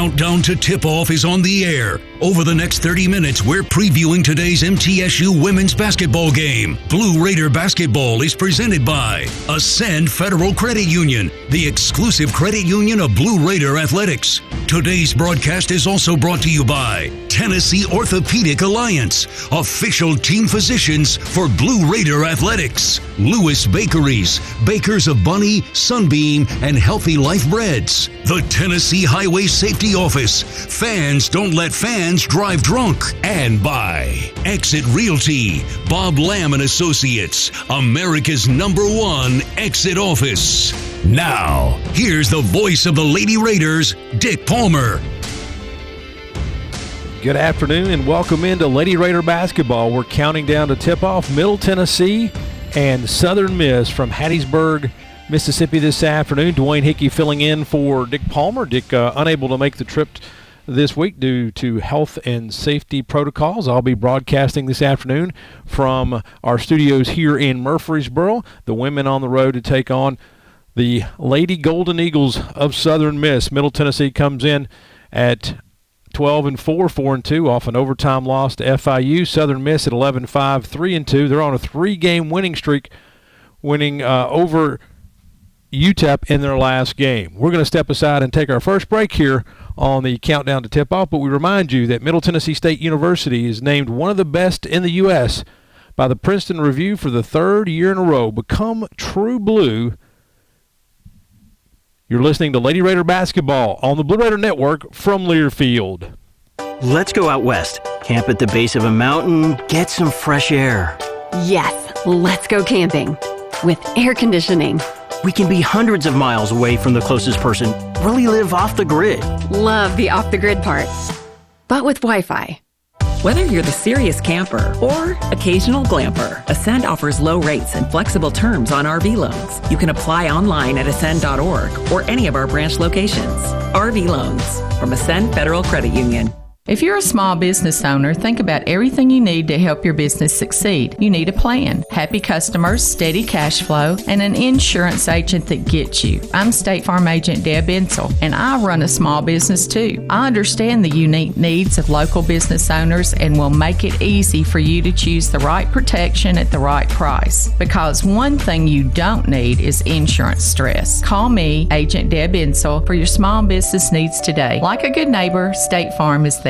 countdown to tip off is on the air. Over the next 30 minutes, we're previewing today's MTSU women's basketball game. Blue Raider basketball is presented by Ascend Federal Credit Union, the exclusive credit union of Blue Raider Athletics. Today's broadcast is also brought to you by Tennessee Orthopedic Alliance, official team physicians for Blue Raider Athletics. Lewis Bakeries, bakers of Bunny, Sunbeam, and Healthy Life Breads. The Tennessee Highway Safety Office. Fans don't let fans drive drunk. And by Exit Realty, Bob Lamb and Associates, America's number one exit office. Now, here's the voice of the Lady Raiders, Dick Palmer. Good afternoon and welcome into Lady Raider basketball. We're counting down to tip off Middle Tennessee and Southern Miss from Hattiesburg, Mississippi this afternoon. Dwayne Hickey filling in for Dick Palmer. Dick uh, unable to make the trip this week due to health and safety protocols. I'll be broadcasting this afternoon from our studios here in Murfreesboro. The women on the road to take on the Lady Golden Eagles of Southern Miss. Middle Tennessee comes in at 12 and 4, 4 and 2 off an overtime loss to FIU. Southern Miss at 11 5, 3 and 2. They're on a three game winning streak, winning uh, over UTEP in their last game. We're going to step aside and take our first break here on the countdown to tip off, but we remind you that Middle Tennessee State University is named one of the best in the U.S. by the Princeton Review for the third year in a row. Become true blue. You're listening to Lady Raider Basketball on the Blue Raider Network from Learfield. Let's go out west, camp at the base of a mountain, get some fresh air. Yes, let's go camping with air conditioning. We can be hundreds of miles away from the closest person, really live off the grid. Love the off the grid part, but with Wi Fi. Whether you're the serious camper or occasional glamper, Ascend offers low rates and flexible terms on RV loans. You can apply online at ascend.org or any of our branch locations. RV loans from Ascend Federal Credit Union. If you're a small business owner, think about everything you need to help your business succeed. You need a plan, happy customers, steady cash flow, and an insurance agent that gets you. I'm State Farm Agent Deb Insel, and I run a small business too. I understand the unique needs of local business owners and will make it easy for you to choose the right protection at the right price. Because one thing you don't need is insurance stress. Call me, Agent Deb Insel, for your small business needs today. Like a good neighbor, State Farm is there.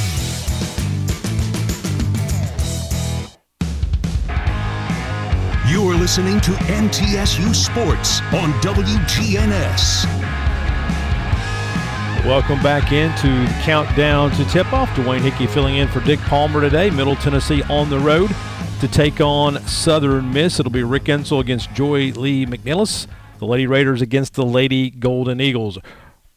Listening to MTSU Sports on WGNS. Welcome back into the countdown to tip off. Dwayne Hickey filling in for Dick Palmer today. Middle Tennessee on the road to take on Southern Miss. It'll be Rick Insell against Joye Lee-McNelis. The Lady Raiders against the Lady Golden Eagles.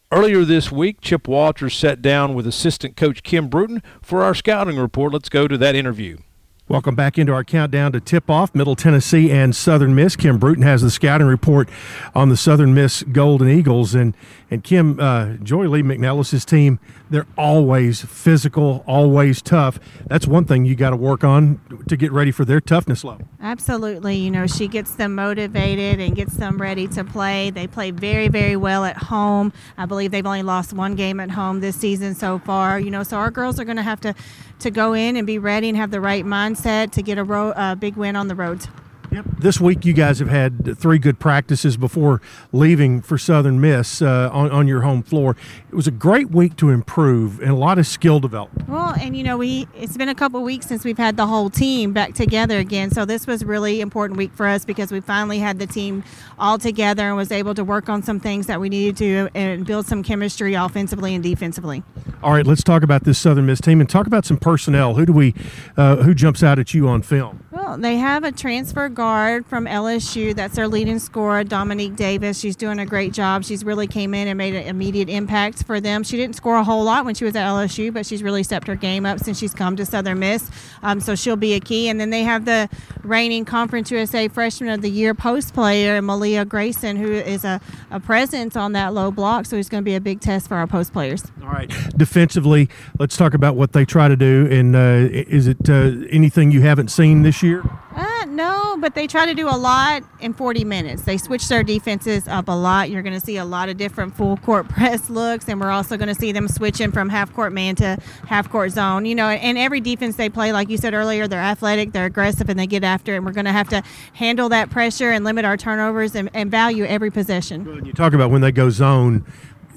Earlier this week, Chip Walters sat down with assistant coach Kim Brewton for our scouting report. Let's go to that interview. Welcome back into our countdown to tip off Middle Tennessee and Southern Miss. Kim Brewton has the scouting report on the Southern Miss Golden Eagles. And, and Kim, uh, Joye Lee-McNelis's team, they're always physical, always tough. That's one thing you got to work on to get ready for their toughness level. Absolutely. You know, she gets them motivated and gets them ready to play. They play very, very well at home. I believe they've only lost one game at home this season so far. You know, so our girls are going to have to to go in and be ready and have the right mindset to get a ro- big win on the roads. Yep. This week, you guys have had three good practices before leaving for Southern Miss uh, on, on your home floor. It was a great week to improve and a lot of skill development. Well, and you know, we it's been a couple weeks since we've had the whole team back together again. So this was really important week for us because we finally had the team all together and was able to work on some things that we needed to and build some chemistry offensively and defensively. All right, let's talk about this Southern Miss team and talk about some personnel. Who do we, uh, who jumps out at you on film? Well, they have a transfer guard from LSU. That's their leading scorer, Dominique Davis. She's doing a great job. She's really came in and made an immediate impact for them. She didn't score a whole lot when she was at LSU, but she's really stepped her game up since she's come to Southern Miss. Um, so she'll be a key. And then they have the reigning Conference USA Freshman of the Year post player, Melyia Grayson, who is a, a presence on that low block. So he's going to be a big test for our post players. All right. Defensively, let's talk about what they try to do. And uh, is it uh, anything you haven't seen this year? Uh, no, but they try to do a lot in 40 minutes. They switch their defenses up a lot. You're going to see a lot of different full court press looks, and we're also going to see them switching from half court man to half court zone. You know, and every defense they play, like you said earlier, they're athletic, they're aggressive, and they get after it. And we're going to have to handle that pressure and limit our turnovers and, and value every possession. You talk about when they go zone,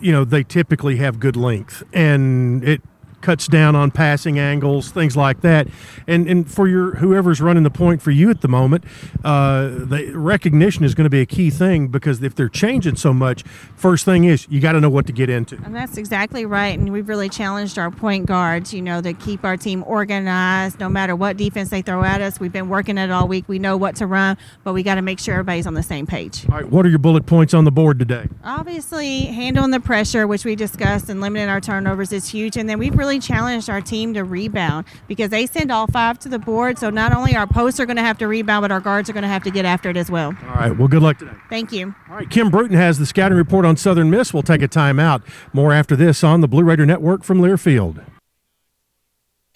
you know, they typically have good length, and it cuts down on passing angles, things like that. And and for your whoever's running the point for you at the moment, uh, the recognition is going to be a key thing because if they're changing so much, first thing is you got to know what to get into. And that's exactly right. And we've really challenged our point guards, you know, to keep our team organized no matter what defense they throw at us. We've been working it all week. We know what to run, but we got to make sure everybody's on the same page. All right, what are your bullet points on the board today? Obviously, handling the pressure, which we discussed, and limiting our turnovers is huge. And then we've really challenged our team to rebound because they send all five to the board. So not only our posts are going to have to rebound, but our guards are going to have to get after it as well. All right, well, good luck today. Thank you. All right, Kim Brewton has the scouting report on Southern Miss. We'll take a timeout. More after this on the Blue Raider Network from Learfield.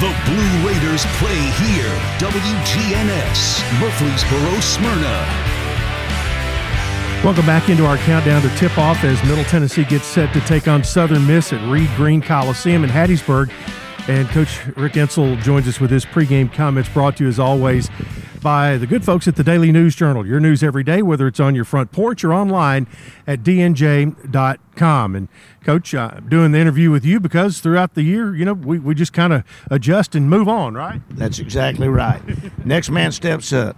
The Blue Raiders play here. WGNS, Murfreesboro, Smyrna. Welcome back into our countdown to tip off as Middle Tennessee gets set to take on Southern Miss at Reed Green Coliseum in Hattiesburg. And Coach Rick Insell joins us with his pregame comments brought to you as always by the good folks at the Daily News Journal. Your news every day, whether it's on your front porch or online at dnj.com. And Coach, uh, doing the interview with you because throughout the year, you know, we, we just kind of adjust and move on, right? That's exactly right. Next man steps up,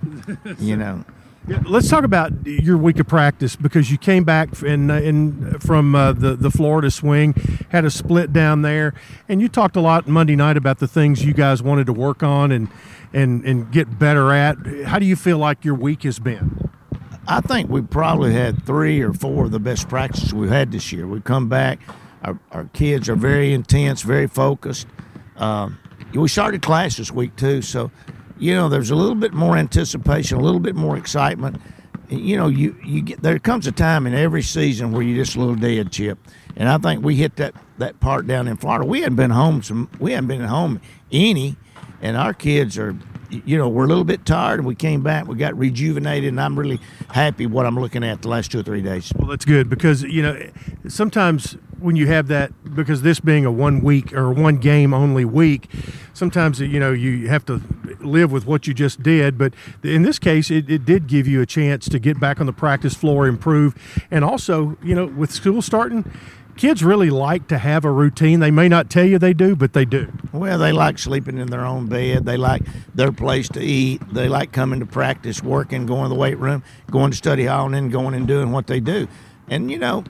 you know. Let's talk about your week of practice because you came back in, in from uh, the the Florida swing, had a split down there, and you talked a lot Monday night about the things you guys wanted to work on and and and get better at. How do you feel like your week has been? I think we probably had three or four of the best practices we've had this year. We come back, our, our kids are very intense, very focused. Um, we started class this week too, so you know there's a little bit more anticipation, a little bit more excitement. You know, you you get there comes a time in every season where you're just a little dead chip, and I think we hit that that part down in Florida. We hadn't been home some, we hadn't been home any, and our kids are you know, we're a little bit tired and we came back, we got rejuvenated, and I'm really happy what I'm looking at the last two or three days. Well, that's good because, you know, sometimes when you have that, because this being a one week or one game only week, sometimes, you know, you have to live with what you just did. But in this case, it, it did give you a chance to get back on the practice floor, improve. And also, you know, with school starting, kids really like to have a routine. They may not tell you they do, but they do. Well, they like sleeping in their own bed. They like their place to eat. They like coming to practice, working, going to the weight room, going to study hall, and then going and doing what they do. And you know,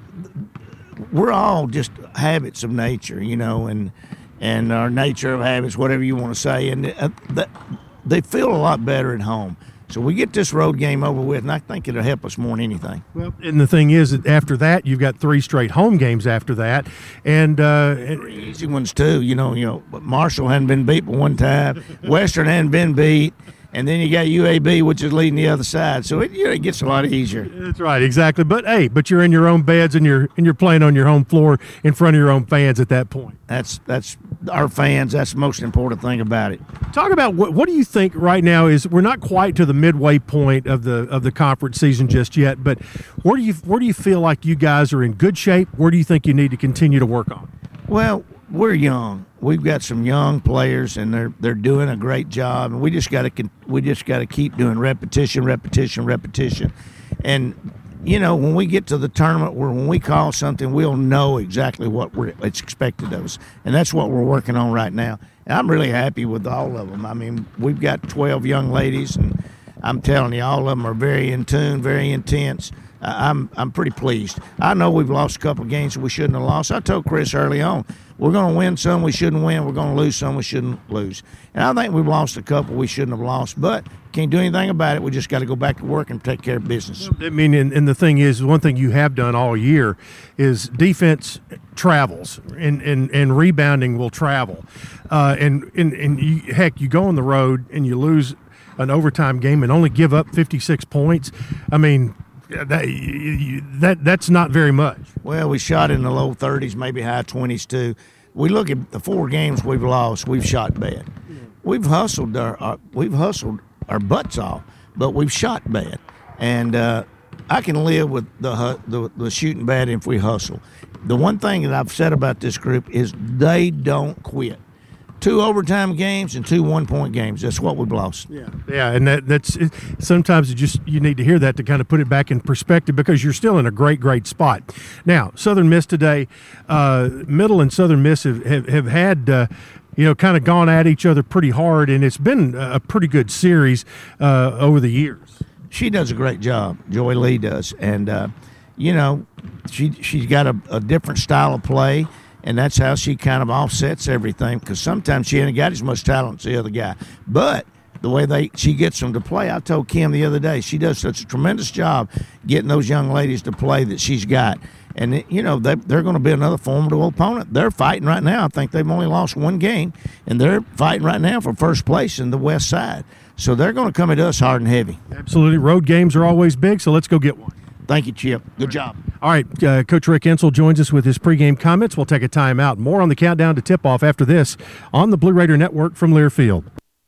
we're all just habits of nature, you know, and and our nature of habits, whatever you want to say, and uh, they feel a lot better at home. So we get this road game over with, and I think it'll help us more than anything. Well, and the thing is that after that, you've got three straight home games after that, and uh, three easy ones too. You know, you know, Marshall hadn't been beat but one time. Western hadn't been beat. And then you got UAB, which is leading the other side, so it, you know, it gets a lot easier. That's right, exactly. But hey, but you're in your own beds and you're and you're playing on your home floor in front of your own fans at that point. That's that's our fans. That's the most important thing about it. Talk about what what do you think right now is we're not quite to the midway point of the of the conference season just yet, but where do you where do you feel like you guys are in good shape? Where do you think you need to continue to work on? Well, we're young. We've got some young players, and they're they're doing a great job. And we just got to we just got to keep doing repetition, repetition, repetition. And you know, when we get to the tournament, where when we call something, we'll know exactly what we're it's expected of us, and that's what we're working on right now. And I'm really happy with all of them. I mean, we've got 12 young ladies, and I'm telling you, all of them are very in tune, very intense. I'm I'm pretty pleased. I know we've lost a couple games we shouldn't have lost. I told Chris early on, we're going to win some we shouldn't win. We're going to lose some we shouldn't lose. And I think we've lost a couple we shouldn't have lost, but can't do anything about it. We just got to go back to work and take care of business. I mean, and, and the thing is, one thing you have done all year is defense travels and, and, and rebounding will travel. Uh, and and, and you, heck, you go on the road and you lose an overtime game and only give up 56 points. I mean, that, that that's not very much. Well, we shot in the low 30s, maybe high 20s too. We look at the four games we've lost. We've shot bad. We've hustled our, our we've hustled our butts off, but we've shot bad. And uh, I can live with the, the the shooting bad if we hustle. The one thing that I've said about this group is they don't quit two overtime games and two one point games. That's what we've lost. Yeah, yeah, and that, that's it, sometimes you just you need to hear that to kind of put it back in perspective because you're still in a great great spot. Now, Southern Miss today, uh, Middle and Southern Miss have have, have had. Uh, you know, kind of gone at each other pretty hard, and it's been a pretty good series uh, over the years. She does a great job. Joye Lee does, and uh, you know, she she's got a, a different style of play and that's how she kind of offsets everything because sometimes she ain't got as much talent as the other guy. But the way they she gets them to play, I told Kim the other day, she does such a tremendous job getting those young ladies to play that she's got. And it, you know they, they're going to be another formidable opponent. They're fighting right now. I think they've only lost one game, and they're fighting right now for first place in the West Side. So they're going to come at us hard and heavy. Absolutely, road games are always big. So let's go get one. Thank you, Chip. Good job. All right, uh, Coach Rick Insell joins us with his pregame comments. We'll take a timeout. More on the countdown to tip off after this on the Blue Raider Network from Learfield.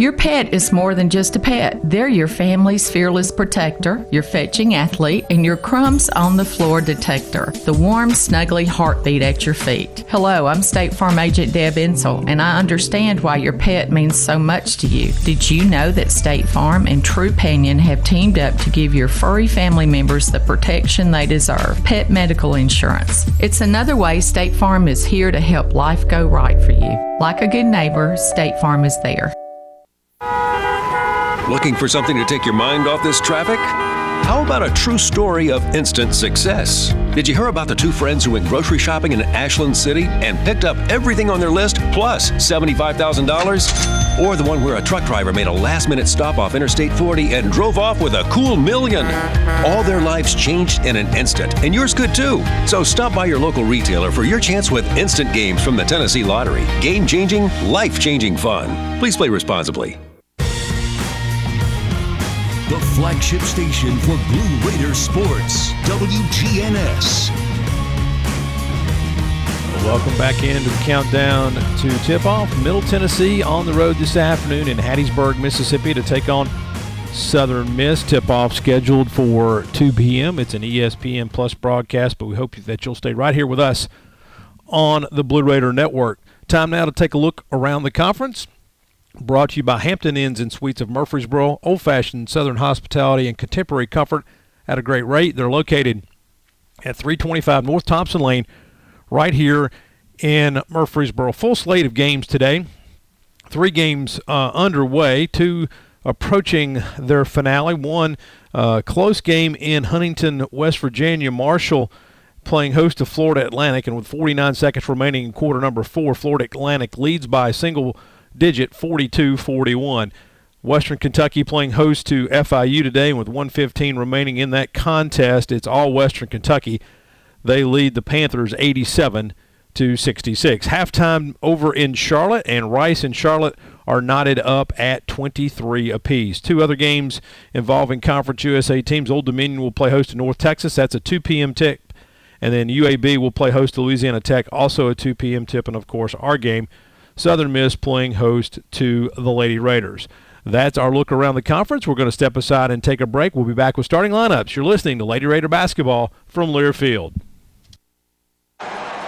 Your pet is more than just a pet. They're your family's fearless protector, your fetching athlete, and your crumbs on the floor detector. The warm, snuggly heartbeat at your feet. Hello, I'm State Farm Agent Deb Insell, and I understand why your pet means so much to you. Did you know that State Farm and Trupanion have teamed up to give your furry family members the protection they deserve? Pet medical insurance. It's another way State Farm is here to help life go right for you. Like a good neighbor, State Farm is there. Looking for something to take your mind off this traffic? How about a true story of instant success? Did you hear about the two friends who went grocery shopping in Ashland City and picked up everything on their list plus $75,000? Or the one where a truck driver made a last minute stop off Interstate 40 and drove off with a cool million? All their lives changed in an instant, and yours could too. So stop by your local retailer for your chance with instant games from the Tennessee Lottery. Game changing, life changing fun. Please play responsibly. The flagship station for Blue Raider Sports, WGNS. Welcome back into the countdown to tip off. Middle Tennessee on the road this afternoon in Hattiesburg, Mississippi to take on Southern Miss. Tip off scheduled for 2 p.m. It's an ESPN Plus broadcast, but we hope that you'll stay right here with us on the Blue Raider Network. Time now to take a look around the conference. Brought to you by Hampton Inns and Suites of Murfreesboro, old fashioned Southern hospitality and contemporary comfort at a great rate. They're located at 325 North Thompson Lane, right here in Murfreesboro. Full slate of games today. Three games uh, underway, two approaching their finale. One uh, close game in Huntington, West Virginia. Marshall playing host to Florida Atlantic, and with 49 seconds remaining in quarter number four, Florida Atlantic leads by a single digit 42 41. Western Kentucky playing host to FIU today, and with 115 remaining in that contest, it's all Western Kentucky. They lead the Panthers 87 to 66. Halftime over in Charlotte, and Rice and Charlotte are knotted up at 23 apiece. Two other games involving Conference USA teams. Old Dominion will play host to North Texas. That's a 2 p.m. tip. And then UAB will play host to Louisiana Tech, also a 2 p.m. tip. And of course, our game, Southern Miss playing host to the Lady Raiders. That's our look around the conference. We're going to step aside and take a break. We'll be back with starting lineups. You're listening to Lady Raider basketball from Learfield.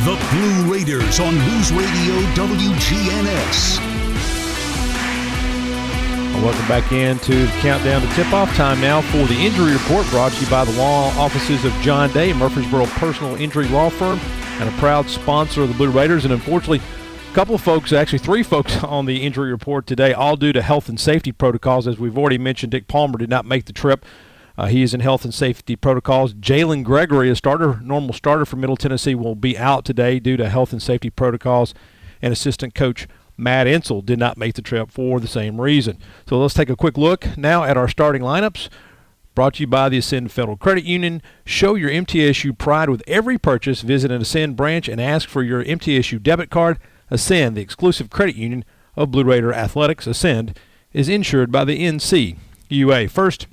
The Blue Raiders on News Radio WGNS. Welcome back into the countdown to tip-off time now for the injury report brought to you by the law offices of John Day, Murfreesboro personal injury law firm, and a proud sponsor of the Blue Raiders. And unfortunately, a couple of folks, actually three folks on the injury report today, all due to health and safety protocols. As we've already mentioned, Dick Palmer did not make the trip. Uh, he is in health and safety protocols. Jalynn Gregory, a starter, normal starter for Middle Tennessee, will be out today due to health and safety protocols. And assistant coach Matt Insell did not make the trip for the same reason. So let's take a quick look now at our starting lineups. Brought to you by the Ascend Federal Credit Union. Show your MTSU pride with every purchase. Visit an Ascend branch and ask for your MTSU debit card. Ascend, the exclusive credit union of Blue Raider Athletics. Ascend is insured by the NCUA. First,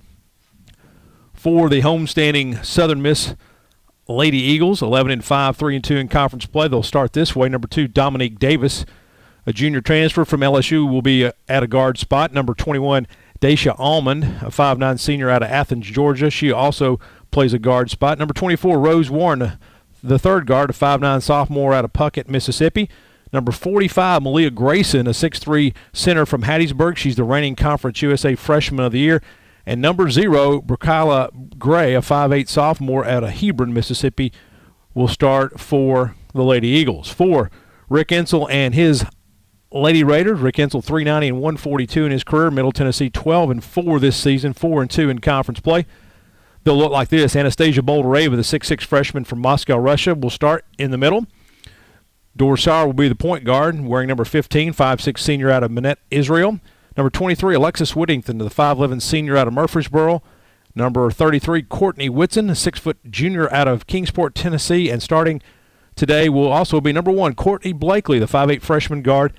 for the homestanding Southern Miss Lady Eagles, 11 and 5, 3 and 2 in conference play. They'll start this way. Number two, Dominique Davis, a junior transfer from LSU, will be uh, at a guard spot. Number 21, Daisha Almond, a 5'9 senior out of Athens, Georgia. She also plays a guard spot. Number 24, Rose Warren, the third guard, a 5'9 sophomore out of Puckett, Mississippi. Number 45, Melyia Grayson, a 6'3 center from Hattiesburg. She's the reigning Conference USA Freshman of the Year. And number zero, Brikayla Gray, a 5'8 sophomore out of Hebron, Mississippi, will start for the Lady Eagles. For Rick Insell and his Lady Raiders, Rick Insell 390 and 142 in his career. Middle Tennessee 12 and 4 this season, 4 and 2 in conference play. They'll look like this. Anastasiia Boldyreva, the 6'6 freshman from Moscow, Russia, will start in the middle. Dor Saar will be the point guard, wearing number 15, 5'6 senior out of Minette, Israel. Number 23, Alexis Whittington, the 5'11 senior out of Murfreesboro. number 33, Courtney Whitson, a six foot junior out of Kingsport, Tennessee. And starting today will also be number one, Courtney Blakely, the 5'8 freshman guard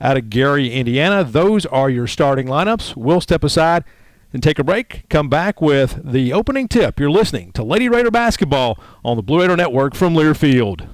out of Gary, Indiana. Those are your starting lineups. We'll step aside and take a break. Come back with the opening tip. You're listening to Lady Raider Basketball on the Blue Raider Network from Learfield.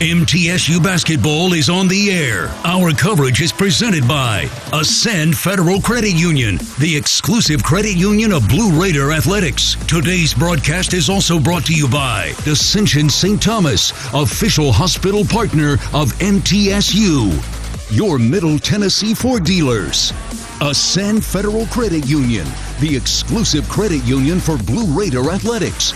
MTSU basketball is on the air. Our coverage is presented by Ascend Federal Credit Union, the exclusive credit union of Blue Raider Athletics. Today's broadcast is also brought to you by Ascension St. Thomas, official hospital partner of MTSU. Your Middle Tennessee Ford dealers. Ascend Federal Credit Union, the exclusive credit union for Blue Raider Athletics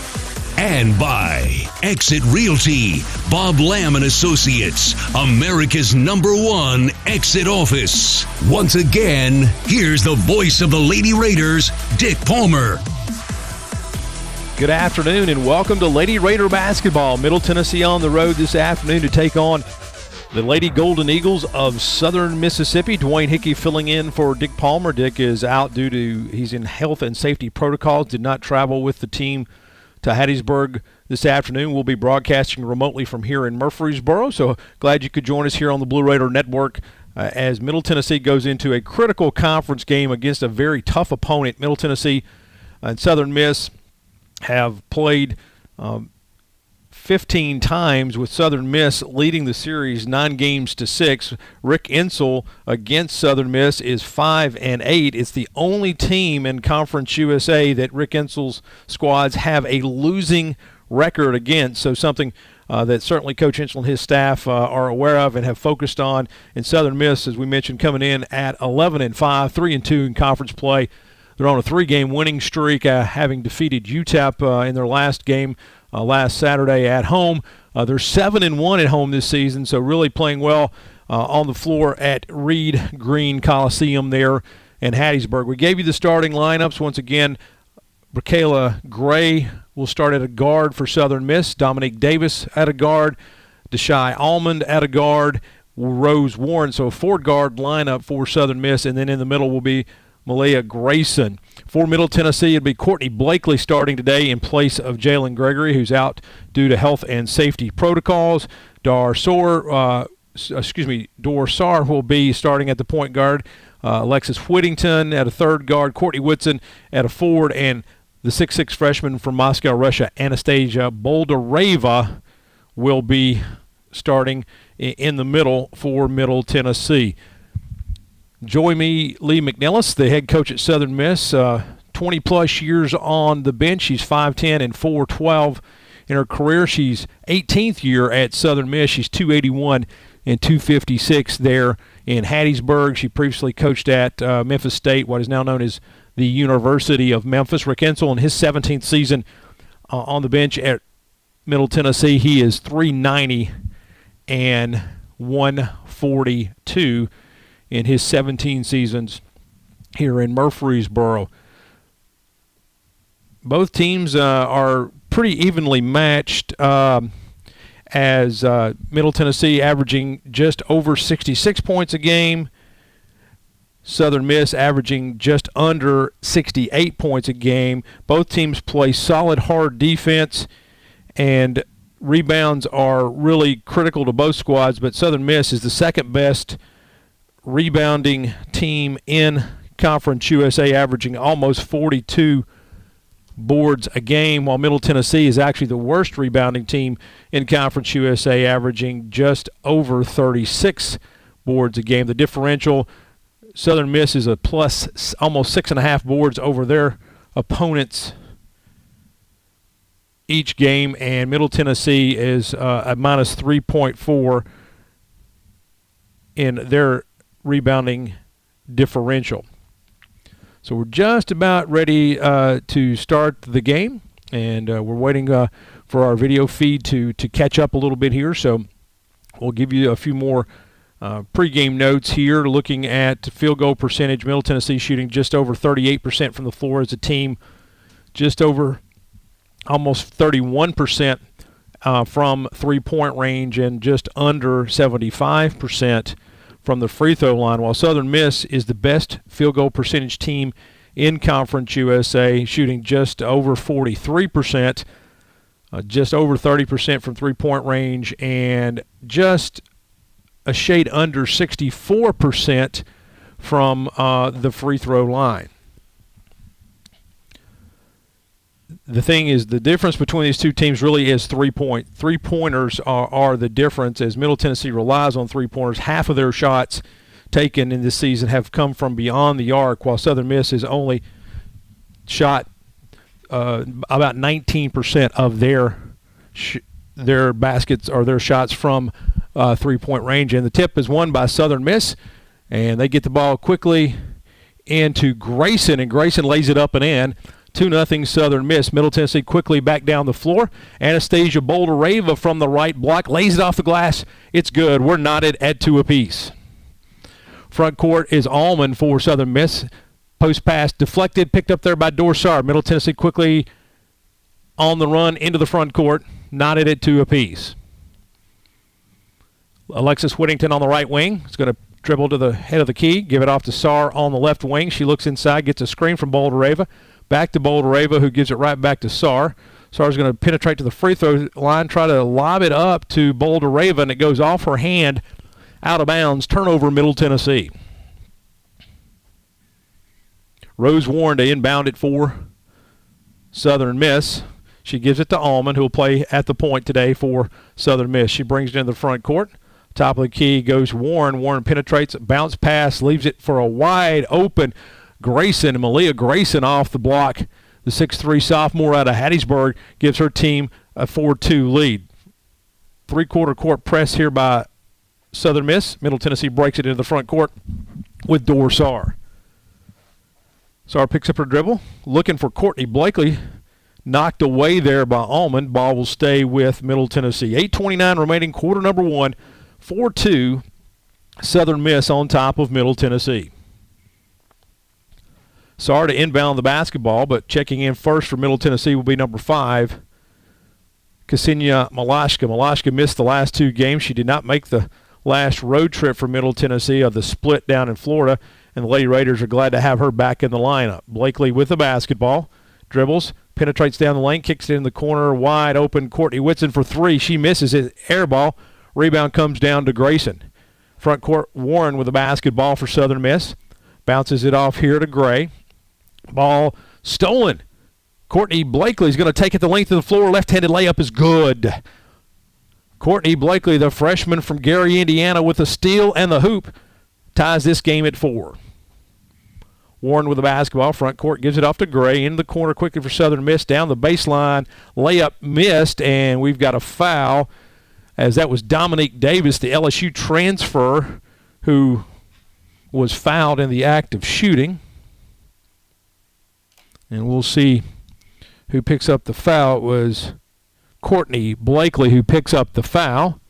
and by Exit Realty, Bob Lamb and Associates, America's number one exit office. Once again, here's the voice of the Lady Raiders, Dick Palmer. Good afternoon and welcome to Lady Raider basketball. Middle Tennessee on the road this afternoon to take on the Lady Golden Eagles of Southern Mississippi. Dwayne Hickey filling in for Dick Palmer. Dick is out due to he's in health and safety protocols. Did not travel with the team to Hattiesburg this afternoon. We'll be broadcasting remotely from here in Murfreesboro. So glad you could join us here on the Blue Raider Network uh, as Middle Tennessee goes into a critical conference game against a very tough opponent. Middle Tennessee and Southern Miss have played. Um, 15 times with Southern Miss leading the series nine games to six. Rick Insell against Southern Miss is five and eight. It's the only team in Conference USA that Rick Insell's squads have a losing record against. So something uh, that certainly Coach Insell and his staff uh, are aware of and have focused on. In Southern Miss, as we mentioned, coming in at 11 and five, three and two in conference play. They're on a three-game winning streak, uh, having defeated UTEP uh, in their last game uh, last Saturday at home. Uh, they're seven and one at home this season, so really playing well uh, on the floor at Reed Green Coliseum there in Hattiesburg. We gave you the starting lineups once again. Michaela Gray will start at a guard for Southern Miss. Dominique Davis at a guard. Deshae Almond at a guard. Rose Warren. So a four guard lineup for Southern Miss, and then in the middle will be Melyia Grayson. For Middle Tennessee, it'd be Courtney Blakely starting today in place of Jalynn Gregory, who's out due to health and safety protocols. Dor Saar, uh, excuse me, Dor Saar will be starting at the point guard. Uh, Alexis Whittington at a third guard, Courtney Whitson at a forward, and the six-six freshman from Moscow, Russia, Anastasiia Boldyreva, will be starting in the middle for Middle Tennessee. Joye me Lee-McNelis, the head coach at Southern Miss, uh, 20 plus years on the bench. She's 5'10 and 4'12 in her career. She's 18th year at Southern Miss. She's 281 and 256 there in Hattiesburg. She previously coached at uh, Memphis State, what is now known as the University of Memphis. Rick Insell in his 17th season uh, on the bench at Middle Tennessee, he is 390 and 142 in his 17 seasons here in Murfreesboro. Both teams uh, are pretty evenly matched. Um, as uh, Middle Tennessee averaging just over 66 points a game, Southern Miss averaging just under 68 points a game. Both teams play solid, hard defense, and rebounds are really critical to both squads. But Southern Miss is the second best rebounding team in Conference USA, averaging almost 42 boards a game, while Middle Tennessee is actually the worst rebounding team in Conference USA, averaging just over 36 boards a game. The differential Southern Miss is a plus almost six and a half boards over their opponents each game, and Middle Tennessee is uh, a minus 3.4 in their rebounding differential. So we're just about ready uh, to start the game, and uh, we're waiting uh, for our video feed to to catch up a little bit here. So we'll give you a few more uh, pregame notes here, looking at field goal percentage. Middle Tennessee shooting just over 38% from the floor as a team, just over almost 31% uh, from three-point range, and just under 75% from the free throw line, while Southern Miss is the best field goal percentage team in Conference USA, shooting just over 43%, uh, just over 30% from three point range, and just a shade under 64% from uh, the free throw line. The thing is the difference between these two teams really is three point three pointers are, are the difference as Middle Tennessee relies on three pointers. Half of their shots taken in this season have come from beyond the arc, while Southern Miss has only shot uh, about 19% of their sh- their baskets or their shots from uh, three point range. And the tip is won by Southern Miss, and they get the ball quickly into Grayson, and Grayson lays it up and in. 2 0 Southern Miss. Middle Tennessee quickly back down the floor. Anastasiia Boldyreva from the right block lays it off the glass. It's good. We're knotted at two apiece. Front court is Almond for Southern Miss. Post pass deflected, picked up there by Dor Saar. Middle Tennessee quickly on the run into the front court, knotted at two apiece. Alexis Whittington on the right wing is going to dribble to the head of the key, give it off to Saar on the left wing. She looks inside, gets a screen from Boldyreva. Back to Boldyreva, who gives it right back to Saar. Saar's going to penetrate to the free throw line, try to lob it up to Boldyreva, and it goes off her hand out of bounds. Turnover, Middle Tennessee. Rose Warren to inbound it for Southern Miss. She gives it to Almond, who will play at the point today for Southern Miss. She brings it into the front court. Top of the key goes Warren. Warren penetrates, bounce pass, leaves it for a wide open Grayson, And Melyia Grayson off the block. The 6'3 sophomore out of Hattiesburg gives her team a 4 2 lead. Three quarter court press here by Southern Miss. Middle Tennessee breaks it into the front court with Dorsar. Saar picks up her dribble, looking for Courtney Blakely. Knocked away there by Almond. Ball will stay with Middle Tennessee. 8.29 remaining, quarter number one. 4 2, Southern Miss on top of Middle Tennessee. Saar to inbound the basketball, but checking in first for Middle Tennessee will be number five, Ksenia Malashka. Malashka missed the last two games. She did not make the last road trip for Middle Tennessee of the split down in Florida, and the Lady Raiders are glad to have her back in the lineup. Blakely with the basketball, dribbles, penetrates down the lane, kicks it in the corner, wide open. Courtney Whitson for three. She misses it. Air ball. Rebound comes down to Grayson. Front court, Warren with the basketball for Southern Miss. Bounces it off here to Gray. Ball stolen. Courtney Blakely is going to take it the length of the floor. Left-handed layup is good. Courtney Blakely, the freshman from Gary, Indiana, with the steal and the hoop, ties this game at four. Warren with the basketball. Front court gives it off to Gray. Into the corner quickly for Southern Miss. Down the baseline. Layup missed, and we've got a foul as that was Domonique Davis, the LSU transfer, who was fouled in the act of shooting. And we'll see who picks up the foul. It was Courtney Blakely who picks up the foul.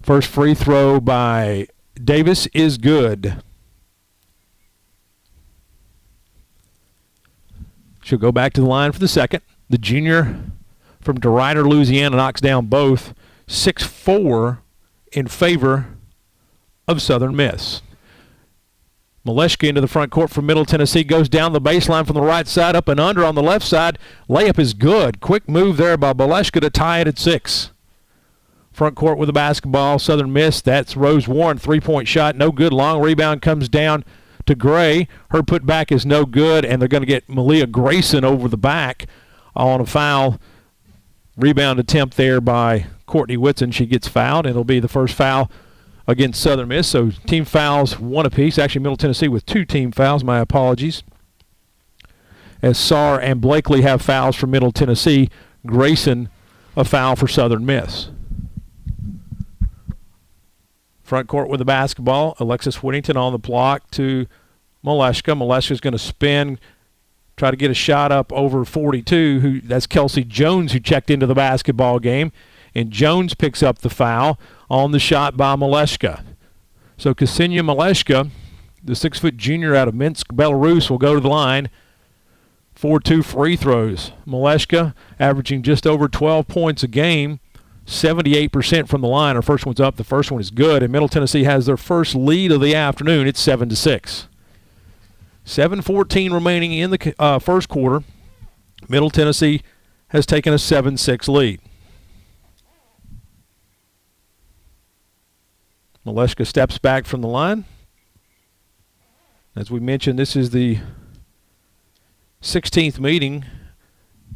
First free throw by Davis is good. She'll go back to the line for the second. The junior from DeRidder, Louisiana, knocks down both 6 4 in favor of Southern Miss. Malashka into the front court from Middle Tennessee goes down the baseline from the right side, up and under on the left side. Layup is good. Quick move there by Malashka to tie it at six. Front court with the basketball. Southern Miss. That's Rose Warren. Three point shot. No good. Long rebound comes down to Gray. Her putback is no good, and they're going to get Melyia Grayson over the back on a foul. Rebound attempt there by Courtney Whitson. She gets fouled, it'll be the first foul against Southern Miss. So team fouls one apiece. Actually, Middle Tennessee with two team fouls. My apologies. As Saar and Blakely have fouls for Middle Tennessee, Grayson a foul for Southern Miss. Front court with the basketball. Alexis Whittington on the block to Malashka. Malashka's going to spin, try to get a shot up over 42. Who that's Kelsey Jones who checked into the basketball game, and Jones picks up the foul on the shot by Malashka. So Ksenia Malashka, the six-foot junior out of Minsk, Belarus, will go to the line. 4-2 free throws. Malashka averaging just over 12 points a game, 78% from the line. Her first one's up. The first one is good, and Middle Tennessee has their first lead of the afternoon. It's 7 to 6. 7:14 remaining in the uh, first quarter. Middle Tennessee has taken a 7-6 lead. Malashka steps back from the line. As we mentioned, this is the 16th meeting.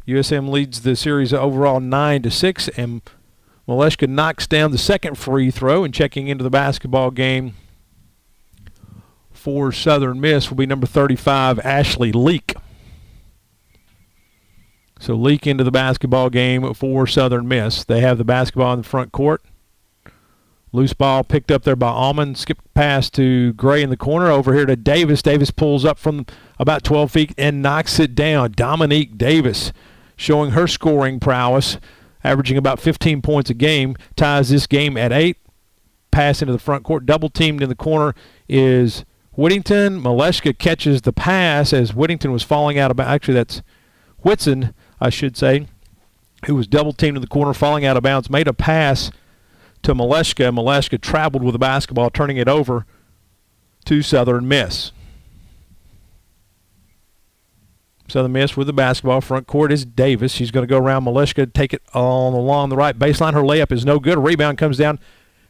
USM leads the series overall 9 to 6 and Malashka knocks down the second free throw and checking into the basketball game for Southern Miss will be number 35 Ashley Leak. So Leak into the basketball game for Southern Miss. They have the basketball in the front court. Loose ball picked up there by Almond. Skipped pass to Gray in the corner. Over here to Davis. Davis pulls up from about 12 feet and knocks it down. Domonique Davis showing her scoring prowess, averaging about 15 points a game, ties this game at eight. Pass into the front court. Double teamed in the corner is Whittington. Malashka catches the pass as Whittington was falling out of bounds. Actually, that's Whitson, I should say, who was double teamed in the corner, falling out of bounds, made a pass to Malashka. Malashka traveled with the basketball, turning it over to Southern Miss. Southern Miss with the basketball. Front court is Davis. She's going to go around Malashka, take it on along the right baseline. Her layup is no good. A rebound comes down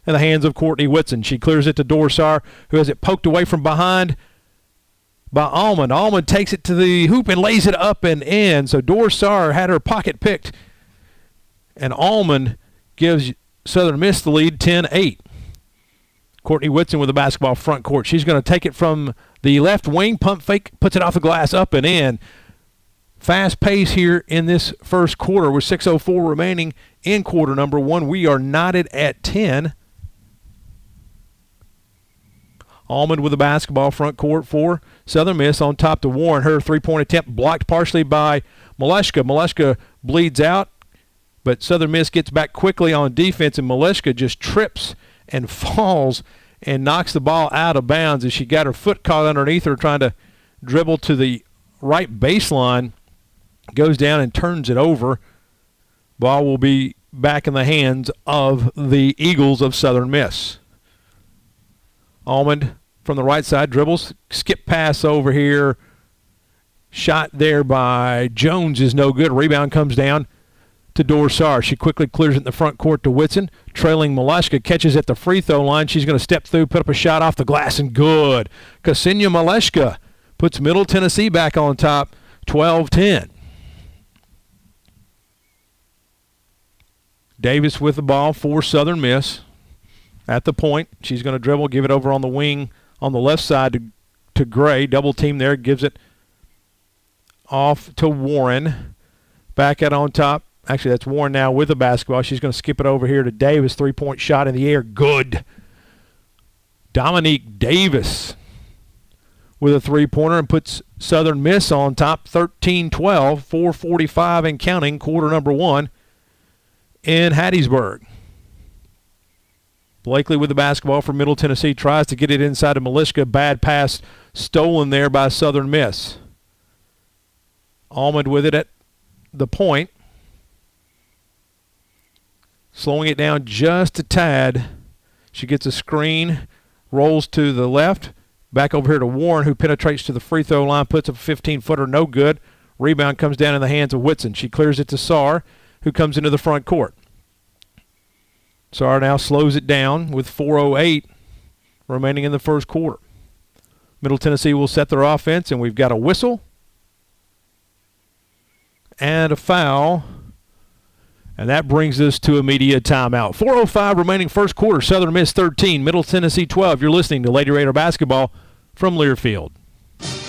in the hands of Courtney Whitson. She clears it to Dor Saar, who has it poked away from behind by Almond. Almond takes it to the hoop and lays it up and in. So Dor Saar had her pocket picked, and Almond gives Southern Miss the lead 10 8. Courtney Whitson with the basketball front court. She's going to take it from the left wing, pump fake, puts it off the glass, up and in. Fast pace here in this first quarter with 6.04 remaining in quarter number one. We are knotted at 10. Almond with the basketball front court for Southern Miss on top to Warren. Her three-point attempt blocked partially by Malashka. Malashka bleeds out, but Southern Miss gets back quickly on defense, and Malashka just trips and falls and knocks the ball out of bounds as she got her foot caught underneath her trying to dribble to the right baseline, goes down and turns it over. Ball will be back in the hands of the Eagles of Southern Miss. Almond from the right side dribbles, skip pass over here. Shot there by Jones is no good. Rebound comes down to Dor Saar. She quickly clears it in the front court to Whitson. Trailing Malashka catches at the free throw line. She's going to step through, put up a shot off the glass, and good. Ksenia Malashka puts Middle Tennessee back on top 12 10. Davis with the ball for Southern Miss at the point. She's going to dribble, give it over on the wing on the left side to, to Gray. Double team there, gives it off to Warren. Back out on top. Actually, that's Warren now with the basketball. She's going to skip it over here to Davis. Three point shot in the air. Good. Domonique Davis with a three pointer and puts Southern Miss on top 13 12, 445 and counting, quarter number one in Hattiesburg. Blakely with the basketball for Middle Tennessee tries to get it inside of Malashka. Bad pass stolen there by Southern Miss. Almond with it at the point. Slowing it down just a tad. She gets a screen, rolls to the left. Back over here to Warren, who penetrates to the free throw line, puts up a 15 footer, no good. Rebound comes down in the hands of Whitson. She clears it to Saar, who comes into the front court. Saar now slows it down with 4.08 remaining in the first quarter. Middle Tennessee will set their offense, and we've got a whistle and a foul. And that brings us to a media timeout. 4.05 remaining first quarter. Southern Miss 13, Middle Tennessee 12. You're listening to Lady Raider Basketball from Learfield.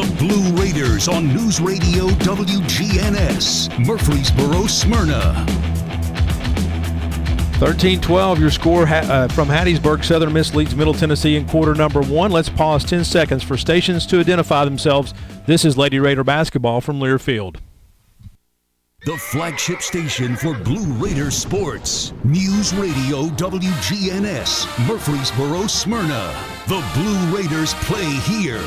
The Blue Raiders on News Radio WGNS, Murfreesboro, Smyrna. 13-12, your score uh, from Hattiesburg. Southern Miss leads Middle Tennessee in quarter number one. Let's pause 10 seconds for stations to identify themselves. This is Lady Raider basketball from Learfield. The flagship station for Blue Raider sports. News Radio WGNS, Murfreesboro, Smyrna. The Blue Raiders play here.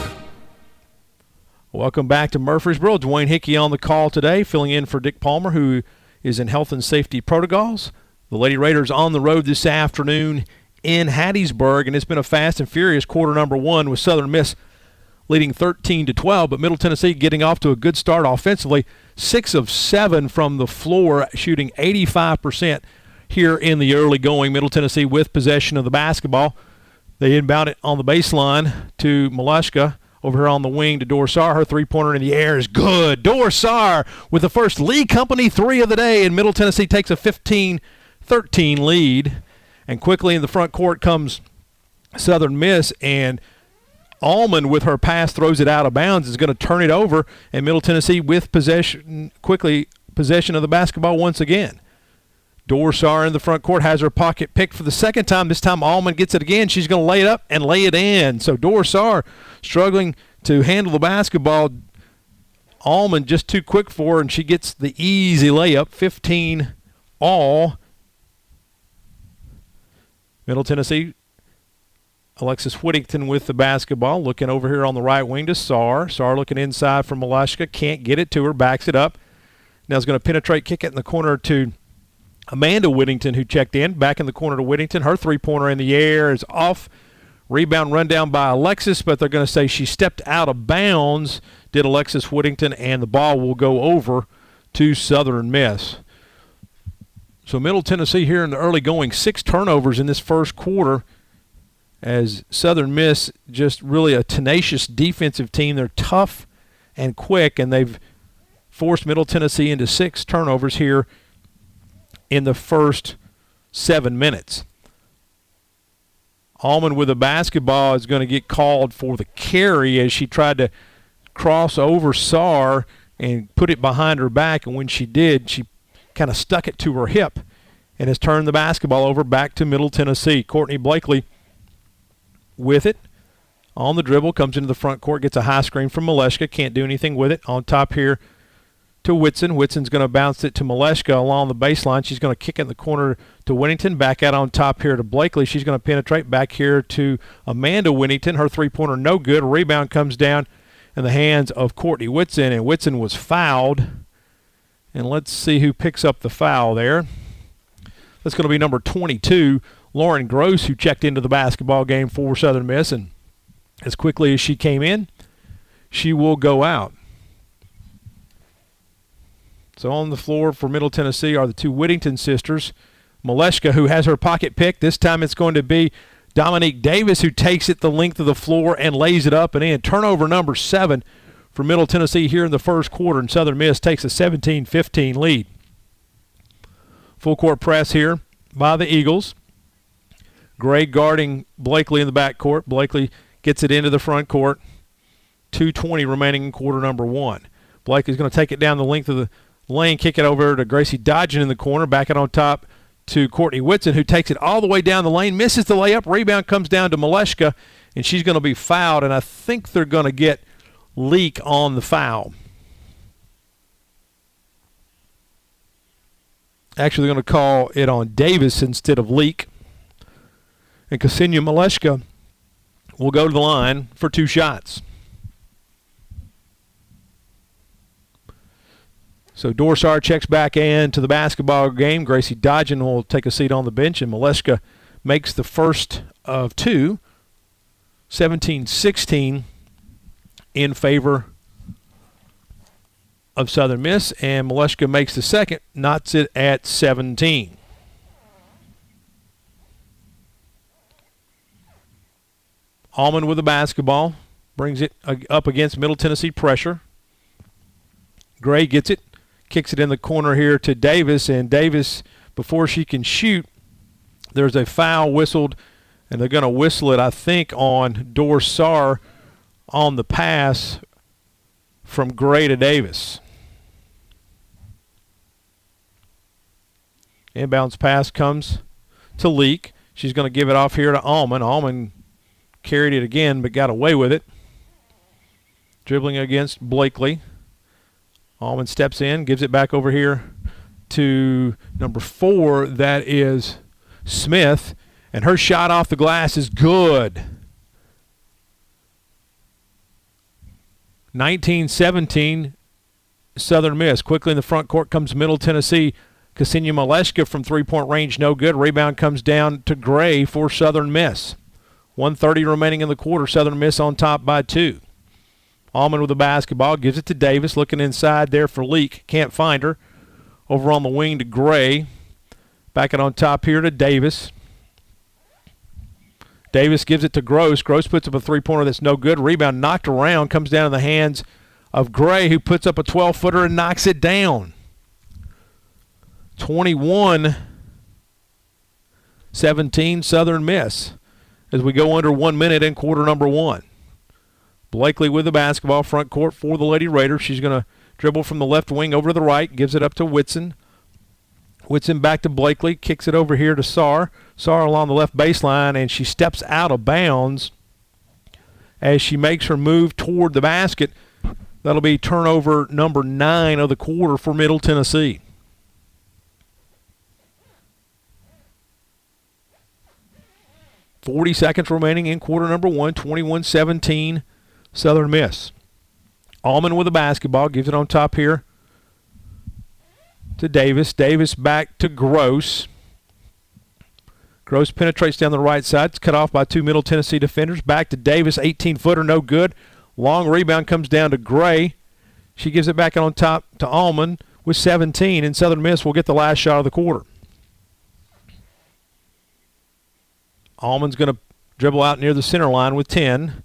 Welcome back to Murfreesboro. Dwayne Hickey on the call today, filling in for Dick Palmer, who is in health and safety protocols. The Lady Raiders on the road this afternoon in Hattiesburg, and it's been a fast and furious quarter number one with Southern Miss leading 13 to 12, but Middle Tennessee getting off to a good start offensively. Six of seven from the floor, shooting 85% here in the early going. Middle Tennessee with possession of the basketball. They inbound it on the baseline to Malashka over here on the wing to Dor Saar. Her three pointer in the air is good. Dor Saar with the first Lee Company three of the day, and Middle Tennessee takes a 15 13 lead. And quickly in the front court comes Southern Miss, and Almond with her pass throws it out of bounds is going to turn it over, and Middle Tennessee with possession quickly possession of the basketball once again. Dor Saar in the front court has her pocket picked for the second time. This time Allman gets it again. She's going to lay it up and lay it in. So Dor Saar struggling to handle the basketball. Almond just too quick for her, and she gets the easy layup. 15 all. Middle Tennessee Alexis Whittington with the basketball, looking over here on the right wing to Saar. Saar looking inside for Malashka, can't get it to her, backs it up. Now is going to penetrate, kick it in the corner to Amanda Whittington, who checked in. Back in the corner to Whittington. Her three pointer in the air is off. Rebound run down by Alexis, but they're going to say she stepped out of bounds, did Alexis Whittington, and the ball will go over to Southern Miss. So Middle Tennessee here in the early going, six turnovers in this first quarter as Southern Miss just really a tenacious defensive team. They're tough and quick, and they've forced Middle Tennessee into six turnovers here in the first seven minutes. Allman with a basketball is going to get called for the carry as she tried to cross over Saar and put it behind her back. And when she did, she kind of stuck it to her hip and has turned the basketball over back to Middle Tennessee. Courtney Blakely with it on the dribble, comes into the front court, gets a high screen from Malashka, can't do anything with it. On top here to Whitson. Whitson's going to bounce it to Malashka along the baseline. She's going to kick it in the corner to Whittington. Back out on top here to Blakely. She's going to penetrate back here to Amanda Whittington. Her three pointer no good. Rebound comes down in the hands of Courtney Whitson, and Whitson was fouled. And let's see who picks up the foul there. That's going to be number 22, Lauren Gross, who checked into the basketball game for Southern Miss. And as quickly as she came in, she will go out. So on the floor for Middle Tennessee are the two Whittington sisters. Malashka, who has her pocket pick. This time it's going to be Domonique Davis, who takes it the length of the floor and lays it up and in. Turnover number seven for Middle Tennessee here in the first quarter, and Southern Miss takes a 17 15 lead. Full court press here by the Eagles. Gray guarding Blakely in the backcourt. Blakely gets it into the front court. 2.20 remaining in quarter number one. Blakely's going to take it down the length of the lane, kick it over to Gracie Dodgen in the corner, back it on top to Courtney Whitson, who takes it all the way down the lane, misses the layup. Rebound comes down to Malashka, and she's going to be fouled, and I think they're going to get Leak on the foul. Actually, they're going to call it on Davis instead of Leak. And Ksenia Malashka will go to the line for two shots. So Dor Saar checks back in to the basketball game. Gracie Dodgen will take a seat on the bench, and Malashka makes the first of two. 17-16 in favor of Southern Miss, and Malashka makes the second, knots it at 17. Almond with the basketball, brings it up against Middle Tennessee pressure. Gray gets it, kicks it in the corner here to Davis, and Davis, before she can shoot, there's a foul whistled, and they're going to whistle it, I think, on Dor Saar on the pass from Gray to Davis. Inbounds pass comes to Leak. She's going to give it off here to Allman. Allman carried it again, but got away with it. Dribbling against Blakely. Allman steps in, gives it back over here to number four. That is Smith. And her shot off the glass is good. 1917, Southern Miss. Quickly in the front court comes Middle Tennessee. Ksenia Malashka from three point range, no good. Rebound comes down to Gray for Southern Miss. 130 remaining in the quarter. Southern Miss on top by two. Allman with the basketball gives it to Davis, looking inside there for Leak. Can't find her. Over on the wing to Gray. Back it on top here to Davis. Davis gives it to Gross. Gross puts up a three pointer that's no good. Rebound knocked around, comes down in the hands of Gray, who puts up a 12 footer and knocks it down. 21 17 Southern Miss as we go under one minute in quarter number one. Blakely with the basketball, front court for the Lady Raiders. She's going to dribble from the left wing over to the right, gives it up to Whitson. Whitson back to Blakely, kicks it over here to Saar. Saar along the left baseline, and she steps out of bounds as she makes her move toward the basket. That'll be turnover number nine of the quarter for Middle Tennessee. Forty seconds remaining in quarter number one, 21-17, Southern Miss. Almond with the basketball, gives it on top here to Davis. Davis back to Gross. Gross penetrates down the right side. It's cut off by two Middle Tennessee defenders. Back to Davis, 18 footer, no good. Long rebound comes down to Gray. She gives it back on top to Almond with 17, and Southern Miss will get the last shot of the quarter. Almond's going to dribble out near the center line with 10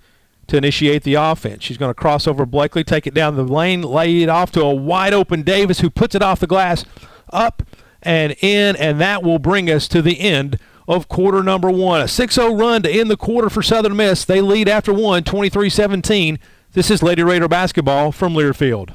to initiate the offense. She's going to cross over Blakely, take it down the lane, lay it off to a wide open Davis who puts it off the glass, up and in, and that will bring us to the end of quarter number one. A 6 0 run to end the quarter for Southern Miss. They lead after one, 23 17. This is Lady Raider basketball from Learfield.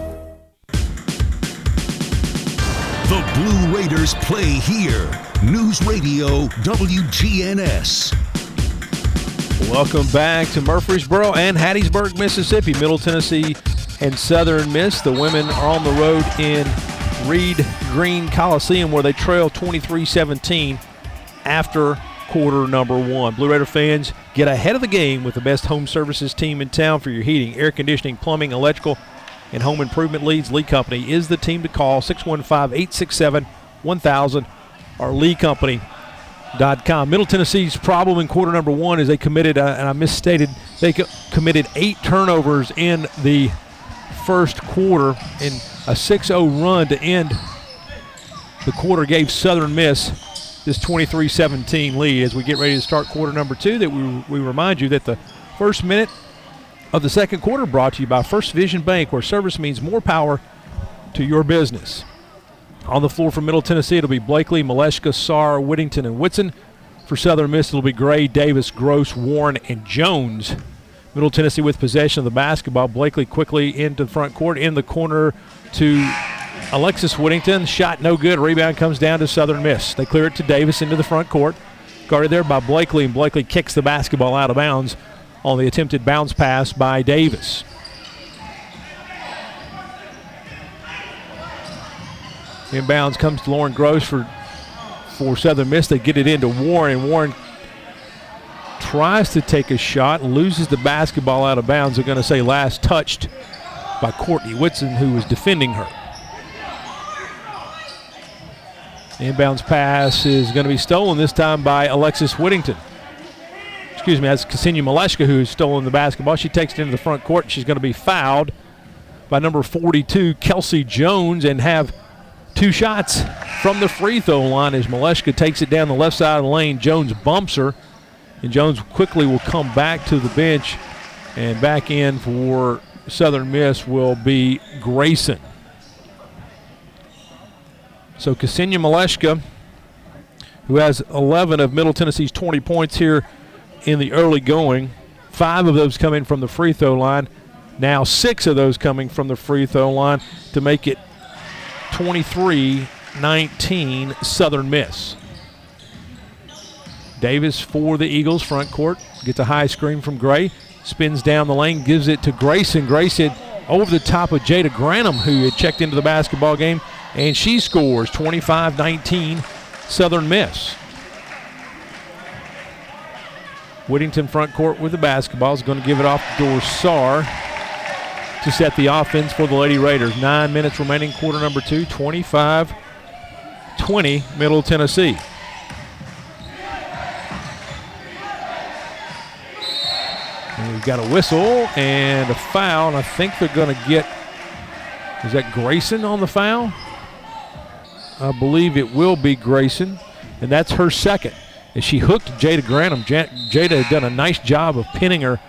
The Blue Raiders play here. News Radio WGNS. Welcome back to Murfreesboro and Hattiesburg, Mississippi. Middle Tennessee and Southern Miss. The women are on the road in Reed Green Coliseum where they trail 23 17 after quarter number one. Blue Raider fans get ahead of the game with the best home services team in town for your heating, air conditioning, plumbing, electrical, and home improvement leads. Lee Company is the team to call 615 867 1000 or leecompany.com. Middle Tennessee's problem in quarter number one is they committed, uh, and I misstated, they co- committed eight turnovers in the first quarter, and a 6 0 run to end the quarter gave Southern Miss this 23 17 lead as we get ready to start quarter number two. That we, we remind you that the first minute of the second quarter brought to you by First Vision Bank, where service means more power to your business. On the floor for Middle Tennessee, it'll be Blakely, Malashka, Saar, Whittington, and Whitson. For Southern Miss, it'll be Gray, Davis, Gross, Warren, and Jones. Middle Tennessee with possession of the basketball. Blakely quickly into the front court, in the corner to Alexis Whittington. Shot no good. Rebound comes down to Southern Miss. They clear it to Davis into the front court. Guarded there by Blakely, and Blakely kicks the basketball out of bounds on the attempted bounce pass by Davis. Inbounds comes to Lauren Gross for for Southern Miss. They get it into Warren, Warren tries to take a shot, loses the basketball out of bounds. They're going to say last touched by Courtney Whitson, who was defending her. Inbounds pass is going to be stolen this time by Alexis Whittington. Excuse me, that's Ksenia Malashka who's stolen the basketball. She takes it into the front court. She's going to be fouled by number 42, Kelsey Jones, and have Two shots from the free throw line as Malashka takes it down the left side of the lane. Jones bumps her, and Jones quickly will come back to the bench, and back in for Southern Miss will be Grayson. So Ksenia Malashka, who has 11 of Middle Tennessee's 20 points here in the early going, five of those coming from the free throw line. Now six of those coming from the free throw line to make it 23 19 Southern Miss. Davis for the Eagles front court gets a high screen from Gray, spins down the lane, gives it to Grayson. Grayson over the top of Jada Granum, who had checked into the basketball game, and she scores 25 19 Southern Miss. Whittington front court with the basketball is going to give it off to Dor Saar to set the offense for the Lady Raiders. Nine minutes remaining, quarter number two, 25 20, Middle Tennessee. And we've got a whistle and a foul, and I think they're going to get. Is that Grayson on the foul? I believe it will be Grayson, and that's her second. As she hooked Jada Granum, Jada had done a nice job of pinning her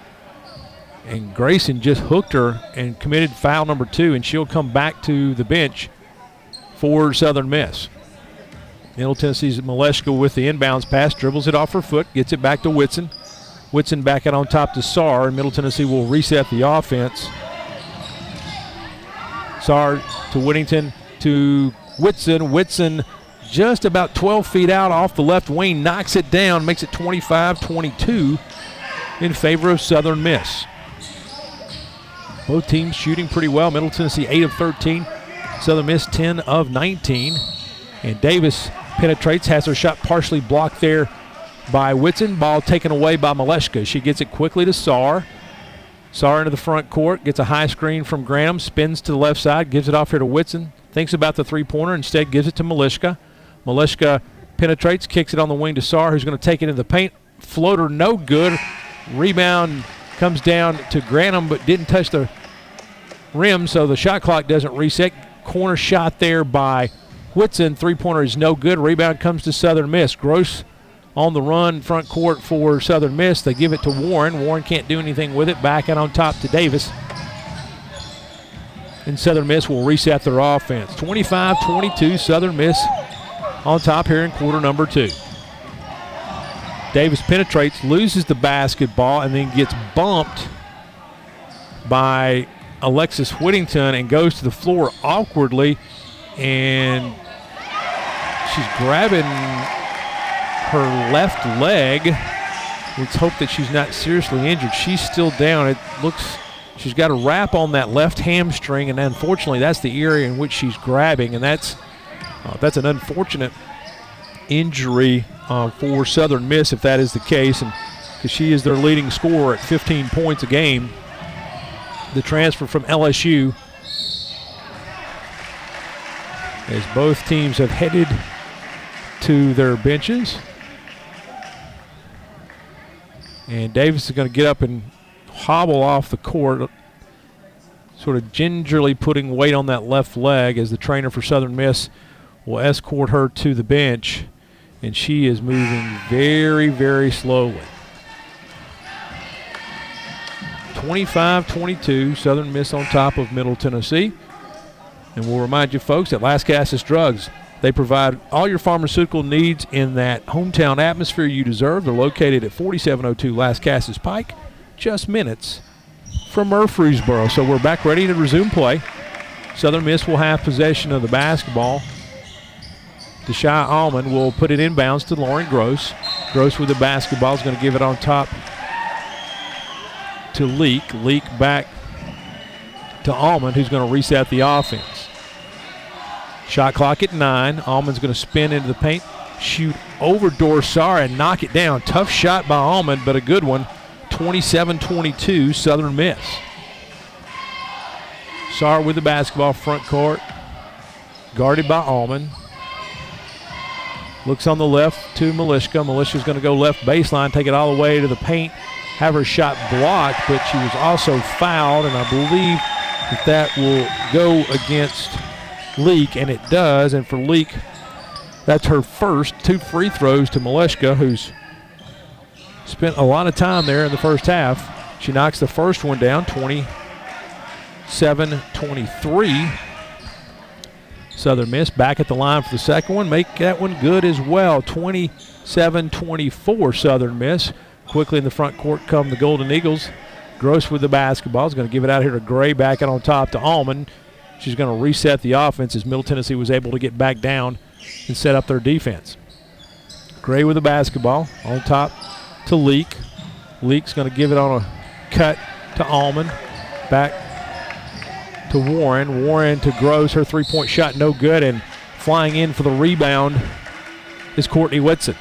and Grayson just hooked her and committed foul number two, and she'll come back to the bench for Southern Miss. Middle Tennessee's Malashka with the inbounds pass, dribbles it off her foot, gets it back to Whitson. Whitson back out on top to Saar, and Middle Tennessee will reset the offense. Saar to Whittington to Whitson. Whitson just about 12 feet out off the left wing, knocks it down, makes it 25 22 in favor of Southern Miss. Both teams shooting pretty well. Middle Tennessee 8 of 13, Southern Miss 10 of 19. And Davis penetrates, has her shot partially blocked there by Whitson. Ball taken away by Malashka. She gets it quickly to Saar. Saar into the front court, gets a high screen from Graham, spins to the left side, gives it off here to Whitson. Thinks about the three pointer, instead gives it to Malashka. Malashka penetrates, kicks it on the wing to Saar, who's going to take it in the paint. Floater, no good. Rebound comes down to Granum, but didn't touch the rim, so the shot clock doesn't reset. Corner shot there by Whitson. Three pointer is no good. Rebound comes to Southern Miss. Gross on the run, front court for Southern Miss. They give it to Warren. Warren can't do anything with it. Back out on top to Davis. And Southern Miss will reset their offense. 25 22, Southern Miss on top here in quarter number two. Davis penetrates, loses the basketball, and then gets bumped by Alexis Whittington and goes to the floor awkwardly. And she's grabbing her left leg. Let's hope that she's not seriously injured. She's still down. It looks she's got a wrap on that left hamstring, and unfortunately, that's the area in which she's grabbing, and that's uh, that's an unfortunate injury uh, for Southern Miss if that is the case, and because she is their leading scorer at 15 points a game. The transfer from LSU, as both teams have headed to their benches. And Davis is going to get up and hobble off the court, sort of gingerly putting weight on that left leg as the trainer for Southern Miss will escort her to the bench. And she is moving very, very slowly. 25 22, Southern Miss on top of Middle Tennessee. And we'll remind you, folks, that Lascassas Drugs, they provide all your pharmaceutical needs in that hometown atmosphere you deserve. They're located at 4702 Lascassas Pike, just minutes from Murfreesboro. So we're back ready to resume play. Southern Miss will have possession of the basketball. Deshaun Almond will put it inbounds to Lauren Gross. Gross with the basketball is going to give it on top to Leak. Leak back to Almond, who's going to reset the offense. Shot clock at nine. Almond's going to spin into the paint, shoot over Dor Saar, and knock it down. Tough shot by Almond, but a good one. 27 22, Southern Miss. Saar with the basketball, front court, guarded by Allman. Looks on the left to Malashka. Malashka's going to go left baseline, take it all the way to the paint, have her shot blocked, but she was also fouled, and I believe that that will go against Leak, and it does. And for Leak, that's her first two free throws to Malashka, who's spent a lot of time there in the first half. She knocks the first one down, 27 23. Southern Miss back at the line for the second one. Make that one good as well. 27 24 Southern Miss. Quickly in the front court come the Golden Eagles. Gross with the basketball is going to give it out here to Gray. Back it on top to Almond. She's going to reset the offense as Middle Tennessee was able to get back down and set up their defense. Gray with the basketball on top to Leak. Leak's going to give it on a cut to Almond. Back to Warren. Warren to Gross. Her three point shot no good. And flying in for the rebound is Courtney Whitson.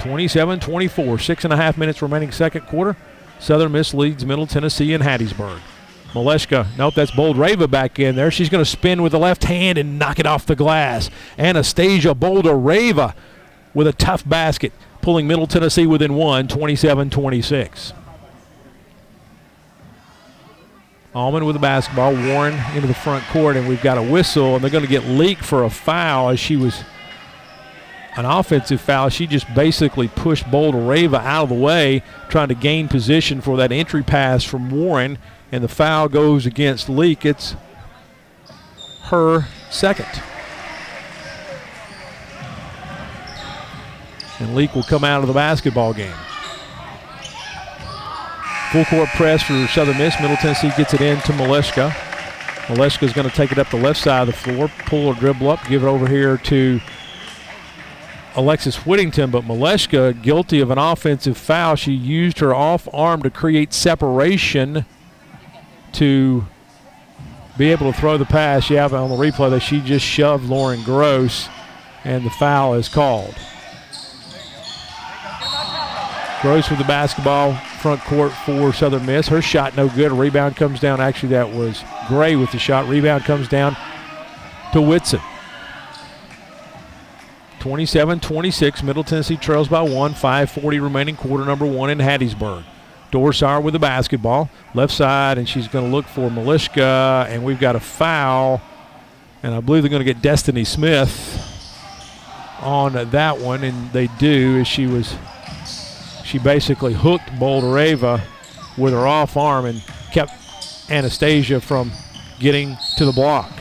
27 24. Six and a half minutes remaining second quarter. Southern Miss leads Middle Tennessee and Hattiesburg. Malashka, nope, that's Boldyreva back in there. She's going to spin with the left hand and knock it off the glass. Anastasiia Boldyreva with a tough basket, pulling Middle Tennessee within one, 27 26. Allman with the basketball, Warren into the front court, and we've got a whistle, and they're going to get Leak for a foul as she was an offensive foul. She just basically pushed Boldyreva out of the way, trying to gain position for that entry pass from Warren, and the foul goes against Leak. It's her second. And Leak will come out of the basketball game. Full court press for Southern Miss. Middle Tennessee gets it in to Malashka. Malashka is going to take it up the left side of the floor, pull or dribble up, give it over here to Alexis Whittington, but Malashka guilty of an offensive foul. She used her off arm to create separation to be able to throw the pass. Yeah, but on the replay that she just shoved Lauren Gross, and the foul is called. Gross with the basketball, front court for Southern Miss. Her shot no good. Rebound comes down. Actually, that was Gray with the shot. Rebound comes down to Whitson. 27 26. Middle Tennessee trails by one. 5.40 remaining quarter number one in Hattiesburg. Dor Saar with the basketball, left side, and she's going to look for Malashka, and we've got a foul. And I believe they're going to get Destiny Smith on that one, and they do as she was she basically hooked Boldyreva with her off arm and kept Anastasiia from getting to the block.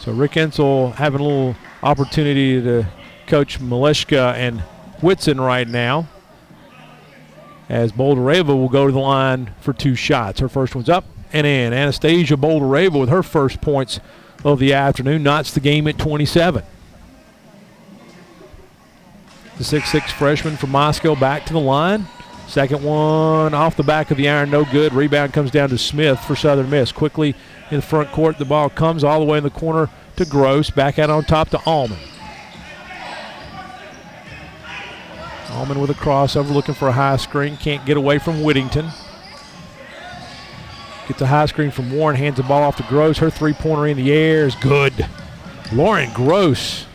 So Rick Insell having a little opportunity to coach Malashka and Whitson right now. As Boldyreva will go to the line for two shots. Her first one's up and in. Anastasiia Boldyreva with her first points of the afternoon knots the game at 27. The 6'6 freshman from Moscow back to the line. Second one off the back of the iron, no good. Rebound comes down to Smith for Southern Miss. Quickly in the front court, the ball comes all the way in the corner to Gross. Back out on top to Allman. Allman with a crossover looking for a high screen. Can't get away from Whittington. Gets a high screen from Warren. Hands the ball off to Gross. Her three pointer in the air is good. Lauren Gross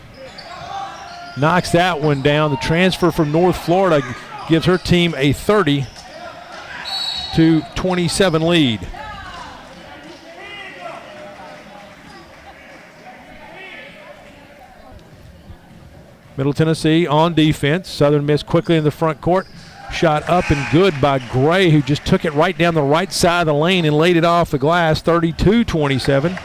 knocks that one down. The transfer from North Florida gives her team a 30 to 27 lead. Middle Tennessee on defense. Southern Miss quickly in the front court. Shot up and good by Gray, who just took it right down the right side of the lane and laid it off the glass. 32 27.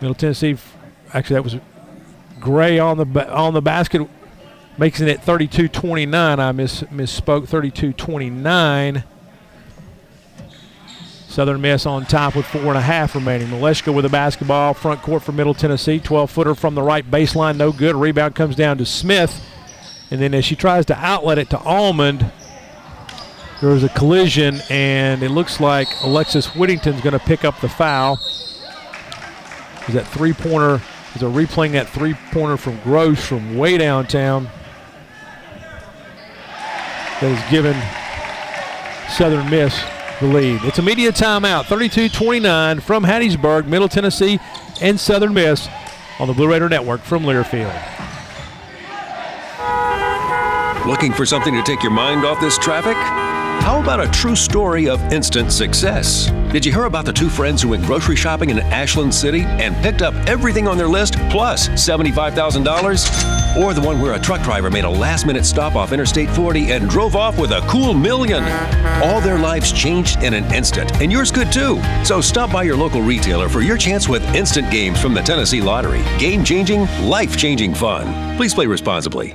Middle Tennessee, actually, that was Gray on the on the basket, making it 32-29. I miss misspoke. 32-29. Southern Miss on top with four and a half remaining. Malashka with a basketball, front court for Middle Tennessee. 12 footer from the right baseline, no good. Rebound comes down to Smith. And then as she tries to outlet it to Almond, there was a collision, and it looks like Alexis Whittington's going to pick up the foul. Is that three pointer? Is a replaying that three pointer from Gross from way downtown that has given Southern Miss the lead. It's a media timeout, 32-29 from Hattiesburg, Middle Tennessee, and Southern Miss on the Blue Raider Network from Learfield. Looking for something to take your mind off this traffic? How about a true story of instant success? Did you hear about the two friends who went grocery shopping in Ashland City and picked up everything on their list plus $75,000? Or the one where a truck driver made a last minute stop off Interstate 40 and drove off with a cool million? All their lives changed in an instant, and yours could too. So stop by your local retailer for your chance with instant games from the Tennessee Lottery. Game changing, life changing fun. Please play responsibly.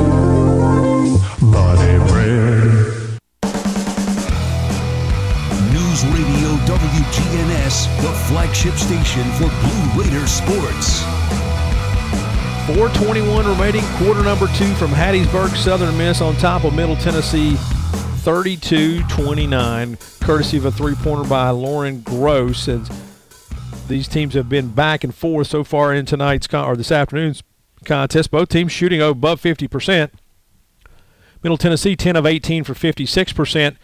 Flagship station for Blue Raider sports. 421 remaining, quarter number two from Hattiesburg, Southern Miss on top of Middle Tennessee, 32-29, courtesy of a three-pointer by Lauren Gross. And these teams have been back and forth so far in tonight's con- or this afternoon's contest. Both teams shooting above 50%. Middle Tennessee 10 of 18 for 56%.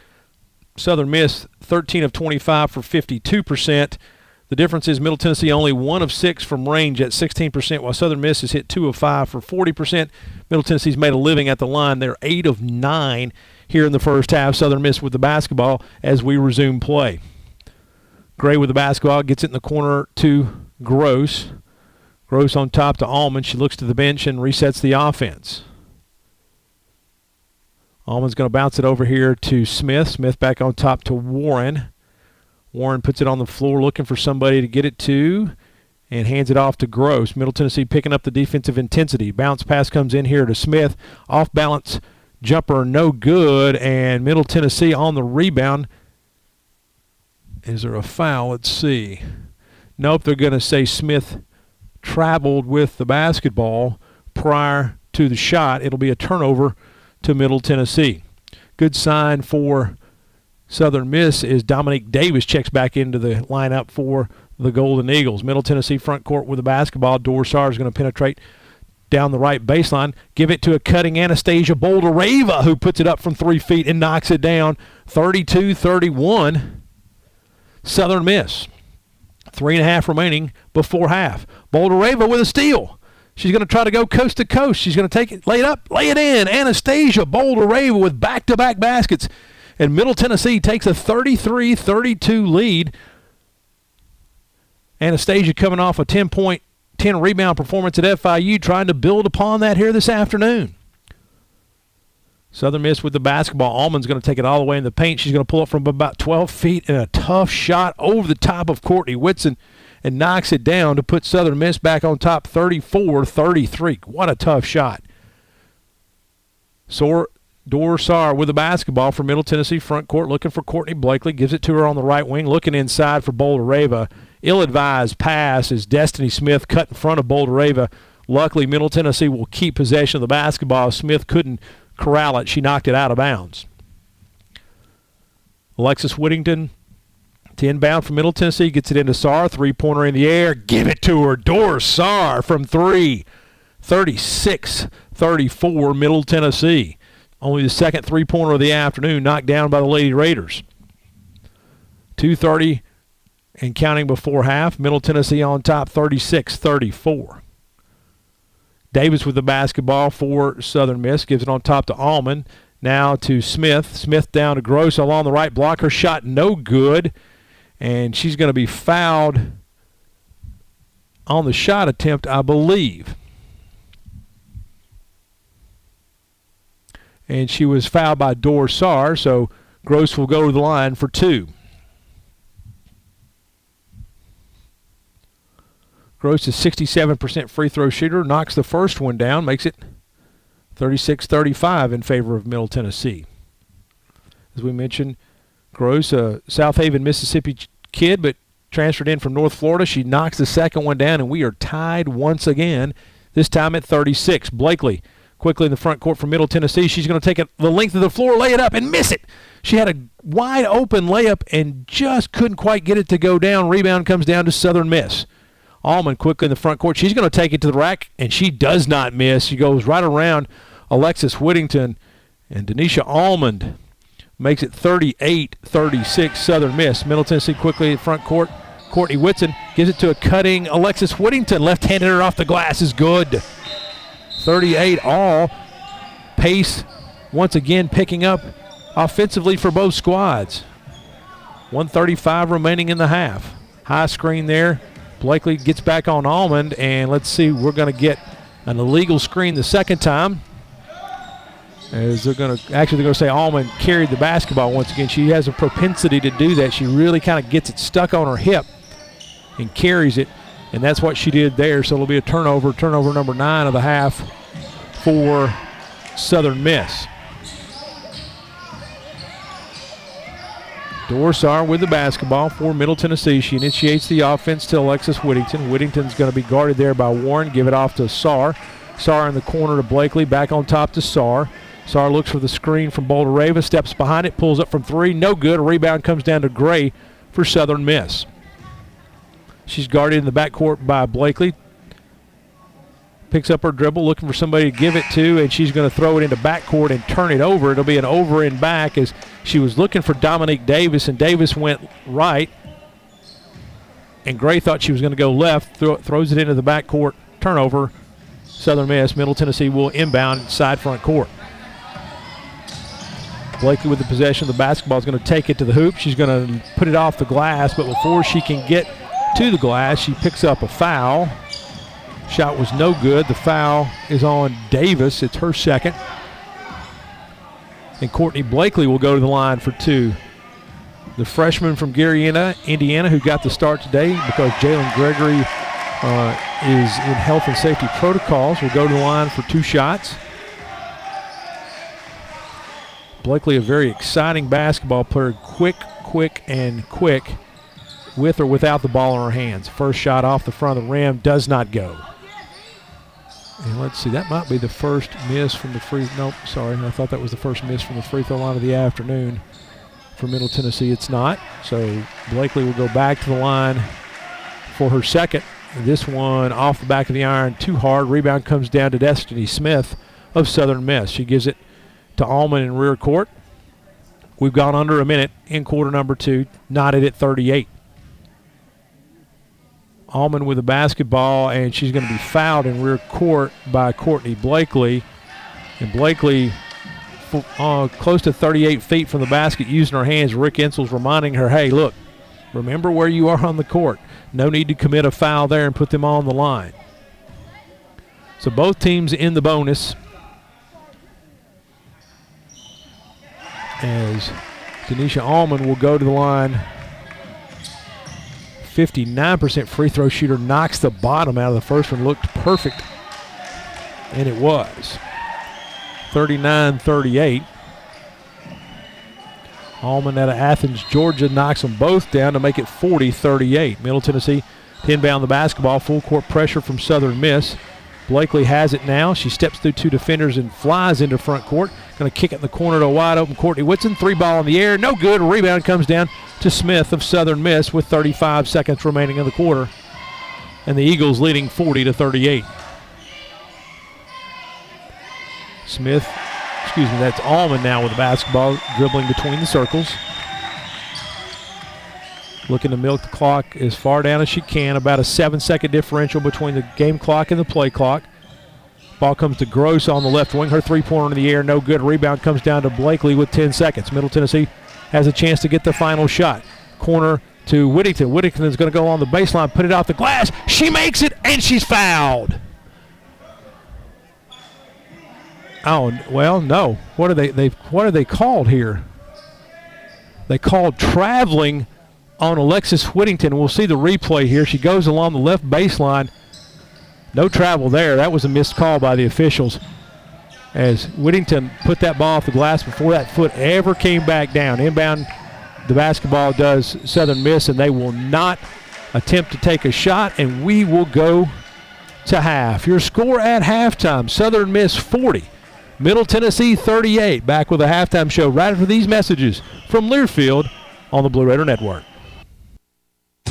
Southern Miss 13 of 25 for 52%. The difference is Middle Tennessee only one of six from range at 16%, while Southern Miss has hit two of five for 40%. Middle Tennessee's made a living at the line. They're eight of nine here in the first half. Southern Miss with the basketball as we resume play. Gray with the basketball gets it in the corner to Gross. Gross on top to Allman. She looks to the bench and resets the offense. Allman's going to bounce it over here to Smith. Smith back on top to Warren. Warren puts it on the floor looking for somebody to get it to and hands it off to Gross. Middle Tennessee picking up the defensive intensity. Bounce pass comes in here to Smith. Off balance jumper, no good. And Middle Tennessee on the rebound. Is there a foul? Let's see. Nope, they're going to say Smith traveled with the basketball prior to the shot. It'll be a turnover to Middle Tennessee. Good sign for Southern Miss is Domonique Davis checks back into the lineup for the Golden Eagles. Middle Tennessee front court with the basketball. Dor Saar is going to penetrate down the right baseline. Give it to a cutting Anastasiia Boldyreva who puts it up from three feet and knocks it down 32 31. Southern Miss. Three and a half remaining before half. Boldyreva with a steal. She's going to try to go coast to coast. She's going to take it, lay it up, lay it in. Anastasiia Boldyreva with back-to-back baskets. And Middle Tennessee takes a 33-32 lead. Anastasiia coming off a 10-point, 10-rebound performance at FIU, trying to build upon that here this afternoon. Southern Miss with the basketball. Allman's going to take it all the way in the paint. She's going to pull it from about 12 feet and a tough shot over the top of Courtney Whitson and knocks it down to put Southern Miss back on top 34-33. What a tough shot. Dor Saar with the basketball for Middle Tennessee front court looking for Courtney Blakely. Gives it to her on the right wing. Looking inside for Boldyreva. Ill-advised pass as Destiny Smith cut in front of Boldyreva. Luckily, Middle Tennessee will keep possession of the basketball. Smith couldn't corral it. She knocked it out of bounds. Alexis Whittington to inbound from Middle Tennessee. Gets it into Saar. Three pointer in the air. Give it to her. Dor Saar from three. 36 34 Middle Tennessee. Only the second three pointer of the afternoon knocked down by the Lady Raiders. 230 and counting before half. Middle Tennessee on top 36 34. Davis with the basketball for Southern Miss. Gives it on top to Allman. Now to Smith. Smith down to Gross along the right block. Her shot no good. And she's going to be fouled on the shot attempt, I believe. And she was fouled by Dor Saar, So Gross will go to the line for two. Gross is 67% free throw shooter, knocks the first one down, makes it 36 35 in favor of Middle Tennessee. As we mentioned, Gross, a South Haven, Mississippi kid, but transferred in from North Florida. She knocks the second one down, and we are tied once again, this time at 36. Blakely quickly in the front court for Middle Tennessee. She's going to take it the length of the floor, lay it up, and miss it. She had a wide open layup and just couldn't quite get it to go down. Rebound comes down to Southern Miss. Almond quickly in the front court. She's going to take it to the rack, and she does not miss. She goes right around Alexis Whittington, and Denisha Almond makes it 38-36 Southern Miss. Middle Tennessee quickly in the front court. Courtney Whitson gives it to a cutting Alexis Whittington. Left-handed her off the glass is good. 38 all. Pace once again picking up offensively for both squads. 135 remaining in the half. High screen there. Blakely gets back on Almond, and let's see, we're going to get an illegal screen the second time. As they're going to actually, they're going to say Almond carried the basketball once again. She has a propensity to do that. She really kind of gets it stuck on her hip and carries it, and that's what she did there. So it'll be a turnover, turnover number nine of the half for Southern Miss. Dor Saar with the basketball for Middle Tennessee. She initiates the offense to Alexis Whittington. Whittington's going to be guarded there by Warren. Give it off to Saar. Saar in the corner to Blakely. Back on top to Saar. Saar looks for the screen from Boldyreva. Steps behind it. Pulls up from three. No good. Rebound comes down to Gray for Southern Miss. She's guarded in the backcourt by Blakely. Picks up her dribble, looking for somebody to give it to, and she's going to throw it into backcourt and turn it over. It'll be an over and back as she was looking for Domonique Davis, and Davis went right. And Gray thought she was going to go left, throw, throws it into the backcourt. Turnover. Southern Miss, Middle Tennessee will inbound side front court. Blakely with the possession of the basketball is going to take it to the hoop. She's going to put it off the glass, but before she can get to the glass, she picks up a foul. Shot was no good. The foul is on Davis. It's her second. And Courtney Blakely will go to the line for two. The freshman from Gary, Indiana, who got the start today because Jalynn Gregory uh, is in health and safety protocols, will go to the line for two shots. Blakely, a very exciting basketball player, quick, quick, and quick, with or without the ball in her hands. First shot off the front of the rim does not go. And let's see, that might be the first miss from the free. Nope, sorry, I thought that was the first miss from the free throw line of the afternoon for Middle Tennessee. It's not. So Blakely will go back to the line for her second. This one off the back of the iron, too hard. Rebound comes down to Destiny Smith of Southern Miss. She gives it to Allman in rear court. We've gone under a minute in quarter number two, knotted at 38. Allman with the basketball, and she's going to be fouled in rear court by Courtney Blakely. And Blakely, uh, close to 38 feet from the basket, using her hands. Rick Insell's reminding her, hey, look, remember where you are on the court. No need to commit a foul there and put them on the line. So both teams in the bonus. As Denisha Almond will go to the line 59% free throw shooter knocks the bottom out of the first one. Looked perfect. And it was. 39 38. Allman out of Athens, Georgia knocks them both down to make it 40 38. Middle Tennessee inbound the basketball. Full court pressure from Southern Miss. Blakely has it now. She steps through two defenders and flies into front court. Going to kick it in the corner to a wide open Courtney Whitson. Three ball in the air. No good. Rebound comes down to Smith of Southern Miss with 35 seconds remaining in the quarter. And the Eagles leading 40 to 38. Smith, excuse me, that's Allman now with the basketball, dribbling between the circles. Looking to milk the clock as far down as she can. About a seven second differential between the game clock and the play clock. Ball comes to Gross on the left wing. Her three pointer in the air, no good. Rebound comes down to Blakely with 10 seconds. Middle Tennessee has a chance to get the final shot. Corner to Whittington. Whittington is going to go on the baseline, put it off the glass. She makes it, and she's fouled. Oh well, no. What are they? They what are they called here? They called traveling on Alexis Whittington. We'll see the replay here. She goes along the left baseline. No travel there. That was a missed call by the officials. As Whittington put that ball off the glass before that foot ever came back down. Inbound, the basketball does Southern Miss, and they will not attempt to take a shot, and we will go to half. Your score at halftime Southern Miss 40, Middle Tennessee 38. Back with a halftime show right after these messages from Learfield on the Blue Raider Network.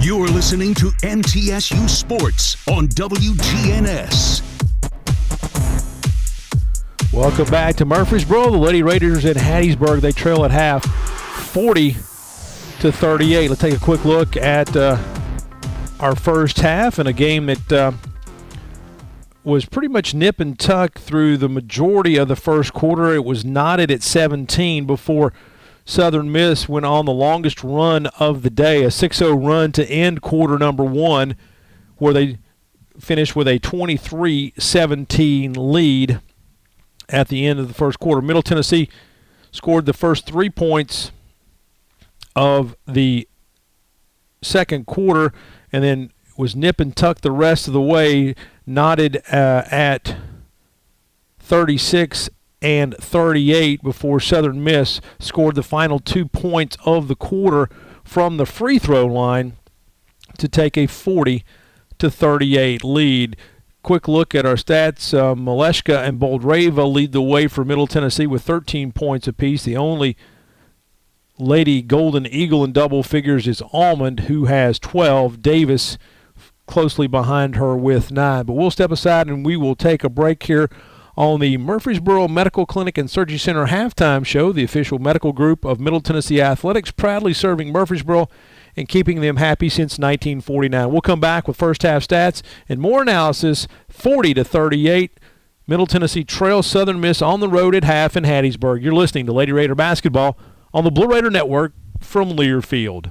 You're listening to MTSU Sports on WGNS. Welcome back to Murfreesboro. The Lady Raiders in Hattiesburg. They trail at half 40 to 38. Let's take a quick look at uh, our first half in a game that uh, was pretty much nip and tuck through the majority of the first quarter. It was knotted at 17 before Southern Miss went on the longest run of the day, a 6 0 run to end quarter number one, where they finished with a 23 17 lead at the end of the first quarter. Middle Tennessee scored the first three points of the second quarter and then was nip and tuck the rest of the way, knotted uh, at 36 and 38 before Southern Miss scored the final two points of the quarter from the free throw line to take a 40 to 38 lead. Quick look at our stats. Uh, and Boldyreva lead the way for Middle Tennessee with 13 points apiece. The only Lady Golden Eagle in double figures is Almond, who has 12. Davis closely behind her with nine. But we'll step aside and we will take a break here on the Murfreesboro Medical Clinic and Surgery Center halftime show. The official medical group of Middle Tennessee Athletics, proudly serving Murfreesboro and keeping them happy since 1949. We'll come back with first half stats and more analysis. 40 to 38. Middle Tennessee trails Southern Miss on the road at half in Hattiesburg. You're listening to Lady Raider basketball on the Blue Raider Network from Learfield.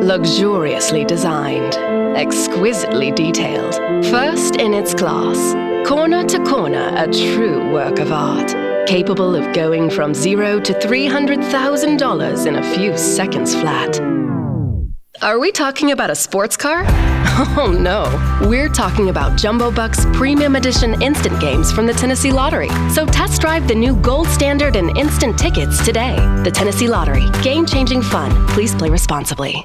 Luxuriously designed, exquisitely detailed, first in its class, corner to corner, a true work of art, capable of going from zero to $300,000 in a few seconds flat. Are we talking about a sports car? Oh no, we're talking about Jumbo Bucks Premium Edition instant games from the Tennessee Lottery. So test drive the new gold standard and instant tickets today. The Tennessee Lottery, game changing fun. Please play responsibly.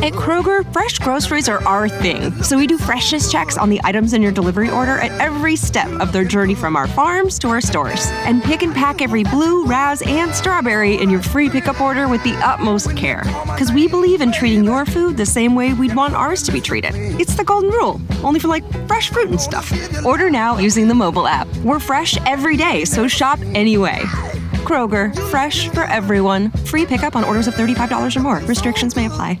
At Kroger, fresh groceries are our thing, so we do freshness checks on the items in your delivery order at every step of their journey from our farms to our stores. And pick and pack every blue, raz, and strawberry in your free pickup order with the utmost care. Because we believe in treating your food the same way we'd want ours to be treated. It's the golden rule, only for like fresh fruit and stuff. Order now using the mobile app. We're fresh every day, so shop anyway. Kroger, fresh for everyone. Free pickup on orders of $35 or more. Restrictions may apply.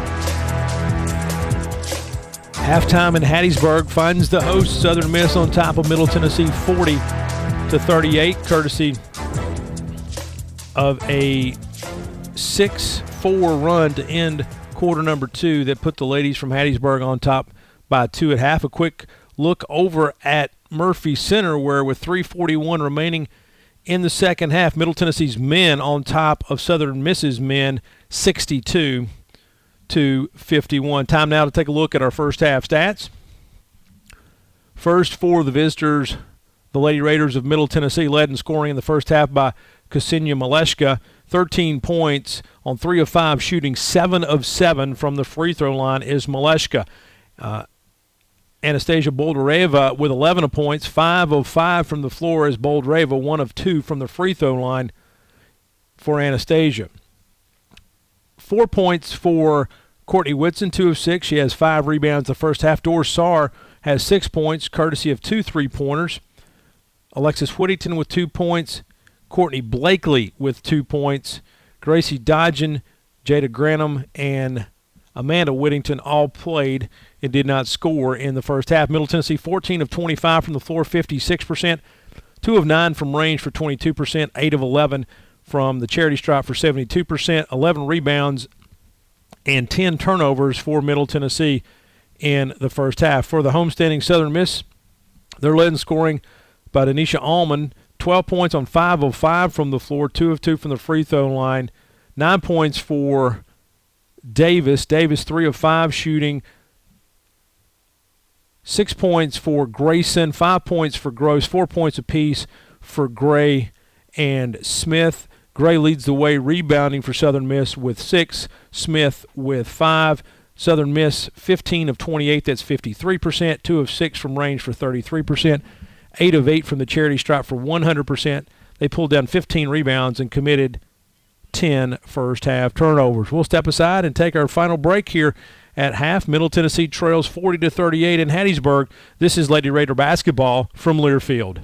Halftime in Hattiesburg finds the host Southern Miss on top of Middle Tennessee 40 to 38, courtesy of a 6-4 run to end quarter number two that put the ladies from Hattiesburg on top by two at half. A quick look over at Murphy Center, where with 341 remaining in the second half, Middle Tennessee's men on top of Southern Miss's men 62 to 51. Time now to take a look at our first half stats. First for the visitors, the Lady Raiders of Middle Tennessee led in scoring in the first half by Ksenia Malashka. 13 points on 3 of 5 shooting, 7 of 7 from the free throw line is Malashka. Uh, Anastasiia Boldyreva with 11 points, 5 of 5 from the floor is Boldyreva, 1 of 2 from the free throw line for Anastasiia. Four points for Courtney Whitson, two of six. She has five rebounds the first half. Doris Saar has six points, courtesy of two three pointers. Alexis Whittington with two points. Courtney Blakely with two points. Gracie Dodgen, Jada Granum, and Amanda Whittington all played and did not score in the first half. Middle Tennessee 14 of 25 from the floor, 56%. 2 of 9 from range for 22%. 8 of 11 from the charity stripe for 72%. 11 rebounds and 10 turnovers for Middle Tennessee in the first half. For the homestanding Southern Miss, they're led in scoring by Denisha Allman. 12 points on 5 of 5 from the floor, 2 of 2 from the free throw line. 9 points for Davis. Davis, 3 of 5 shooting. 6 points for Grayson. 5 points for Gross. 4 points apiece for Gray and Smith. Gray leads the way rebounding for Southern Miss with 6. Smith with 5. Southern Miss 15 of 28, that's 53%. 2 of 6 from range for 33%. 8 of 8 from the charity stripe for 100%. They pulled down 15 rebounds and committed 10 first half turnovers. We'll step aside and take our final break here at half. Middle Tennessee trails 40 to 38 in Hattiesburg. This is Lady Raider basketball from Learfield.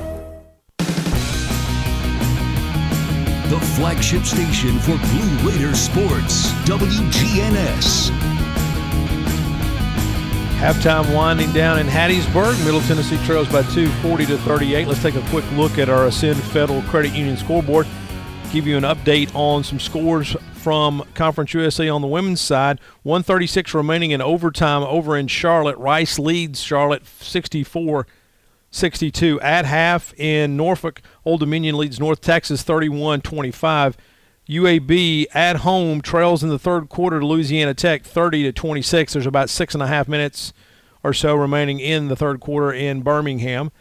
Flagship station for Blue Raider sports, WGNS. Halftime winding down in Hattiesburg. Middle Tennessee trails by two, 40 to 38. Let's take a quick look at our Ascend Federal Credit Union scoreboard. Give you an update on some scores from Conference USA on the women's side. 136 remaining in overtime over in Charlotte. Rice leads Charlotte 64 62. At half in Norfolk, Old Dominion leads North Texas 31 25. UAB at home trails in the third quarter to Louisiana Tech 30 to 26. There's about six and a half minutes or so remaining in the third quarter in Birmingham.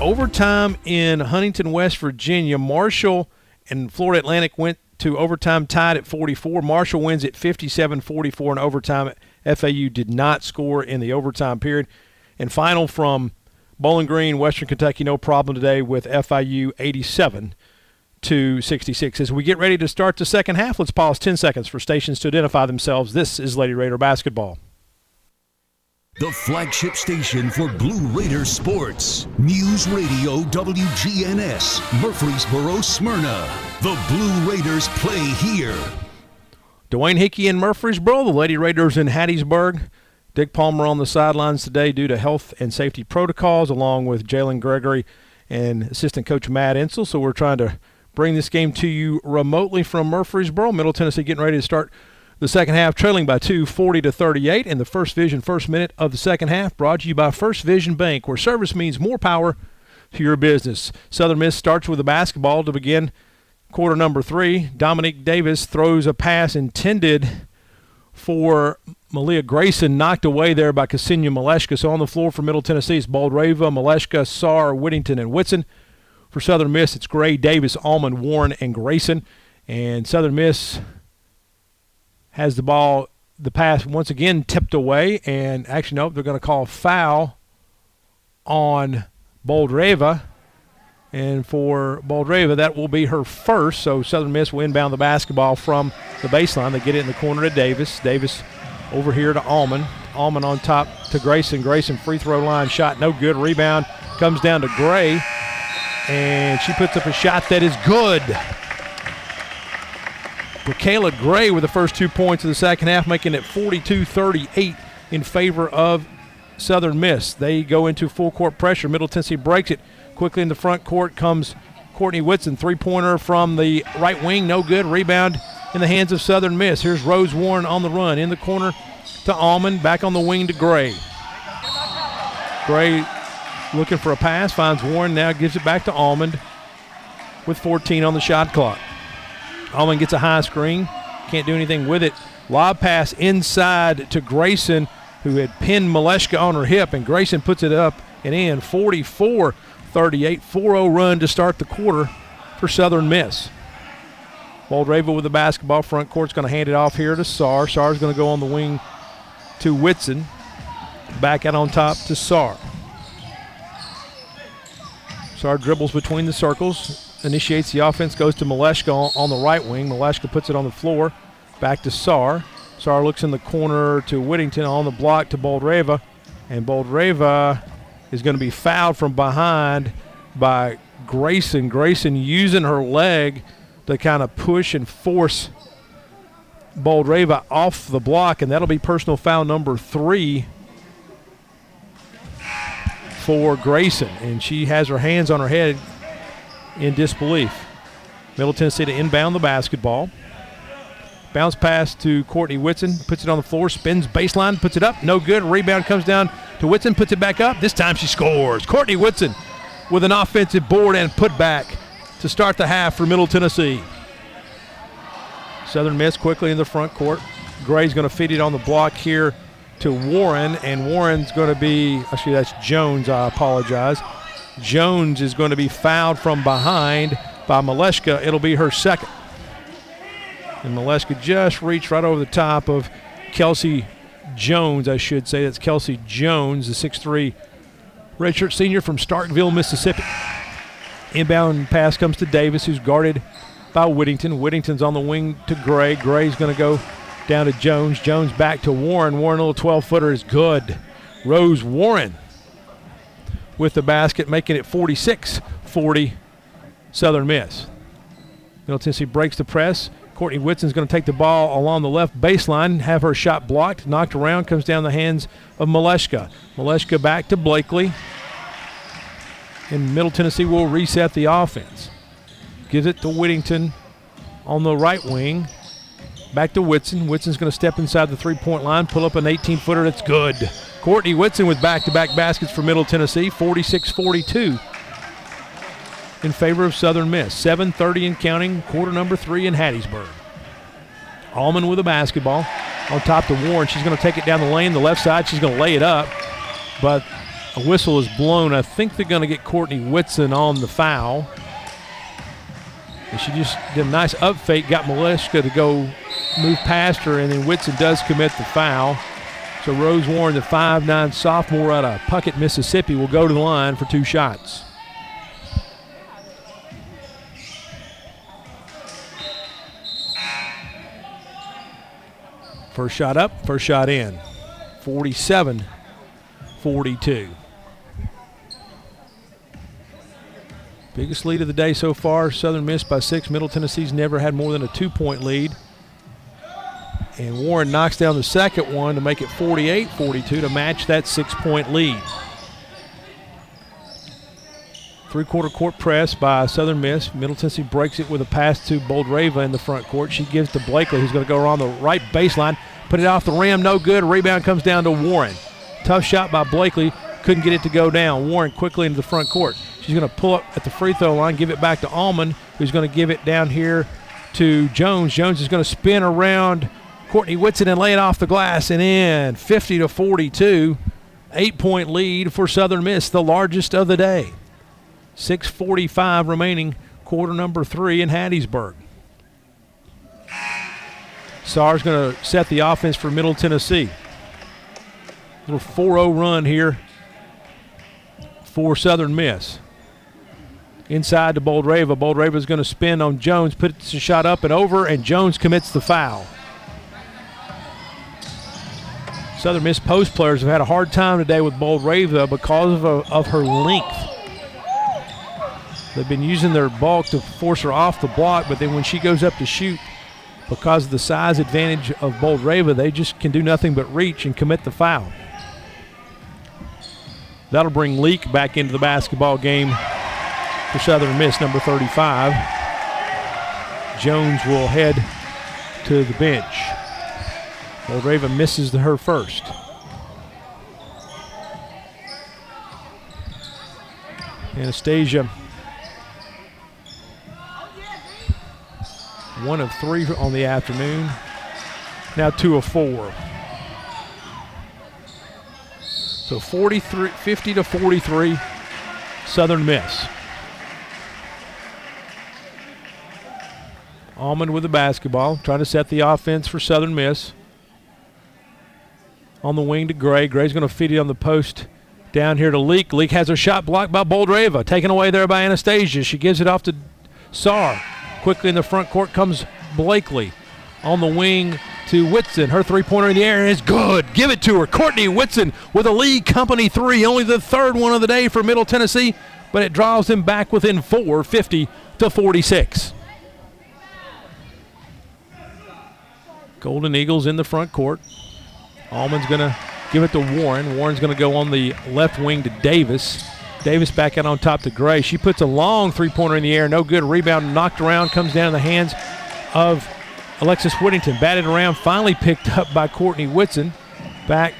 Overtime in Huntington, West Virginia. Marshall and Florida Atlantic went to overtime tied at 44. Marshall wins at 57 44 in overtime. FAU did not score in the overtime period. And final from Bowling Green, Western Kentucky, no problem today with FIU 87 to 66. As we get ready to start the second half, let's pause 10 seconds for stations to identify themselves. This is Lady Raider basketball. The flagship station for Blue Raider sports. News Radio WGNS, Murfreesboro, Smyrna. The Blue Raiders play here. Dwayne Hickey in Murfreesboro, the Lady Raiders in Hattiesburg. Dick Palmer on the sidelines today due to health and safety protocols, along with Jalynn Gregory and assistant coach Matt Insell. So we're trying to bring this game to you remotely from Murfreesboro. Middle Tennessee getting ready to start the second half, trailing by two, 40 to 38. In the First Vision first minute of the second half, brought to you by First Vision Bank, where service means more power to your business. Southern Miss starts with a basketball to begin quarter number three. Domonique Davis throws a pass intended for Melyia Grayson, knocked away there by Ksenia Malashka. So on the floor for Middle Tennessee, it's Boldyreva, Malashka, Saar, Whittington, and Whitson. For Southern Miss, it's Gray, Davis, Almond, Warren, and Grayson. And Southern Miss has the ball, the pass once again tipped away. And actually, nope, they're going to call foul on Boldyreva. And for Boldyreva, that will be her first. So Southern Miss will inbound the basketball from the baseline. They get it in the corner to Davis. Davis over here to Allman. Allman on top to Grayson. Grayson free throw line shot, no good. Rebound comes down to Gray. And she puts up a shot that is good. Brikayla Gray with the first two points of the second half, making it 42 38 in favor of Southern Miss. They go into full court pressure. Middle Tennessee breaks it. Quickly in the front court comes Courtney Whitson. Three pointer from the right wing, no good. Rebound in the hands of Southern Miss. Here's Rose Warren on the run. In the corner to Almond. Back on the wing to Gray. Gray looking for a pass. Finds Warren. Now gives it back to Almond with 14 on the shot clock. Almond gets a high screen. Can't do anything with it. Lob pass inside to Grayson, who had pinned Malashka on her hip, and Grayson puts it up and in 44 38. 4 0 run to start the quarter for Southern Miss. Boldyreva with the basketball. Front court's going to hand it off here to Saar. Saar's going to go on the wing to Whitson. Back out on top to Saar. Saar dribbles between the circles, initiates the offense, goes to Malashka on, on the right wing. Malashka puts it on the floor. Back to Saar. Saar looks in the corner to Whittington on the block to Boldyreva. And Boldyreva is going to be fouled from behind by Grayson. Grayson using her leg to kind of push and force Boldyreva off the block, and that'll be personal foul number three for Grayson. And she has her hands on her head in disbelief. Middle Tennessee to inbound the basketball. Bounce pass to Courtney Whitson, puts it on the floor, spins baseline, puts it up, no good. Rebound comes down to Whitson, puts it back up. This time she scores. Courtney Whitson with an offensive board and put back to start the half for Middle Tennessee. Southern Miss quickly in the front court. Gray's going to feed it on the block here to Warren, and Warren's going to be, actually, that's Jones, I apologize. Jones is going to be fouled from behind by Malashka. It'll be her second. And Malashka just reached right over the top of Kelsey Jones, I should say. That's Kelsey Jones, the 6'3 redshirt senior from Starkville, Mississippi. Inbound pass comes to Davis, who's guarded by Whittington. Whittington's on the wing to Gray. Gray's going to go down to Jones. Jones back to Warren. Warren, a little 12 footer, is good. Rose Warren with the basket, making it 46 40 Southern Miss. Middle Tennessee breaks the press. Courtney Whitson's going to take the ball along the left baseline, have her shot blocked, knocked around, comes down the hands of Malashka. Malashka back to Blakely. And Middle Tennessee will reset the offense. Gives it to Whittington on the right wing. Back to Whitson. Whitson's going to step inside the three point line, pull up an 18 footer that's good. Courtney Whitson with back to back baskets for Middle Tennessee, 46 42. in favor of Southern Miss. 7:30 and counting, quarter number three in Hattiesburg. Allman with a basketball on top to Warren. She's going to take it down the lane, the left side. She's going to lay it up, but a whistle is blown. I think they're going to get Courtney Whitson on the foul. And she just did a nice up fake, got Malashka to go move past her, and then Whitson does commit the foul. So Rose Warren, the 5'9 sophomore out of Puckett, Mississippi, will go to the line for two shots. First shot up, first shot in. 47 42. Biggest lead of the day so far. Southern Miss by six. Middle Tennessee's never had more than a two point lead. And Warren knocks down the second one to make it 48 42 to match that six point lead. Three quarter court press by Southern Miss. Middle Tennessee breaks it with a pass to Boldyreva in the front court. She gives to Blakely, who's going to go around the right baseline, put it off the rim, no good. Rebound comes down to Warren. Tough shot by Blakely, couldn't get it to go down. Warren quickly into the front court. She's going to pull up at the free throw line, give it back to Almond, who's going to give it down here to Jones. Jones is going to spin around Courtney Whitson and lay it off the glass and in 50 to 42. Eight point lead for Southern Miss, the largest of the day. 6.45 remaining, quarter number three in Hattiesburg. Saar's going to set the offense for Middle Tennessee. Little 4 0 run here for Southern Miss. Inside to. Boldyreva is going to spin on Jones, puts the shot up and over, and Jones commits the foul. Southern Miss post players have had a hard time today with Boldyreva because of, a, of her length. They've been using their bulk to force her off the block, but then when she goes up to shoot, because of the size advantage of Boldyreva, they just can do nothing but reach and commit the foul. That'll bring Leak back into the basketball game for Southern Miss, number 35. Jones will head to the bench. Boldyreva misses the, her first. Anastasiia, one of three on the afternoon. Now two of four. So 43, 50 to 43, Southern Miss. Almond with the basketball, trying to set the offense for Southern Miss. On the wing to Gray. Gray's going to feed it on the post down here to Leak. Leak has her shot blocked by Boldyreva. Taken away there by Anastasiia. She gives it off to Saar. Quickly in the front court comes Blakely. On the wing to Whitson. Her three pointer in the air is good. Give it to her. Courtney Whitson with a lead company three. Only the third one of the day for Middle Tennessee, but it draws them back within four, 50 to 46. Golden Eagles in the front court. Allman's going to give it to Warren. Warren's going to go on the left wing to Davis. Davis back out on top to Gray. She puts a long three pointer in the air. No good. Rebound knocked around. Comes down in the hands of Alexis Whittington. Batted around. Finally picked up by Courtney Whitson. Back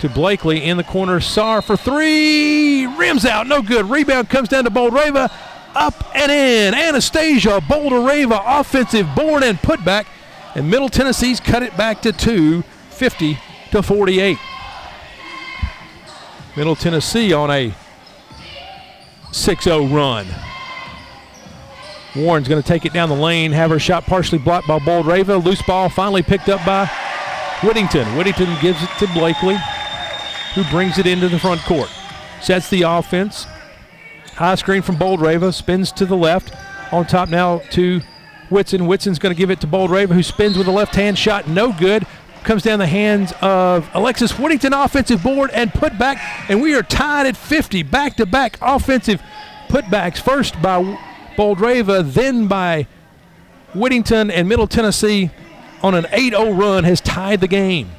to Blakely in the corner. Saar for three. Rims out. No good. Rebound comes down to Boldyreva. Up and in. Anastasiia Boldyreva offensive board and putback. And Middle Tennessee's cut it back to two, 50 to 48. Middle Tennessee on a 6 0 run. Warren's going to take it down the lane, have her shot partially blocked by Boldyreva. Loose ball finally picked up by Whittington. Whittington gives it to Blakely, who brings it into the front court. Sets the offense. High screen from Boldyreva, spins to the left. On top now to Whitson. Whitson's going to give it to Boldyreva, who spins with a left hand shot. No good. Comes down the hands of Alexis Whittington, offensive board and put back. And we are tied at 50. Back to back offensive putbacks. First by Boldyreva, then by Whittington. And Middle Tennessee on an 8 0 run has tied the game.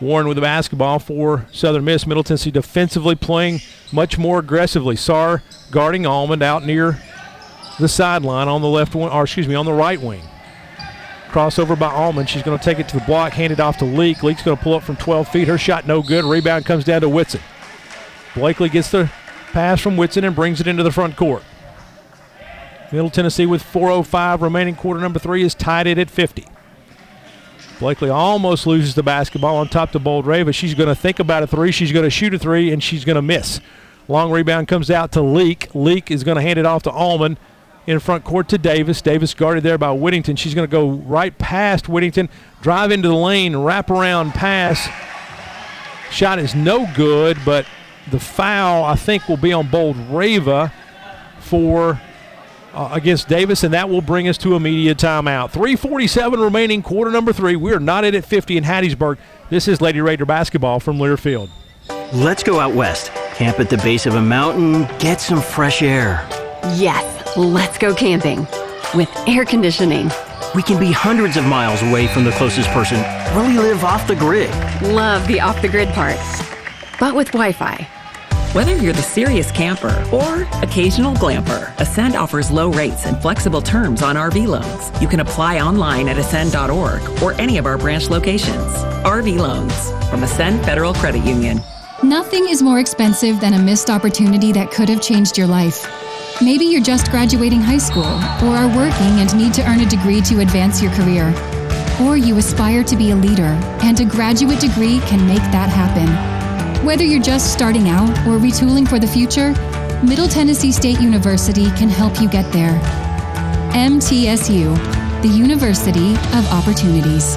Warren with the basketball for Southern Miss. Middle Tennessee defensively playing much more aggressively. Saar guarding Almond out near the sideline on the left wing, or excuse me, on the right wing. Crossover by Almond. She's going to take it to the block, hand it off to Leak. Leak's going to pull up from 12 feet. Her shot no good. Rebound comes down to Whitson. Blakely gets the Pass from Whitson and brings it into the front court. Middle Tennessee with 4.05 remaining. Quarter number three is tied it at 50. Blakely almost loses the basketball on top to but She's going to think about a three. She's going to shoot a three, and she's going to miss. Long rebound comes out to Leak. Leak is going to hand it off to Allman in front court to Davis. Davis guarded there by Whittington. She's going to go right past Whittington, drive into the lane, wrap around pass. Shot is no good, but the foul, I think, will be on Boldyreva for uh, against Davis, and that will bring us to immediate timeout. 347 remaining, quarter number three. We are not in at 50 in Hattiesburg. This is Lady Raider basketball from Learfield. Let's go out west. Camp at the base of a mountain, get some fresh air. Yes, let's go camping with air conditioning. We can be hundreds of miles away from the closest person. Really live off the grid. Love the off the grid part, but with Wi Fi. Whether you're the serious camper or occasional glamper, Ascend offers low rates and flexible terms on RV loans. You can apply online at ascend.org or any of our branch locations. RV loans from Ascend Federal Credit Union. Nothing is more expensive than a missed opportunity that could have changed your life. Maybe you're just graduating high school or are working and need to earn a degree to advance your career. Or you aspire to be a leader, and a graduate degree can make that happen. Whether you're just starting out or retooling for the future, Middle Tennessee State University can help you get there. MTSU, the University of Opportunities.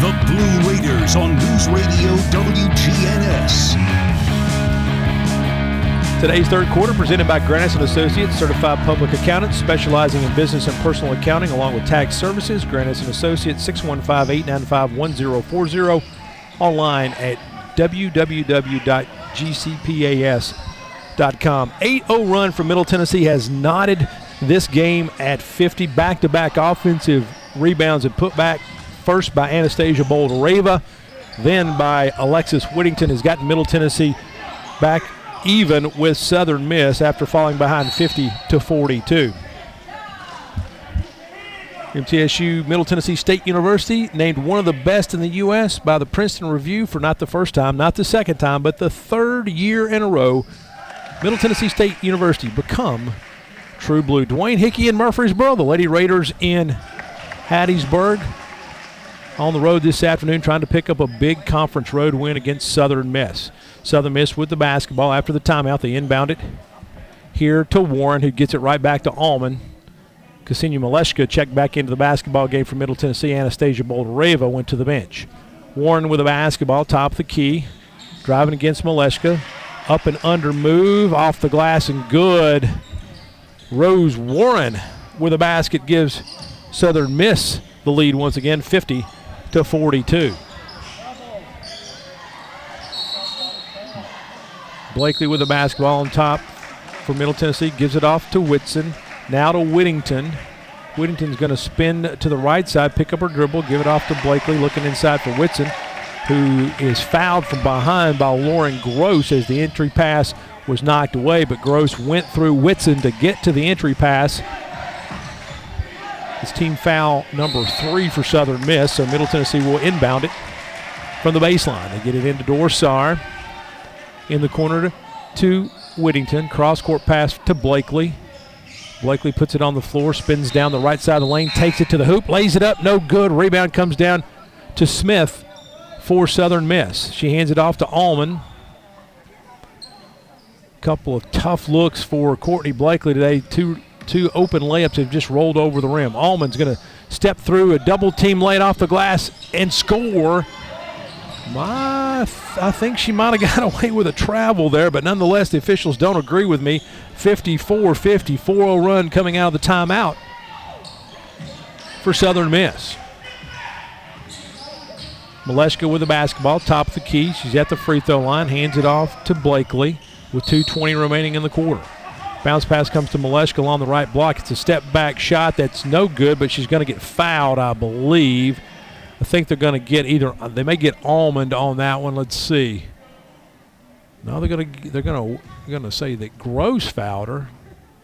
The Blue Raiders on News Radio WGNS. Today's third quarter presented by Grannis and Associates, certified public accountants specializing in business and personal accounting along with tax services. Grannis and Associates 615-895-1040 online at www.gcpas.com. 8-0 run from Middle Tennessee has knotted this game at 50 back-to-back offensive rebounds and putback first by Anastasiia Boldyreva, then by Alexis Whittington, has gotten Middle Tennessee back even with Southern Miss after falling behind 50 to 42. MTSU Middle Tennessee State University named one of the best in the U.S. by the Princeton Review for not the first time, not the second time, but the third year in a row. Middle Tennessee State University become True Blue. Dwayne Hickey in Murfreesboro, the Lady Raiders in Hattiesburg on the road this afternoon trying to pick up a big conference road win against Southern Miss. Southern Miss with the basketball after the timeout. They inbound it here to Warren, who gets it right back to Allman. Ksenia Malashka checked back into the basketball game for Middle Tennessee. Anastasiia Boldyreva went to the bench. Warren with the basketball, top of the key, driving against Malashka. Up and under move, off the glass and good. Rose Warren with a basket gives Southern Miss the lead once again, 50 to 42. Blakely with the basketball on top for Middle Tennessee, gives it off to Whitson. Now to Whittington. Whittington's going to spin to the right side, pick up her dribble, give it off to Blakely, looking inside for Whitson, who is fouled from behind by Lauren Gross as the entry pass was knocked away, but Gross went through Whitson to get to the entry pass. It's team foul number three for Southern Miss, so Middle Tennessee will inbound it from the baseline. They get it into Dor Saar in the corner to Whittington. Cross court pass to Blakely. Blakely puts it on the floor, spins down the right side of the lane, takes it to the hoop, lays it up, no good. Rebound comes down to Smith for Southern Miss. She hands it off to Allman. A couple of tough looks for Courtney Blakely today. Two two open layups have just rolled over the rim. Allman's going to step through a double team lay off the glass and score. My, I think she might have got away with a travel there, but nonetheless, the officials don't agree with me. 54 50, 4 0 run coming out of the timeout for Southern Miss. Malashka with the basketball, top of the key. She's at the free throw line, hands it off to Blakely with 2.20 remaining in the quarter. Bounce pass comes to Malashka along the right block. It's a step back shot that's no good, but she's going to get fouled, I believe. I think they're going to get either they may get almond on that one. Let's see. No, they're going to they're going to going to say that Gross fouled her.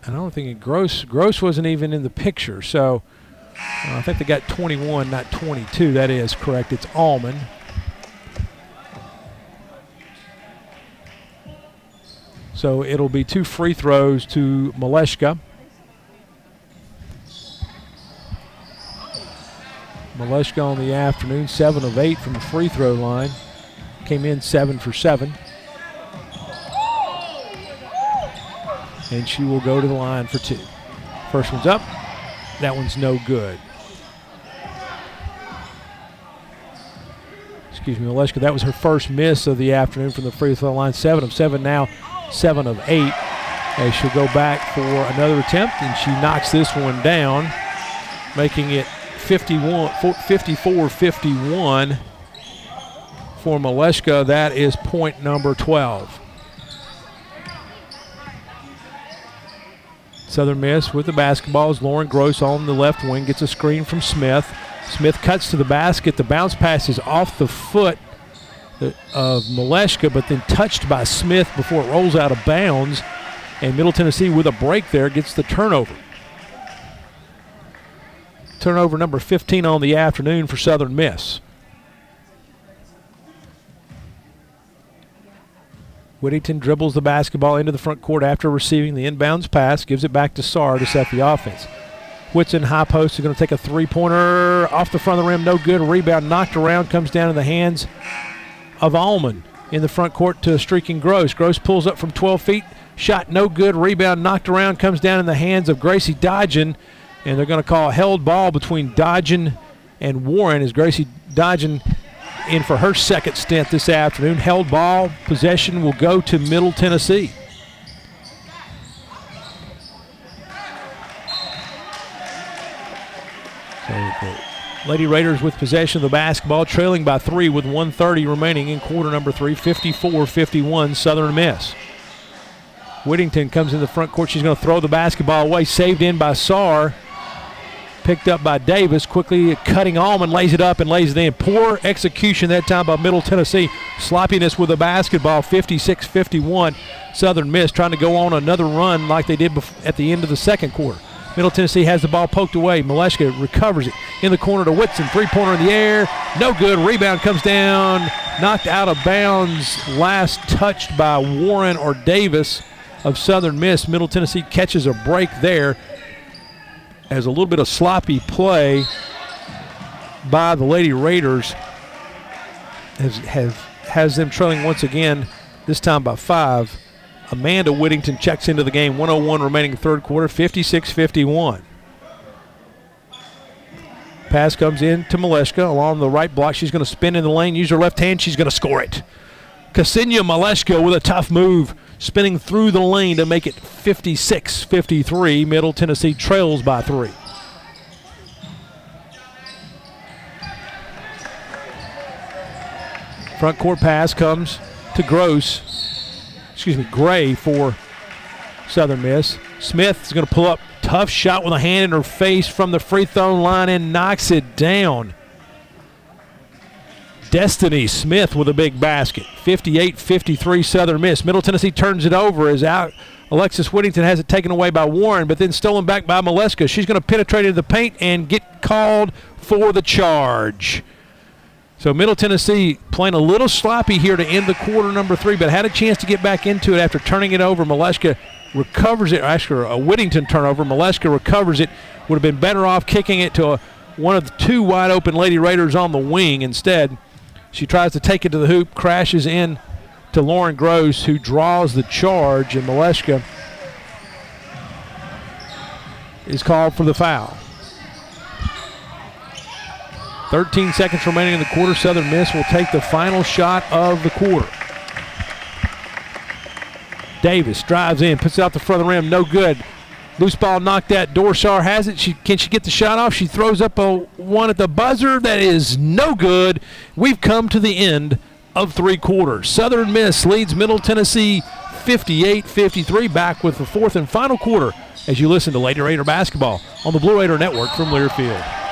And I don't think Gross Gross wasn't even in the picture. So uh, I think they got 21, not 22. That is correct. It's Almond. So it'll be two free throws to Malashka. Malashka on the afternoon, seven of eight from the free throw line. Came in seven for seven. And she will go to the line for two. First one's up. That one's no good. Excuse me, Malashka. That was her first miss of the afternoon from the free throw line. Seven of seven now, seven of eight. As she'll go back for another attempt, and she knocks this one down, making it 51, 54 51 for Malashka. That is point number 12. Southern Miss with the basketball is Lauren Gross on the left wing, gets a screen from Smith. Smith cuts to the basket. The bounce pass is off the foot of Malashka, but then touched by Smith before it rolls out of bounds. And Middle Tennessee, with a break there, gets the turnover. Turnover number 15 on the afternoon for Southern Miss. Whittington dribbles the basketball into the front court after receiving the inbounds pass, gives it back to Saar to set the offense. Whitson high post is going to take a three pointer off the front of the rim, no good. Rebound knocked around, comes down in the hands of Almond in the front court to streaking Gross. Gross pulls up from 12 feet, shot no good. Rebound knocked around, comes down in the hands of Gracie Dodgen, and they're going to call a held ball between Dodgen and Warren as Gracie Dodgen in for her second stint this afternoon. Held ball possession will go to Middle Tennessee. So Lady Raiders with possession of the basketball, trailing by three with 130 remaining in quarter number three, 54-51 Southern Miss. Whittington comes in the front court. She's going to throw the basketball away, saved in by Saar picked up by Davis. Quickly cutting Almond, lays it up and lays it in. Poor execution that time by Middle Tennessee. Sloppiness with the basketball, 56 51. Southern Miss trying to go on another run like they did at the end of the second quarter. Middle Tennessee has the ball poked away. Malashka recovers it in the corner to Whitson. Three pointer in the air. No good. Rebound comes down. Knocked out of bounds. Last touched by Warren or Davis of Southern Miss. Middle Tennessee catches a break there as a little bit of sloppy play by the Lady Raiders has, have, has them trailing once again, this time by five. Amanda Whittington checks into the game, 101 remaining third quarter, 56 51. Pass comes in to Malashka along the right block. She's going to spin in the lane, use her left hand. She's going to score it. Ksenia Malashka with a tough move spinning through the lane to make it 56 53. Middle Tennessee trails by three. Front court pass comes to Gross, excuse me, Gray for Southern Miss. Smith is going to pull up. Tough shot with a hand in her face from the free throw line and knocks it down. Destiny Smith with a big basket. 58 53 Southern Miss. Middle Tennessee turns it over as out. Alexis Whittington has it taken away by Warren, but then stolen back by Malashka. She's going to penetrate into the paint and get called for the charge. So Middle Tennessee playing a little sloppy here to end the quarter number three, but had a chance to get back into it after turning it over. Malashka recovers it. Actually, a Whittington turnover. Malashka recovers it. Would have been better off kicking it to a, one of the two wide open Lady Raiders on the wing instead. She tries to take it to the hoop, crashes in to Lauren Gross, who draws the charge, and Malashka is called for the foul. 13 seconds remaining in the quarter. Southern Miss will take the final shot of the quarter. Davis drives in, puts it out the front of the rim, no good. Loose ball knocked out. Dor Saar has it. She can she get the shot off? She throws up a one at the buzzer that is no good. We've come to the end of three quarters. Southern Miss leads Middle Tennessee 58-53. Back with the fourth and final quarter as you listen to Lady Raider basketball on the Blue Raider Network from Learfield.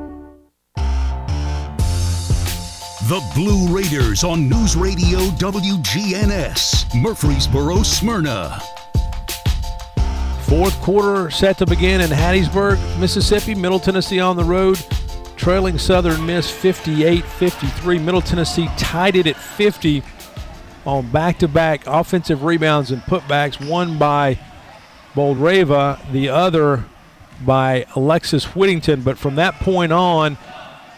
The Blue Raiders on News Radio WGNS, Murfreesboro, Smyrna. Fourth quarter set to begin in Hattiesburg, Mississippi. Middle Tennessee on the road, trailing Southern Miss 58 53. Middle Tennessee tied it at 50 on back to back offensive rebounds and putbacks, one by Boldyreva, the other by Alexis Whittington. But from that point on,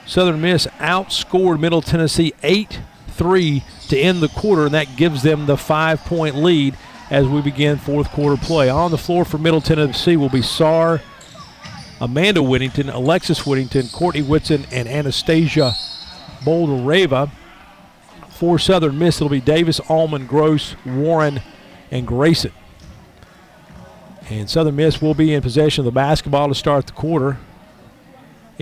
Southern Miss outscored Middle Tennessee 8 3 to end the quarter, and that gives them the five point lead as we begin fourth quarter play. On the floor for Middle Tennessee will be Saar, Amanda Whittington, Alexis Whittington, Courtney Whitson, and Anastasiia Boulder For Southern Miss, it'll be Davis, Allman, Gross, Warren, and Grayson. And Southern Miss will be in possession of the basketball to start the quarter.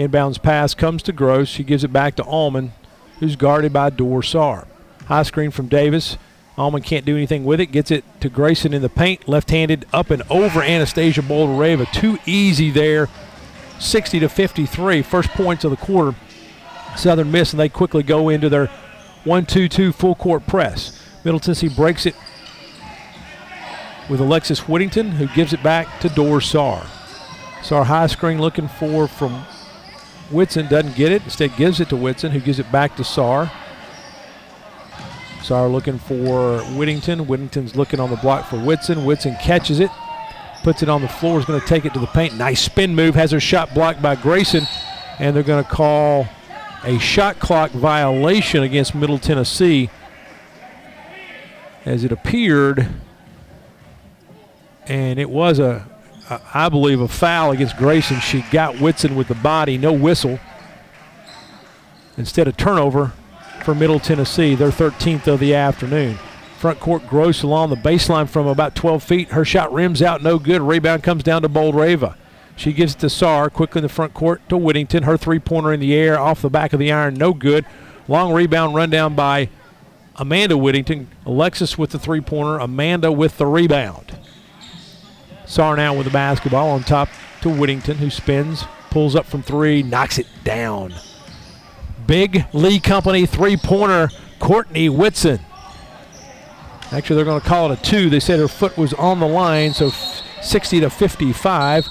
Inbounds pass comes to Gross. She gives it back to Allman, who's guarded by Dor Saar. High screen from Davis. Allman can't do anything with it. Gets it to Grayson in the paint. Left-handed up and over Anastasiia Boldyreva. Too easy there. 60 to 53. First points of the quarter. Southern Miss, and they quickly go into their 1-2-2 full court press. Middle Tennessee breaks it with Alexis Whittington, who gives it back to Dorsar. Saar high screen looking for from Whitson doesn't get it. Instead, gives it to Whitson, who gives it back to Saar. Saar looking for Whittington. Whittington's looking on the block for Whitson. Whitson catches it, puts it on the floor, is going to take it to the paint. Nice spin move, has her shot blocked by Grayson, and they're going to call a shot clock violation against Middle Tennessee as it appeared, and it was a I believe, a foul against Grayson. She got Whitson with the body, no whistle. Instead of turnover for Middle Tennessee, their 13th of the afternoon. Front court gross along the baseline from about 12 feet. Her shot rims out, no good. Rebound comes down to Boldyreva. She gives it to Saar, quickly in the front court to Whittington. Her three pointer in the air, off the back of the iron, no good. Long rebound run down by Amanda Whittington. Alexis with the three pointer, Amanda with the rebound. Sarnow with the basketball on top to Whittington, who spins, pulls up from three, knocks it down. Big Lee Company three pointer, Courtney Whitson. Actually, they're going to call it a two. They said her foot was on the line, so 60 to 55.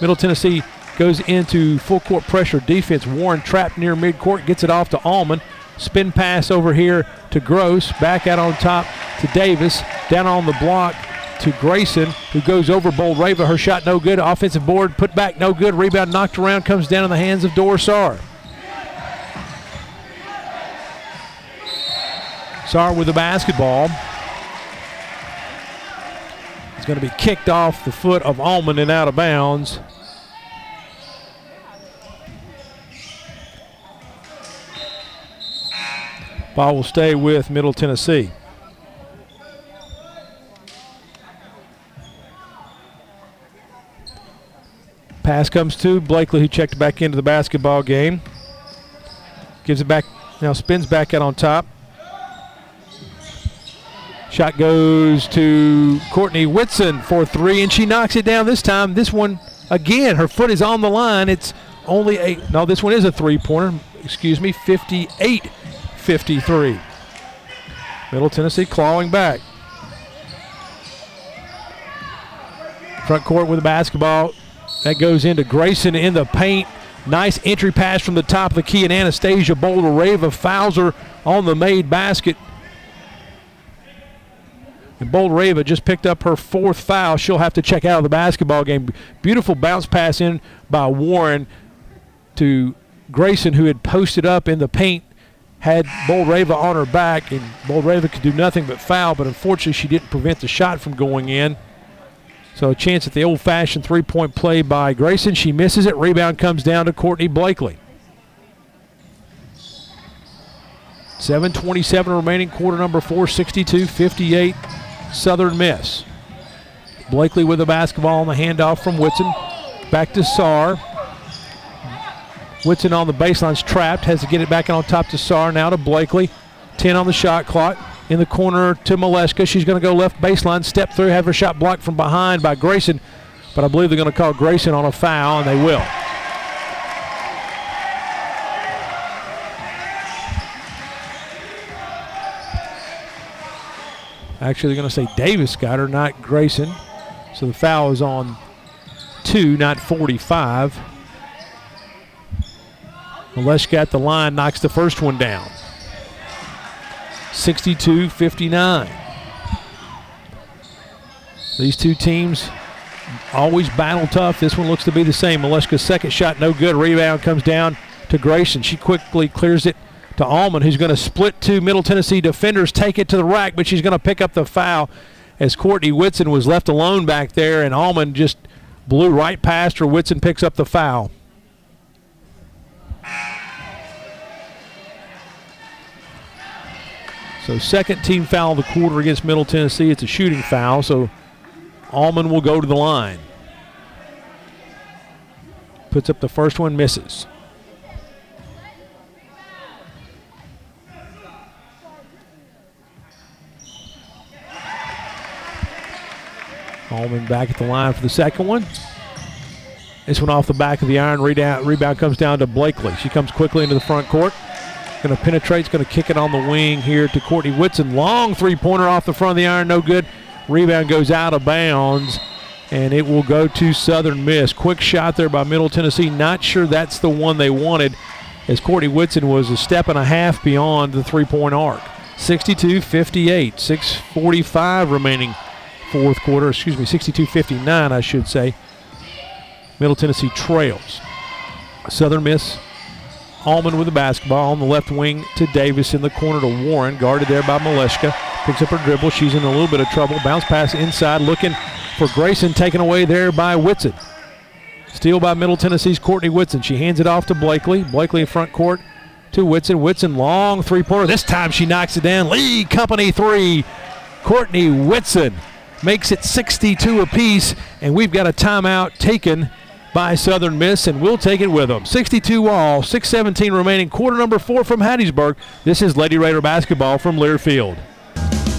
Middle Tennessee goes into full court pressure defense. Warren trapped near midcourt, gets it off to Allman. Spin pass over here to Gross. Back out on top to Davis. Down on the block to Grayson, who goes over Boldyreva. Her shot no good. Offensive board put back no good. Rebound knocked around, comes down in the hands of Dorsar. Saar with the basketball. It's going to be kicked off the foot of Allman and out of bounds. Ball will stay with Middle Tennessee. Pass comes to Blakely, who checked back into the basketball game. Gives it back, now spins back out on top. Shot goes to Courtney Whitson for three, and she knocks it down this time. This one, again, her foot is on the line. It's only a, no, this one is a three pointer. Excuse me, 58 53. Middle Tennessee clawing back. Front court with the basketball. That goes into Grayson in the paint. Nice entry pass from the top of the key, and Anastasiia Boulder fouls her on the made basket. And Boulder just picked up her fourth foul. She'll have to check out of the basketball game. Beautiful bounce pass in by Warren to Grayson, who had posted up in the paint had Boldyreva on her back, and Boldyreva could do nothing but foul, but unfortunately she didn't prevent the shot from going in. So a chance at the old-fashioned three-point play by Grayson. She misses it. Rebound comes down to Courtney Blakely. 7.27 remaining, quarter number four, 62-58, Southern Miss. Blakely with the basketball on the handoff from Whitson. Back to Saar. Whitson on the baseline's trapped, has to get it back on top to Saar, now to Blakely. 10 on the shot clock. In the corner to Malashka. She's going to go left baseline, step through, have her shot blocked from behind by Grayson. But I believe they're going to call Grayson on a foul, and they will. Actually, they're going to say Davis got her, not Grayson. So the foul is on two, not 45. Malashka at the line knocks the first one down. 62 59. These two teams always battle tough. This one looks to be the same. Malashka's second shot, no good. Rebound comes down to Grayson. She quickly clears it to Allman, who's going to split two Middle Tennessee defenders, take it to the rack, but she's going to pick up the foul as Courtney Whitson was left alone back there, and Allman just blew right past her. Whitson picks up the foul. So second team foul of the quarter against Middle Tennessee. It's a shooting foul, so Allman will go to the line. Puts up the first one, misses. Allman back at the line for the second one. This one off the back of the iron. Rebound, rebound comes down to Blakely. She comes quickly into the front court. Going to penetrate. It's going to kick it on the wing here to Courtney Whitson. Long three pointer off the front of the iron. No good. Rebound goes out of bounds. And it will go to Southern Miss. Quick shot there by Middle Tennessee. Not sure that's the one they wanted, as Courtney Whitson was a step and a half beyond the three point arc. 62 58. 6.45 remaining fourth quarter. Excuse me, 62 59, I should say. Middle Tennessee trails. Southern Miss. Allman with the basketball on the left wing to Davis in the corner to Warren, guarded there by Malashka. Picks up her dribble. She's in a little bit of trouble. Bounce pass inside, looking for Grayson, taken away there by Whitson. Steal by Middle Tennessee's Courtney Whitson. She hands it off to Blakely. Blakely in front court to Whitson. Whitson, long three pointer. This time she knocks it down. Lead Company three. Courtney Whitson makes it 62 apiece, and we've got a timeout taken by Southern Miss, and we'll take it with them. 62 all, 6:17 remaining, quarter number four from Hattiesburg. This is Lady Raider basketball from Learfield.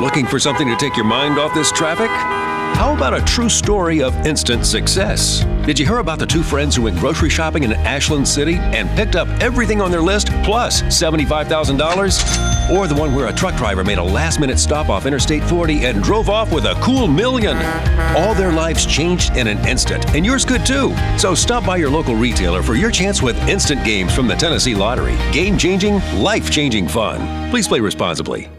Looking for something to take your mind off this traffic? How about a true story of instant success? Did you hear about the two friends who went grocery shopping in Ashland City and picked up everything on their list plus $75,000? Or the one where a truck driver made a last minute stop off Interstate 40 and drove off with a cool million? All their lives changed in an instant, and yours could too. So stop by your local retailer for your chance with instant games from the Tennessee Lottery. Game changing, life changing fun. Please play responsibly.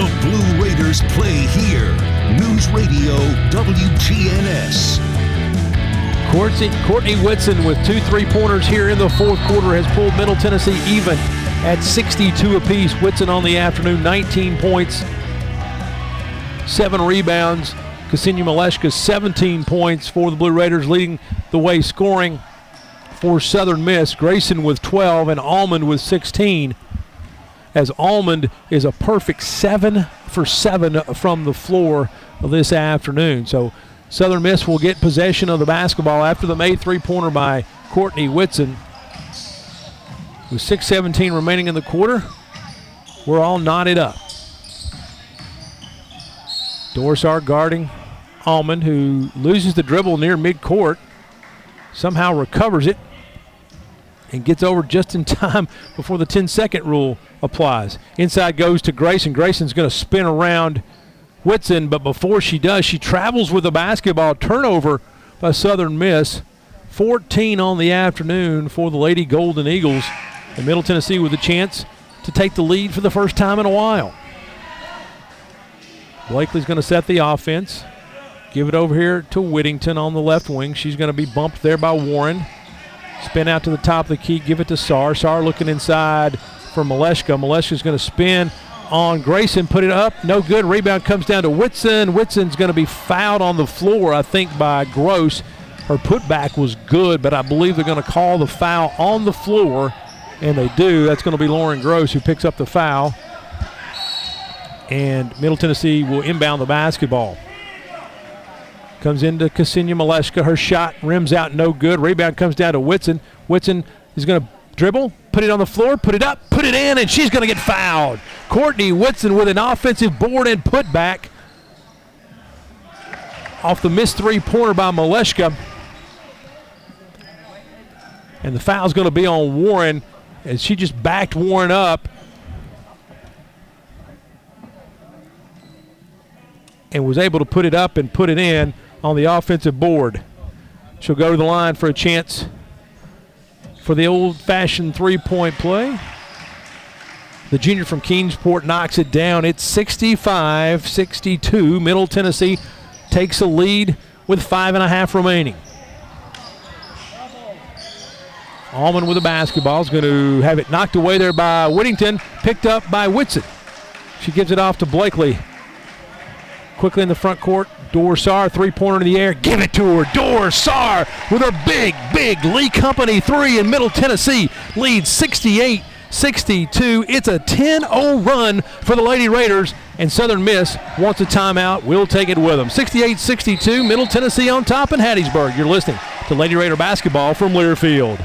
The Blue Raiders play here. News Radio WGNS. Courtney, Courtney Whitson with two three pointers here in the fourth quarter has pulled Middle Tennessee even at 62 apiece. Whitson on the afternoon, 19 points, seven rebounds. Ksenia Malashka, 17 points for the Blue Raiders, leading the way scoring for Southern Miss. Grayson with 12 and Almond with 16 as Almond is a perfect seven for seven from the floor this afternoon. So Southern Miss will get possession of the basketball after the made three pointer by Courtney Whitson. With 6.17 remaining in the quarter, we're all knotted up. Dor Saar guarding Almond, who loses the dribble near midcourt, somehow recovers it and gets over just in time before the 10 second rule applies. Inside goes to Grayson. Grayson's going to spin around Whitson, but before she does, she travels with a basketball. Turnover by Southern Miss. 14 on the afternoon for the Lady Golden Eagles. And Middle Tennessee with a chance to take the lead for the first time in a while. Blakely's going to set the offense. Give it over here to Whittington on the left wing. She's going to be bumped there by Warren. Spin out to the top of the key, give it to Saar. Saar looking inside for Malashka. Malashka's going to spin on Grayson, put it up, no good. Rebound comes down to Whitson. Whitson's going to be fouled on the floor, I think, by Gross. Her putback was good, but I believe they're going to call the foul on the floor, and they do. That's going to be Lauren Gross who picks up the foul. And Middle Tennessee will inbound the basketball. Comes into Ksenia Malashka. Her shot rims out, no good. Rebound comes down to Whitson. Whitson is going to dribble, put it on the floor, put it up, put it in, and she's going to get fouled. Courtney Whitson with an offensive board and putback off the missed three-pointer by Malashka. And the foul's going to be on Warren as she just backed Warren up. And was able to put it up and put it in on the offensive board. She'll go to the line for a chance for the old fashioned three point play. The junior from Kingsport knocks it down. It's 65 62. Middle Tennessee takes a lead with five and a half remaining. Almond with the basketball is going to have it knocked away there by Whittington, picked up by Whitson. She gives it off to Blakely. Quickly in the front court, Dor Saar, three pointer in the air. Give it to her. Dor Saar with a big, big Lee Company three in Middle Tennessee leads 68 62. It's a 10 0 run for the Lady Raiders, and Southern Miss wants a timeout. We'll take it with them. 68 62, Middle Tennessee on top in Hattiesburg. You're listening to Lady Raider basketball from Learfield.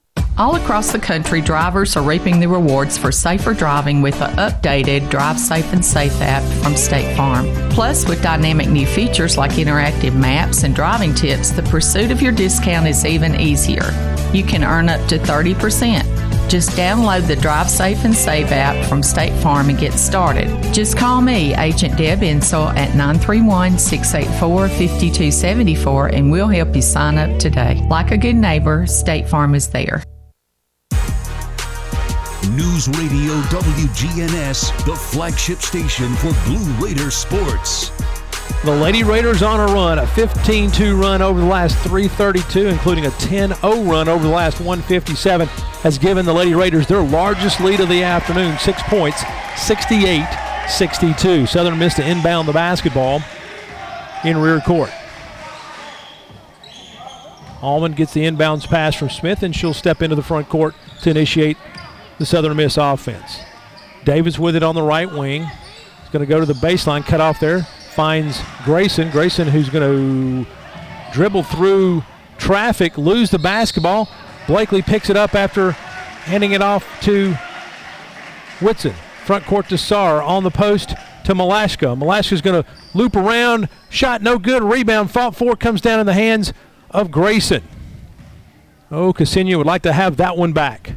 All across the country, drivers are reaping the rewards for safer driving with the updated Drive Safe and Safe app from State Farm. Plus, with dynamic new features like interactive maps and driving tips, the pursuit of your discount is even easier. You can earn up to 30%. Just download the Drive Safe and Save app from State Farm and get started. Just call me, Agent Deb Insel, at 931 684 5274, and we'll help you sign up today. Like a good neighbor, State Farm is there. News Radio WGNS, the flagship station for Blue Raider sports. The Lady Raiders on a run, a 15 2 run over the last 332, including a 10 0 run over the last 157, has given the Lady Raiders their largest lead of the afternoon, six points, 68 62. Southern Miss to inbound the basketball in rear court. Allman gets the inbounds pass from Smith, and she'll step into the front court to initiate the Southern Miss offense. Davis with it on the right wing. He's going to go to the baseline, cut off there, finds Grayson. Grayson, who's going to dribble through traffic, lose the basketball. Blakely picks it up after handing it off to Whitson. Front court to Saar on the post to Malashka. Malashka's going to loop around. Shot no good. Rebound fought for. Comes down in the hands of Grayson. Oh, Ksenia would like to have that one back.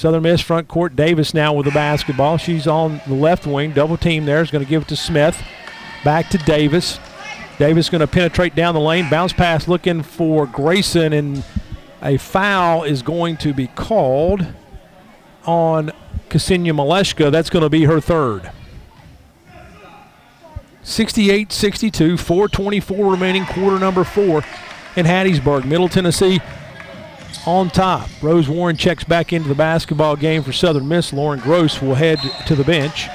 Southern Miss front court. Davis now with the basketball. She's on the left wing. Double team there is going to give it to Smith. Back to Davis. Davis going to penetrate down the lane. Bounce pass looking for Grayson, and a foul is going to be called on Ksenia Malashka. That's going to be her third. 68 62, 424 remaining, quarter number four in Hattiesburg. Middle Tennessee on top. Rose Warren checks back into the basketball game for Southern Miss. Lauren Gross will head to the bench.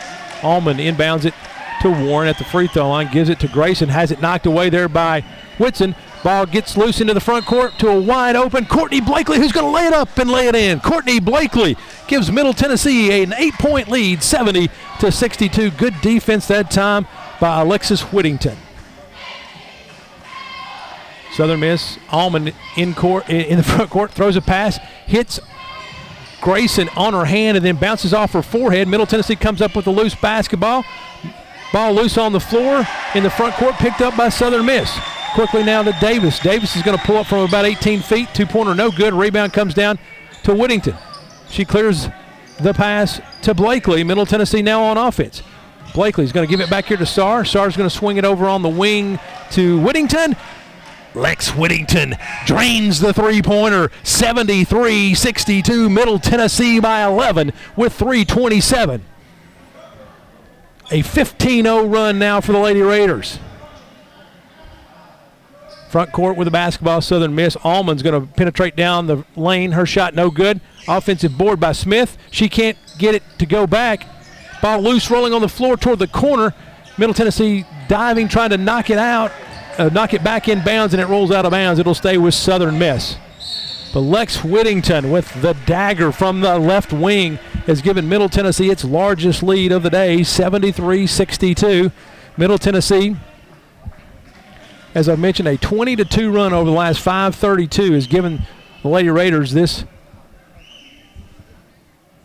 Almond inbounds it to Warren at the free throw line, gives it to Grayson, has it knocked away there by Whitson. Ball gets loose into the front court to a wide open Courtney Blakely, who's going to lay it up and lay it in. Courtney Blakely gives Middle Tennessee an eight-point lead, 70 to 62. Good defense that time by Alexis Whittington. Southern Miss, Allman in court in the front court throws a pass, hits Grayson on her hand, and then bounces off her forehead. Middle Tennessee comes up with a loose basketball. Ball loose on the floor in the front court, picked up by Southern Miss. Quickly now to Davis. Davis is going to pull up from about 18 feet. Two pointer, no good. Rebound comes down to Whittington. She clears the pass to Blakely. Middle Tennessee now on offense. Blakely's going to give it back here to Saar. Saar's going to swing it over on the wing to Whittington. Lex Whittington drains the three pointer 73 62. Middle Tennessee by 11 with 327. A 15 0 run now for the Lady Raiders. Front court with the basketball, Southern Miss. Allman's going to penetrate down the lane. Her shot no good. Offensive board by Smith. She can't get it to go back. Ball loose, rolling on the floor toward the corner. Middle Tennessee diving, trying to knock it out uh, knock it back in bounds and it rolls out of bounds. It'll stay with Southern Miss. But Lex Whittington with the dagger from the left wing has given Middle Tennessee its largest lead of the day, 73 62. Middle Tennessee, as I mentioned, a 20 2 run over the last 532 has given the Lady Raiders this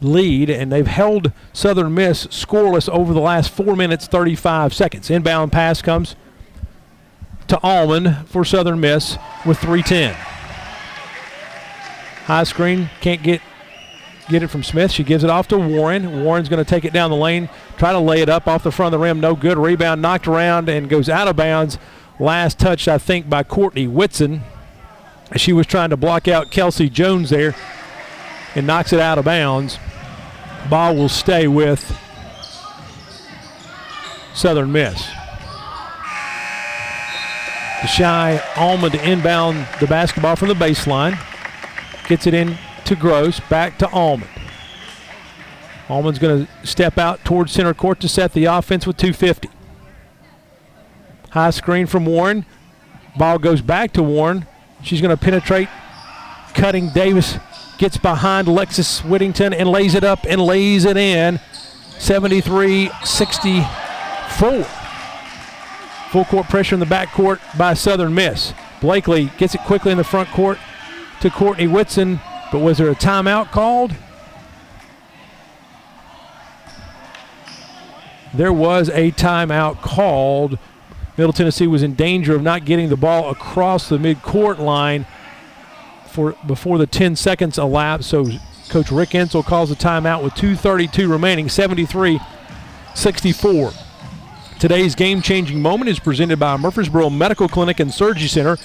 lead, and they've held Southern Miss scoreless over the last 4 minutes 35 seconds. Inbound pass comes to Allman for Southern Miss with 310. High screen, can't get get it from Smith. She gives it off to Warren. Warren's going to take it down the lane, try to lay it up off the front of the rim. No good. Rebound knocked around and goes out of bounds. Last touch, I think, by Courtney Whitson. She was trying to block out Kelsey Jones there and knocks it out of bounds. Ball will stay with Southern Miss. Allman to inbound the basketball from the baseline. Gets it in to Gross. Back to Almond. Almond's going to step out towards center court to set the offense with 250. High screen from Warren. Ball goes back to Warren. She's going to penetrate. Cutting Davis gets behind Lexus Whittington and lays it up and lays it in. 73 64. Full court pressure in the back court by Southern Miss. Blakely gets it quickly in the front court to Courtney Whitson, but was there a timeout called? There was a timeout called. Middle Tennessee was in danger of not getting the ball across the midcourt line for before the 10 seconds elapsed. So Coach Rick Insell calls a timeout with 2:32 remaining, 73-64. Today's game-changing moment is presented by Murfreesboro Medical Clinic and Surgery Center.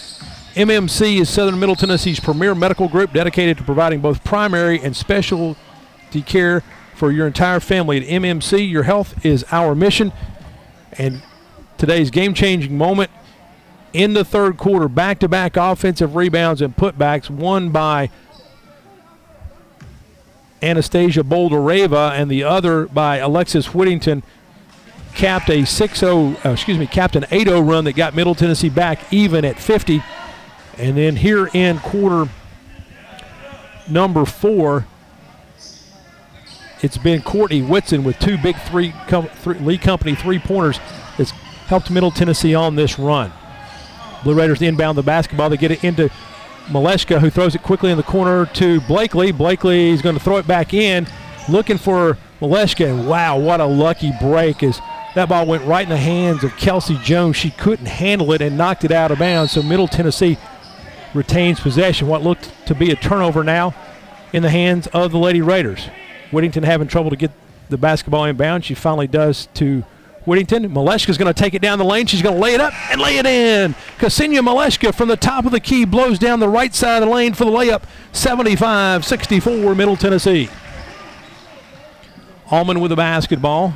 MMC is Southern Middle Tennessee's premier medical group dedicated to providing both primary and specialty care for your entire family. At MMC, your health is our mission. And today's game-changing moment in the third quarter, back-to-back offensive rebounds and putbacks, won by Anastasiia Boldyreva and the other by Alexis Whittington capped a 6-0, uh, excuse me, capped an 8-0 run that got Middle Tennessee back even at 50. And then here in quarter number four, it's been Courtney Whitson with two big three, com- three Lee Company three-pointers that's helped Middle Tennessee on this run. Blue Raiders inbound the basketball. They get it into Malashka, who throws it quickly in the corner to Blakely. Blakely is going to throw it back in, looking for Malashka. And wow, what a lucky break! As that ball went right in the hands of Kelsey Jones. She couldn't handle it and knocked it out of bounds. So Middle Tennessee retains possession. What looked to be a turnover now in the hands of the Lady Raiders. Whittington having trouble to get the basketball inbound. She finally does to Whittington. Malashka's going to take it down the lane. She's going to lay it up and lay it in. Ksenia Malashka from the top of the key blows down the right side of the lane for the layup. 75-64 Middle Tennessee. Allman with the basketball.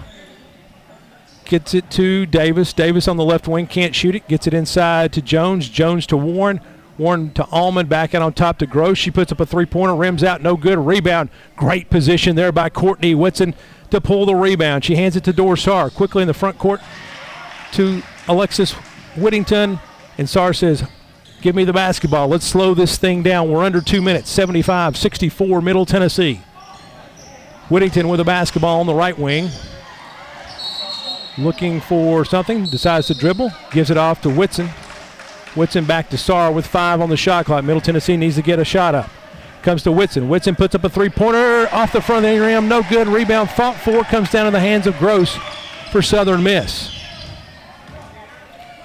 Gets it to Davis. Davis on the left wing can't shoot it. Gets it inside to Jones. Jones to Warren. Warren to Allman. Back out on top to Gross. She puts up a three-pointer. Rims out. No good. Rebound. Great position there by Courtney Whitson to pull the rebound. She hands it to Dor Saar. Quickly in the front court to Alexis Whittington. And Saar says, Give me the basketball. Let's slow this thing down. We're under two minutes. 75 64 Middle Tennessee. Whittington with the basketball on the right wing. Looking for something. Decides to dribble. Gives it off to Whitson. Whitson back to Saar with five on the shot clock. Middle Tennessee needs to get a shot up. Comes to Whitson. Whitson puts up a three pointer off the front of the rim. No good. Rebound fought for. Comes down in the hands of Gross for Southern Miss.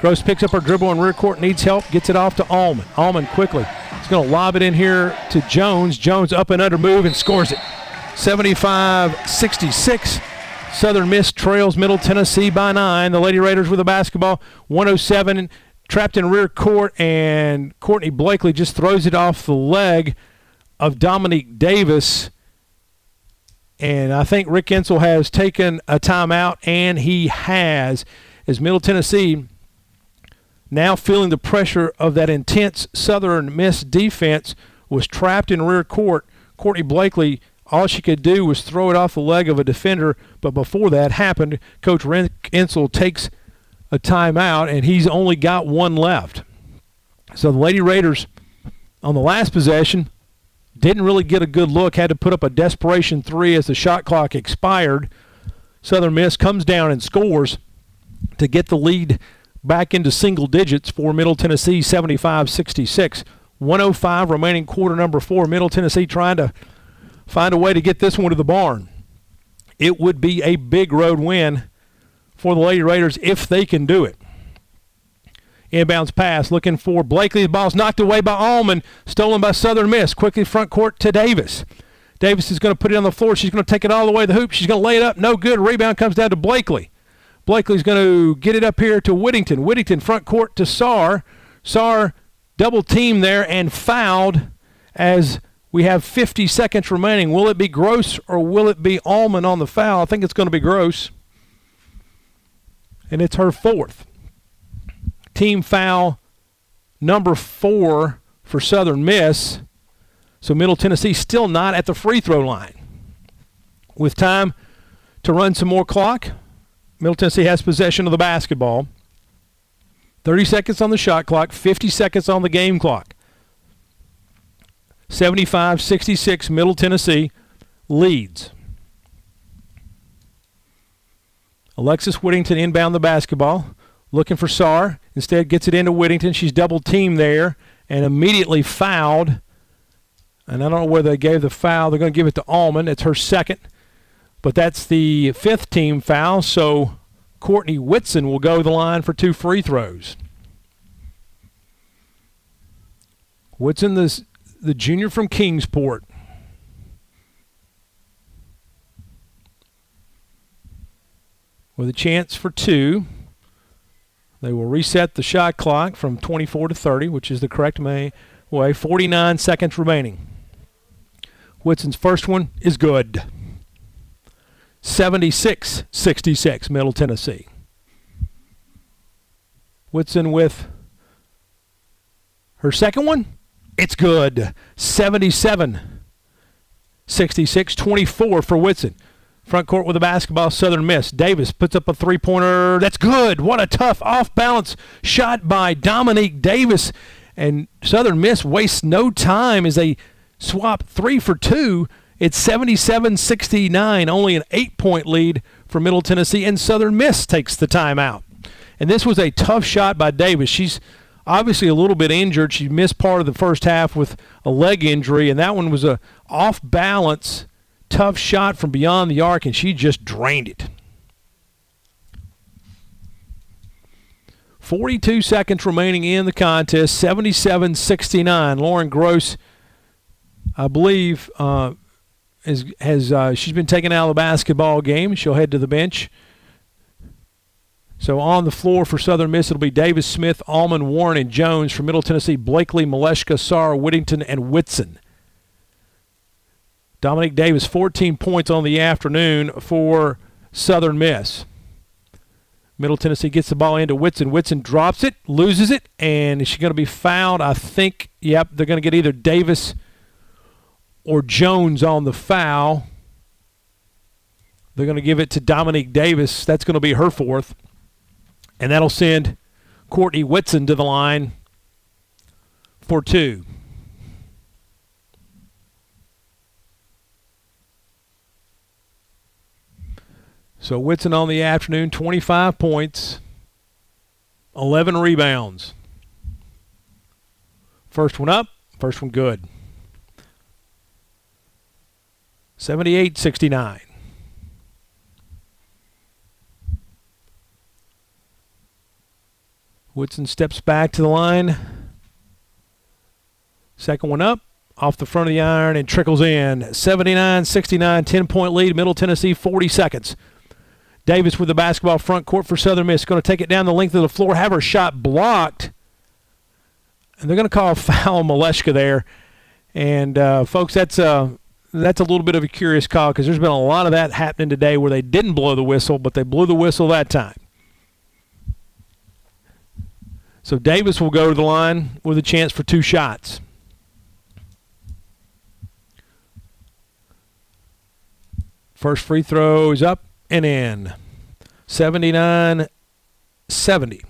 Gross picks up her dribble in rear court, needs help, gets it off to Allman. Allman quickly. He's going to lob it in here to Jones. Jones up and under move and scores it. 75 66. Southern Miss trails Middle Tennessee by nine. The Lady Raiders with the basketball. 107 trapped in rear court, and Courtney Blakely just throws it off the leg of Domonique Davis. And I think Rick Insell has taken a timeout, and he has, as Middle Tennessee now feeling the pressure of that intense Southern Miss defense was trapped in rear court. Courtney Blakely, all she could do was throw it off the leg of a defender, but before that happened, Coach Rick Insell takes a timeout, and he's only got one left. So the Lady Raiders on the last possession didn't really get a good look, had to put up a desperation three as the shot clock expired. Southern Miss comes down and scores to get the lead back into single digits for Middle Tennessee 75 66. 105 remaining quarter number four. Middle Tennessee trying to find a way to get this one to the barn. It would be a big road win for the Lady Raiders if they can do it. Inbounds pass looking for Blakely. The ball's knocked away by Allman, stolen by Southern Miss. Quickly front court to Davis. Davis is going to put it on the floor. She's going to take it all the way to the hoop. She's going to lay it up. No good. Rebound comes down to Blakely. Blakely's going to get it up here to Whittington. Whittington front court to Saar. Saar double team there and fouled as we have 50 seconds remaining. Will it be Gross or will it be Almond on the foul? I think it's going to be Gross. And it's her fourth. Team foul number four for Southern Miss. So Middle Tennessee still not at the free throw line. With time to run some more clock, Middle Tennessee has possession of the basketball. 30 seconds on the shot clock, 50 seconds on the game clock. 75 66, Middle Tennessee leads. Alexis Whittington inbound the basketball, looking for Saar. Instead, gets it into Whittington. She's double teamed there and immediately fouled And I don't know whether they gave the foul. They're going to give it to Allman. It's her second. But that's the fifth team foul. So Courtney Whitson will go the line for two free throws. Whitson, the, the junior from Kingsport. With a chance for two. They will reset the shot clock from 24 to 30, which is the correct way. 49 seconds remaining. Whitson's first one is good. 76 66, Middle Tennessee. Whitson with her second one. It's good. 77 66 24 for Whitson. Front court with a basketball, Southern Miss. Davis puts up a three pointer. That's good. What a tough off balance shot by Domonique Davis. And Southern Miss wastes no time as they swap three for two. It's 77 69, only an eight point lead for Middle Tennessee, and Southern Miss takes the timeout. And this was a tough shot by Davis. She's obviously a little bit injured. She missed part of the first half with a leg injury, and that one was a off balance tough shot from beyond the arc, and she just drained it. 42 seconds remaining in the contest, 77 69. Lauren Gross, I believe, uh, is, has uh, she's been taken out of the basketball game. She'll head to the bench. So on the floor for Southern Miss, it'll be Davis, Smith, Almond, Warren, and Jones. For Middle Tennessee, Blakely, Malashka, Saar, Whittington, and Whitson. Domonique Davis, 14 points on the afternoon for Southern Miss. Middle Tennessee gets the ball into Whitson. Whitson drops it, loses it, and is she going to be fouled? I think, yep, they're going to get either Davis or Jones on the foul. They're going to give it to Domonique Davis. That's going to be her fourth. And that'll send Courtney Whitson to the line for two. So Whitson on the afternoon, 25 points, 11 rebounds. First one up, first one good. 78 69. Whitson steps back to the line. Second one up, off the front of the iron, and trickles in. 79 69, 10 point lead. Middle Tennessee, 40 seconds. Davis with the basketball front court for Southern Miss. Going to take it down the length of the floor, have her shot blocked. And they're going to call a foul on Malashka there. And, uh, folks, that's, uh, that's a little bit of a curious call because there's been a lot of that happening today where they didn't blow the whistle, but they blew the whistle that time. So Davis will go to the line with a chance for two shots. First free throw is up and in. 79 70.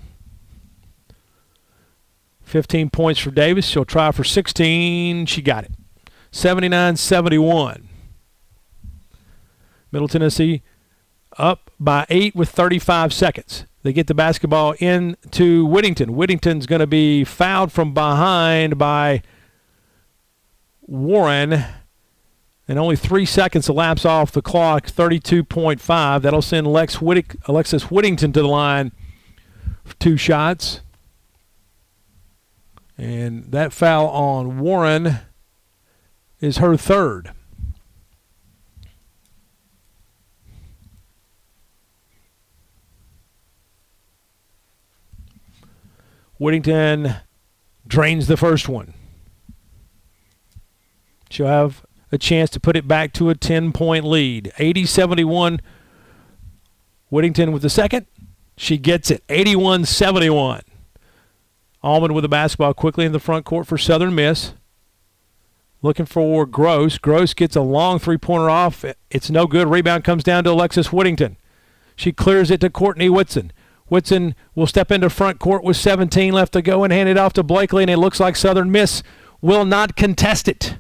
15 points for Davis. She'll try for 16. She got it. 79 71. Middle Tennessee up by eight with 35 seconds. They get the basketball into Whittington. Whittington's going to be fouled from behind by Warren and only three seconds elapse off the clock, 32.5. That'll send Lex Whittick, Alexis Whittington to the line for two shots. And that foul on Warren is her third. Whittington drains the first one. She'll have a chance to put it back to a 10 point lead. 80 71. Whittington with the second. She gets it. 81 71. Allman with the basketball quickly in the front court for Southern Miss. Looking for Gross. Gross gets a long three pointer off. It's no good. Rebound comes down to Alexis Whittington. She clears it to Courtney Whitson. Whitson will step into front court with 17 left to go and hand it off to Blakely, and it looks like Southern Miss will not contest it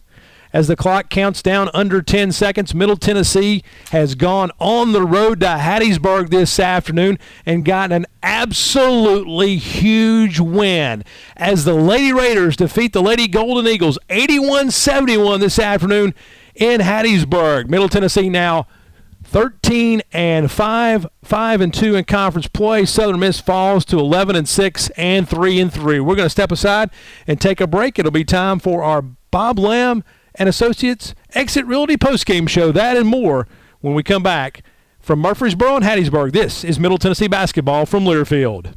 As the clock counts down under 10 seconds, Middle Tennessee has gone on the road to Hattiesburg this afternoon and got an absolutely huge win as the Lady Raiders defeat the Lady Golden Eagles 81 71 this afternoon in Hattiesburg. Middle Tennessee now 13 and 5, 5 and 2 in conference play. Southern Miss falls to 11 and 6 and 3 and 3. We're going to step aside and take a break. It'll be time for our Bob Lamb and Associates Exit Realty postgame show. That and more when we come back from Murfreesboro and Hattiesburg. This is Middle Tennessee basketball from Learfield.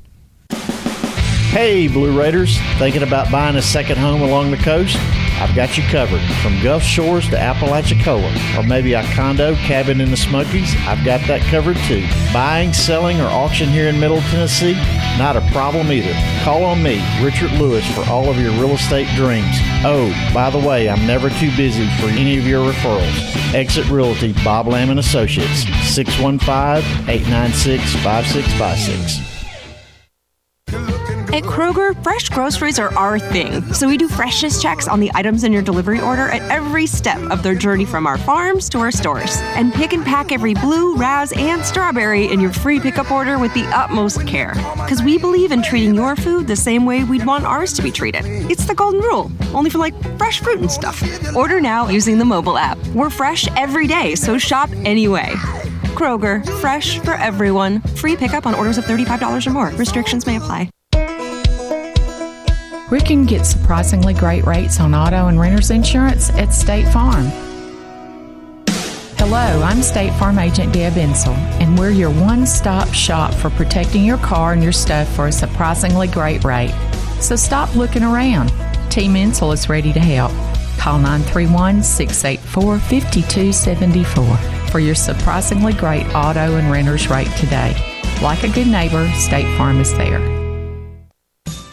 Hey, Blue Raiders, thinking about buying a second home along the coast? I've got you covered. From Gulf Shores to Apalachicola, or maybe a condo cabin in the Smokies, I've got that covered too. Buying, selling, or auction here in Middle Tennessee? Not a problem either. Call on me, Richard Lewis, for all of your real estate dreams. Oh, by the way, I'm never too busy for any of your referrals. Exit Realty, Bob Lamb and Associates, 615-896-5656. At Kroger, fresh groceries are our thing. So we do freshness checks on the items in your delivery order at every step of their journey from our farms to our stores. And pick and pack every blue, raz, and strawberry in your free pickup order with the utmost care. Because we believe in treating your food the same way we'd want ours to be treated. It's the golden rule, only for like fresh fruit and stuff. Order now using the mobile app. We're fresh every day, so shop anyway. Kroger, fresh for everyone. Free pickup on orders of $35 or more. Restrictions may apply. We can get surprisingly great rates on auto and renter's insurance at State Farm. Hello, I'm State Farm Agent Deb Insel, and we're your one stop shop for protecting your car and your stuff for a surprisingly great rate. So stop looking around. Team Insel is ready to help. Call 931 684 5274 for your surprisingly great auto and renter's rate today. Like a good neighbor, State Farm is there.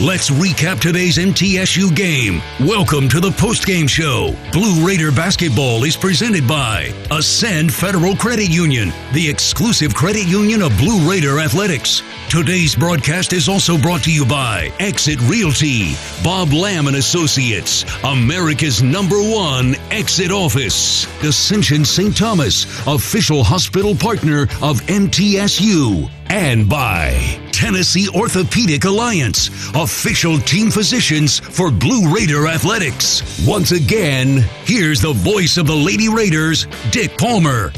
Let's recap today's MTSU game. Welcome to the postgame show. Blue Raider basketball is presented by Ascend Federal Credit Union, the exclusive credit union of Blue Raider Athletics. Today's broadcast is also brought to you by Exit Realty, Bob Lamb and Associates, America's number one exit office, Ascension St. Thomas, official hospital partner of MTSU, and by Tennessee Orthopedic Alliance, official team physicians for Blue Raider Athletics. Once again, here's the voice of the Lady Raiders, Dick Palmer.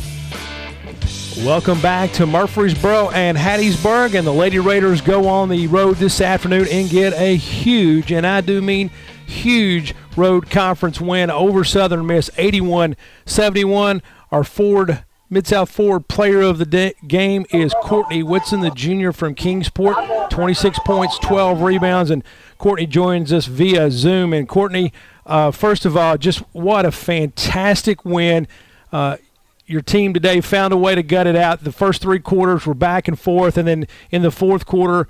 Welcome back to Murfreesboro and Hattiesburg, and the Lady Raiders go on the road this afternoon and get a huge, and I do mean huge, road conference win over Southern Miss, 81-71. Our Ford Mid South Ford player of the day, game is Courtney Whitson, the junior from Kingsport. 26 points, 12 rebounds, and Courtney joins us via Zoom. And Courtney, uh, first of all, just what a fantastic win. Uh, your team today found a way to gut it out. The first three quarters were back and forth, and then in the fourth quarter,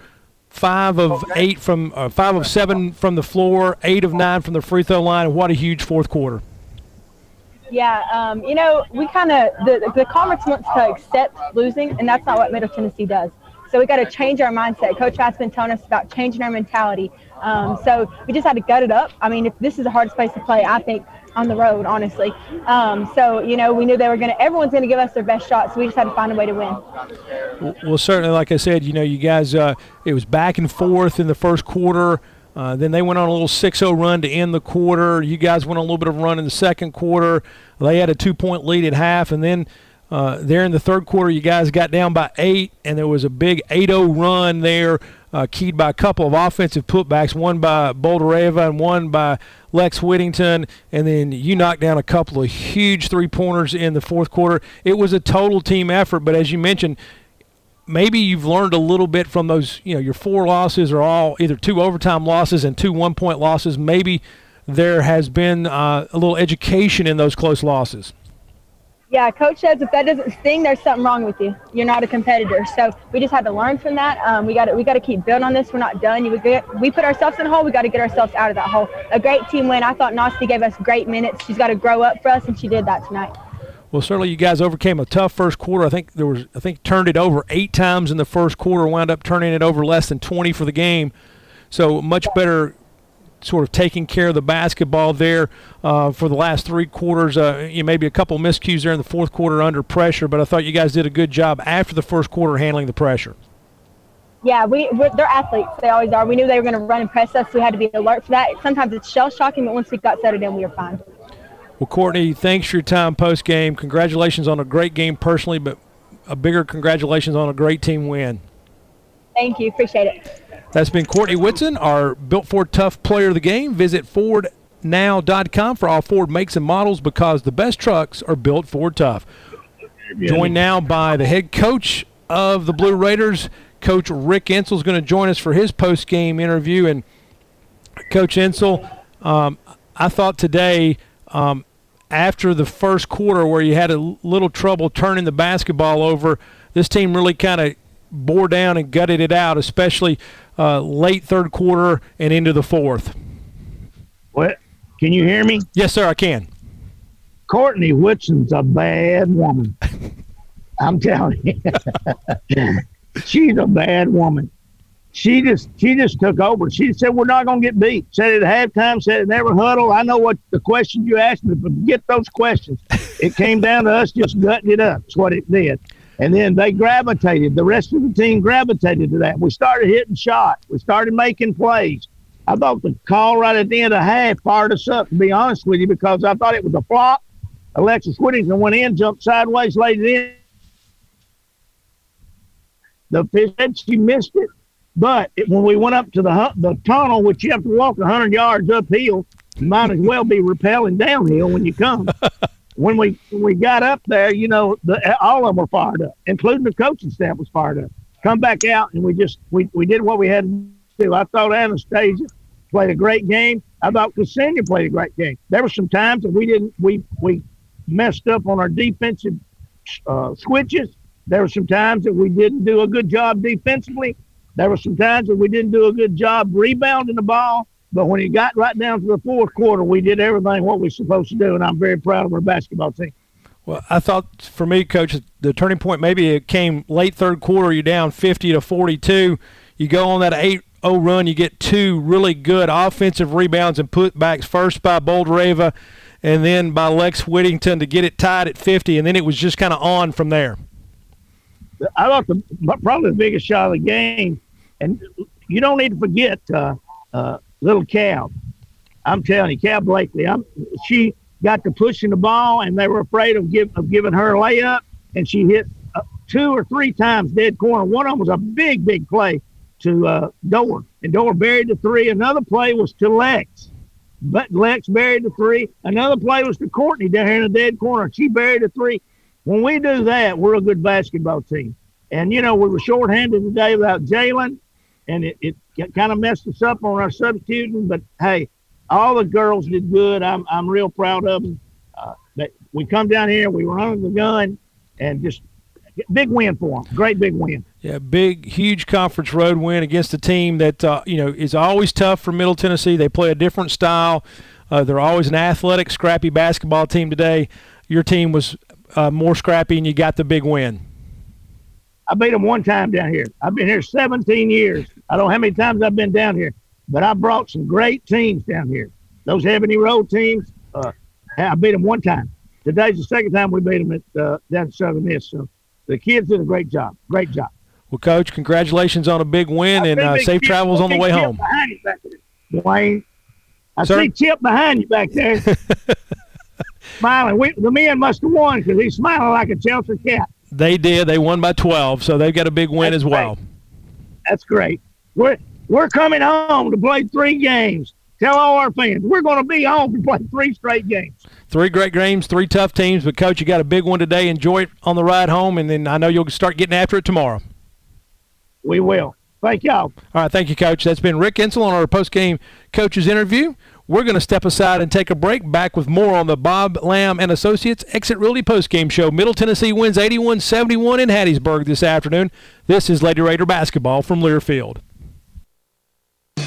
five of eight from uh, five of seven from the floor, eight of nine from the free throw line, what a huge fourth quarter. Yeah, um, you know, we kind of the the conference wants to accept losing, and that's not what Middle Tennessee does. So we got to change our mindset. Coach Matt's been telling us about changing our mentality. Um, so we just had to gut it up. I mean, if this is the hardest place to play, I think on the road, honestly. Um, so you know, we knew they were going to. Everyone's going to give us their best shot. So we just had to find a way to win. Well, well certainly, like I said, you know, you guys, uh, it was back and forth in the first quarter. Uh, then they went on a little 6-0 run to end the quarter. You guys went on a little bit of a run in the second quarter. They had a two-point lead at half, and then uh, there in the third quarter, you guys got down by eight, and there was a big 8-0 run there, uh, keyed by a couple of offensive putbacks, one by Boldyreva and one by Lex Whittington, and then you knocked down a couple of huge three-pointers in the fourth quarter. It was a total team effort, but as you mentioned, maybe you've learned a little bit from those. You know, your four losses are all either two overtime losses and two one-point losses. Maybe there has been uh, a little education in those close losses. Yeah, coach says if that doesn't sting, there's something wrong with you. You're not a competitor. So we just had to learn from that. Um, we got to we got to keep building on this. We're not done. We, we put ourselves in a hole. We got to get ourselves out of that hole. A great team win. I thought Nasty gave us great minutes. She's got to grow up for us, and she did that tonight. Well, certainly you guys overcame a tough first quarter. I think there was I think turned it over eight times in the first quarter. Wound up turning it over less than 20 for the game. So much better sort of taking care of the basketball there uh, for the last three quarters. Uh, you maybe a couple miscues there in the fourth quarter under pressure, but I thought you guys did a good job after the first quarter handling the pressure. Yeah, we they're athletes. They always are. We knew they were going to run and press us. So we had to be alert for that. Sometimes it's shell shocking, but once we got settled in, we were fine. Well, Courtney, thanks for your time post game. Congratulations on a great game personally, but a bigger congratulations on a great team win. Thank you. Appreciate it. That's been Courtney Whitson, our Built Ford Tough player of the game. Visit FordNow.com for all Ford makes and models because the best trucks are built Ford Tough. Joined now by the head coach of the Blue Raiders, Coach Rick Insell is going to join us for his post game interview. And Coach Insell, um, I thought today, um, after the first quarter where you had a little trouble turning the basketball over, this team really kind of bore down and gutted it out, especially uh, late third quarter and into the fourth. What? Can you hear me? Yes, sir, I can. Courtney Whitson's a bad woman. I'm telling you, she's a bad woman. She just she just took over. She said we're not going to get beat. Said it at halftime. Said never huddle. I know what the question you asked me, but get those questions. It came down to us just gutting it up. That's what it did. And then they gravitated. The rest of the team gravitated to that. We started hitting shots. We started making plays. I thought the call right at the end of half fired us up, to be honest with you, because I thought it was a flop. Alexis Whittington went in, jumped sideways, laid it in. The fish said she missed it. But it, when we went up to the the tunnel, which you have to walk 100 yards uphill, you might as well be rappelling downhill when you come when we when we got up there, you know, the, all of them were fired up, including the coaching staff was fired up. Come back out, and we just we, we did what we had to do. I thought Anastasiia played a great game. I thought Ksenia played a great game. There were some times that we didn't we we messed up on our defensive uh, switches. There were some times that we didn't do a good job defensively. There were some times that we didn't do a good job rebounding the ball. But when it got right down to the fourth quarter, we did everything what we are supposed to do, and I'm very proud of our basketball team. Well, I thought for me, coach, the turning point maybe it came late third quarter. You're down 50 to 42. You go on that 8 0 run. You get two really good offensive rebounds and putbacks. First by Boldyreva, and then by Lex Whittington to get it tied at 50, and then it was just kind of on from there. I thought the probably the biggest shot of the game, and you don't need to forget uh, uh, little Cal. I'm telling you, Cal Blakely. I'm she got to pushing the ball, and they were afraid of give of giving her a layup, and she hit uh, two or three times dead corner. One of them was a big, big play to uh, Dor, and Dor buried the three. Another play was to Lex, but Lex buried the three. Another play was to Courtney down here in the dead corner. She buried the three. When we do that, we're a good basketball team. And you know, we were shorthanded today without Jalen, and it, it kind of messed us up on our substituting, but hey, all the girls did good. I'm I'm real proud of them. Uh, that we come down here, we were under the gun, and just big win for them. Great big win. Yeah, big, huge conference road win against a team that uh, you know is always tough for Middle Tennessee. They play a different style. Uh, they're always an athletic, scrappy basketball team. Today, your team was uh, more scrappy, and you got the big win. I beat them one time down here. I've been here 17 years. I don't know how many times I've been down here, but I brought some great teams down here. Those Ebony Rowe teams, uh, I beat them one time. Today's the second time we beat them at uh, down at Southern Miss. So the kids did a great job. Great job. Well, Coach, congratulations on a big win and uh, safe travels on the way home. Dwayne, I Sir? see Chip behind you back there, smiling. We, the men must have won because he's smiling like a Chelsea cat. They did. They won by 12, so they've got a big win That's as well. Great. That's great. We're we're coming home to play three games. Tell all our fans we're going to be home to play three straight games. Three great games, three tough teams, but coach, you got a big one today. Enjoy it on the ride home, and then I know you'll start getting after it tomorrow. We will. Thank y'all. All right, thank you, Coach. That's been Rick Insell on our post-game coaches interview. We're going to step aside and take a break. Back with more on the Bob Lamb and Associates Exit Realty post-game show. Middle Tennessee wins 81-71 in Hattiesburg this afternoon. This is Lady Raider basketball from Learfield.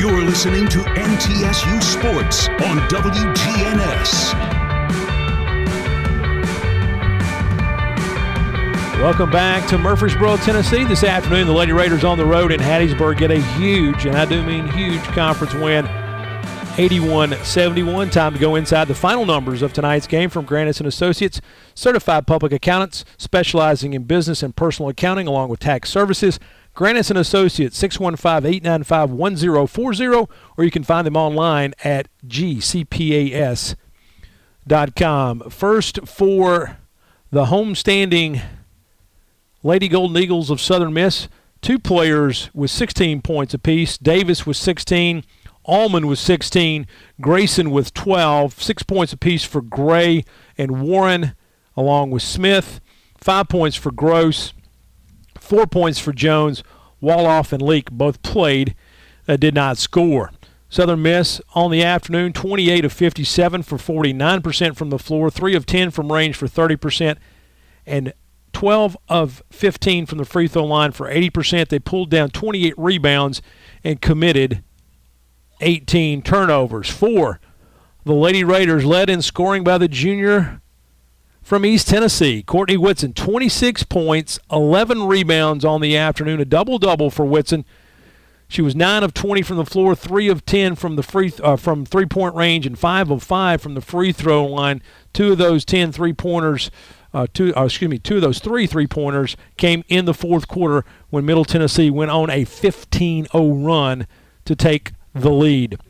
You're listening to MTSU Sports on WGNS. Welcome back to Murfreesboro, Tennessee. This afternoon, the Lady Raiders on the road in Hattiesburg get a huge, and I do mean huge, conference win. 81-71. Time to go inside the final numbers of tonight's game from Grandis and Associates, certified public accountants specializing in business and personal accounting along with tax services. Grandis and Associates, 615-895-1040, or you can find them online at gcpas.com. First for the homestanding Lady Golden Eagles of Southern Miss, two players with 16 points apiece. Davis with 16, Allman with 16, Grayson with 12, six points apiece for Gray and Warren, along with Smith, five points for Gross, four points for Jones. Waloff and Leak both played, uh, did not score. Southern Miss on the afternoon, 28 of 57 for 49% from the floor, 3 of 10 from range for 30%, and 12 of 15 from the free throw line for 80%. They pulled down 28 rebounds and committed 18 turnovers. Four, the Lady Raiders, led in scoring by the junior from East Tennessee. Courtney Whitson, 26 points, 11 rebounds on the afternoon, a double double for Whitson. She was 9 of 20 from the floor, 3 of 10 from the free uh, from three-point range and 5 of 5 from the free throw line. Two of those 10 three-pointers uh, two, uh, excuse me, two of those three three pointers came in the fourth quarter when Middle Tennessee went on a 15 0 run to take the lead.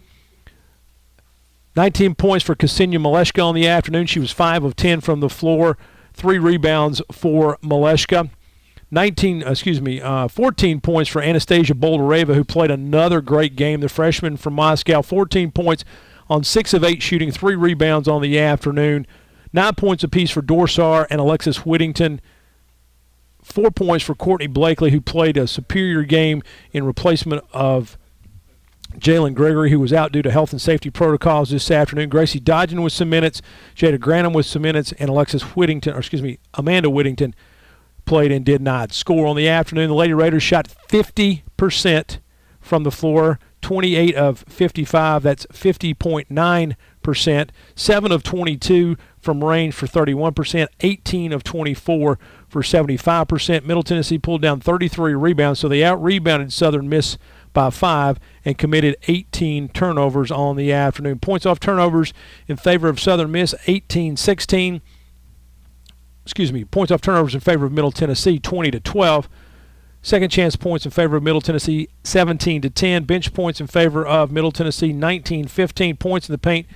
19 points for Ksenia Malashka on the afternoon. She was 5 of 10 from the floor, three rebounds for Malashka. 19, excuse me, uh, 14 points for Anastasiia Boldyreva, who played another great game. The freshman from Moscow, 14 points on 6 of 8 shooting, three rebounds on the afternoon. Nine points apiece for Dor Saar and Alexis Whittington. Four points for Courtney Blakely, who played a superior game in replacement of Jalynn Gregory, who was out due to health and safety protocols this afternoon. Gracie Dodgen with some minutes. Jada Granum with some minutes. And Alexis Whittington, or excuse me, Amanda Whittington played and did not score on the afternoon. The Lady Raiders shot 50% from the floor, 28 of 55. That's 50.9%. 7 of 22 from range for 31%, 18 of 24 for 75%. Middle Tennessee pulled down 33 rebounds, so they out rebounded Southern Miss by five and committed 18 turnovers on the afternoon. Points off turnovers in favor of Southern Miss 18 16. Excuse me, points off turnovers in favor of Middle Tennessee 20 to 12. Second chance points in favor of Middle Tennessee 17 to 10. Bench points in favor of Middle Tennessee 19 15 points in the paint.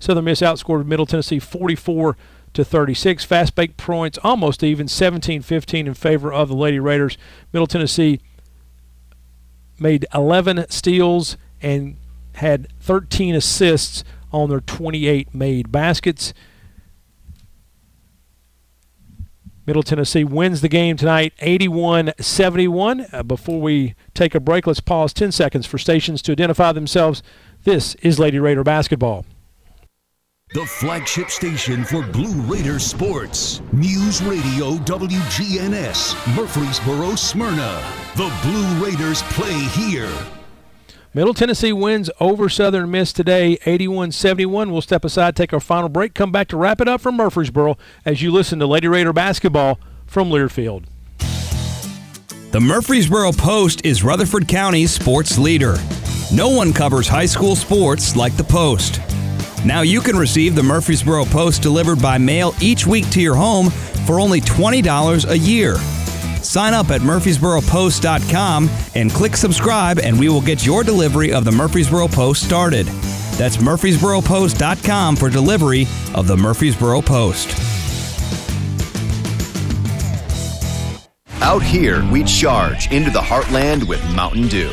Southern Miss outscored Middle Tennessee 44 to 36. Fast break points almost even 17 15 in favor of the Lady Raiders. Middle Tennessee made 11 steals and had 13 assists on their 28 made baskets. Middle Tennessee wins the game tonight 81 71. Uh, before we take a break, let's pause 10 seconds for stations to identify themselves. This is Lady Raider basketball. The flagship station for Blue Raider sports. News Radio WGNS, Murfreesboro, Smyrna. The Blue Raiders play here. Middle Tennessee wins over Southern Miss today, 81 71. We'll step aside, take our final break, come back to wrap it up from Murfreesboro as you listen to Lady Raider basketball from Learfield. The Murfreesboro Post is Rutherford County's sports leader. No one covers high school sports like the Post. Now you can receive the Murfreesboro Post delivered by mail each week to your home for only $20 a year. Sign up at murfreesboropost.com and click subscribe, and we will get your delivery of the Murfreesboro Post started. That's murfreesboropost.com for delivery of the Murfreesboro Post. Out here, we charge into the heartland with Mountain Dew.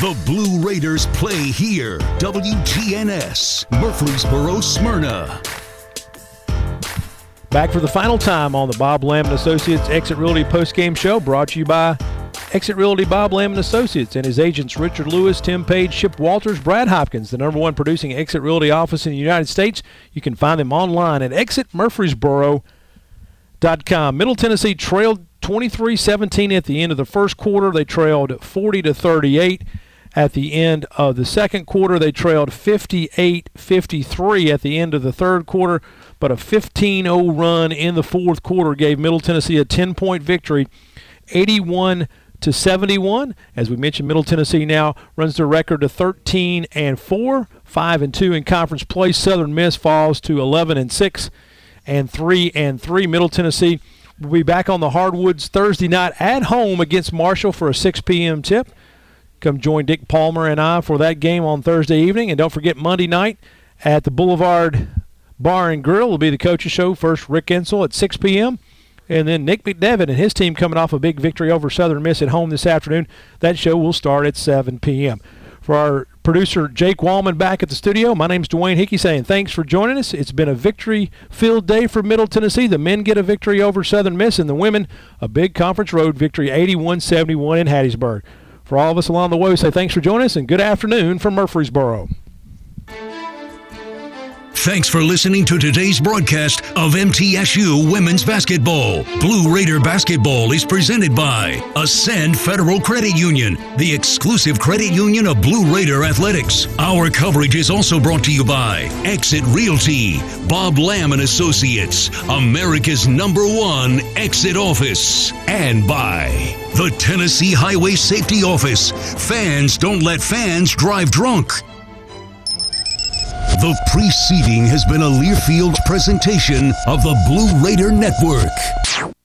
The Blue Raiders play here. WGNS, Murfreesboro, Smyrna. Back for the final time on the Bob Lamb and Associates Exit Realty postgame show, brought to you by Exit Realty Bob Lamb and Associates and his agents Richard Lewis, Tim Page, Chip Walters, Brad Hopkins, the number one producing Exit Realty office in the United States. You can find them online at exitmurfreesboro.com. Middle Tennessee trailed 23-17 at the end of the first quarter. They trailed 40 to 38 at the end of the second quarter. They trailed 58 53 at the end of the third quarter, but a 15 0 run in the fourth quarter gave Middle Tennessee a 10 point victory, 81 to 71. As we mentioned, Middle Tennessee now runs their record to 13 and 4, 5 and 2 in conference play. Southern Miss falls to 11 and 6 and 3 and 3. Middle Tennessee will be back on the hardwoods Thursday night at home against Marshall for a 6 p.m. tip. Come join Dick Palmer and I for that game on Thursday evening. And don't forget Monday night at the Boulevard Bar and Grill will be the coaches show. First, Rick Insell at 6 p.m. And then Nick McDevitt and his team coming off a big victory over Southern Miss at home this afternoon. That show will start at 7 p.m. For our producer Jake Wallman back at the studio, my name's Dwayne Hickey saying thanks for joining us. It's been a victory-filled day for Middle Tennessee. The men get a victory over Southern Miss, and the women a big conference road victory, 81-71 in Hattiesburg. For all of us along the way, we say thanks for joining us and good afternoon from Murfreesboro. Thanks for listening to today's broadcast of MTSU Women's Basketball. Blue Raider Basketball is presented by Ascend Federal Credit Union, the exclusive credit union of Blue Raider Athletics. Our coverage is also brought to you by Exit Realty, Bob Lamb and Associates, America's number one exit office, and by the Tennessee Highway Safety Office. Fans don't let fans drive drunk. The preceding has been a Learfield presentation of the Blue Raider Network.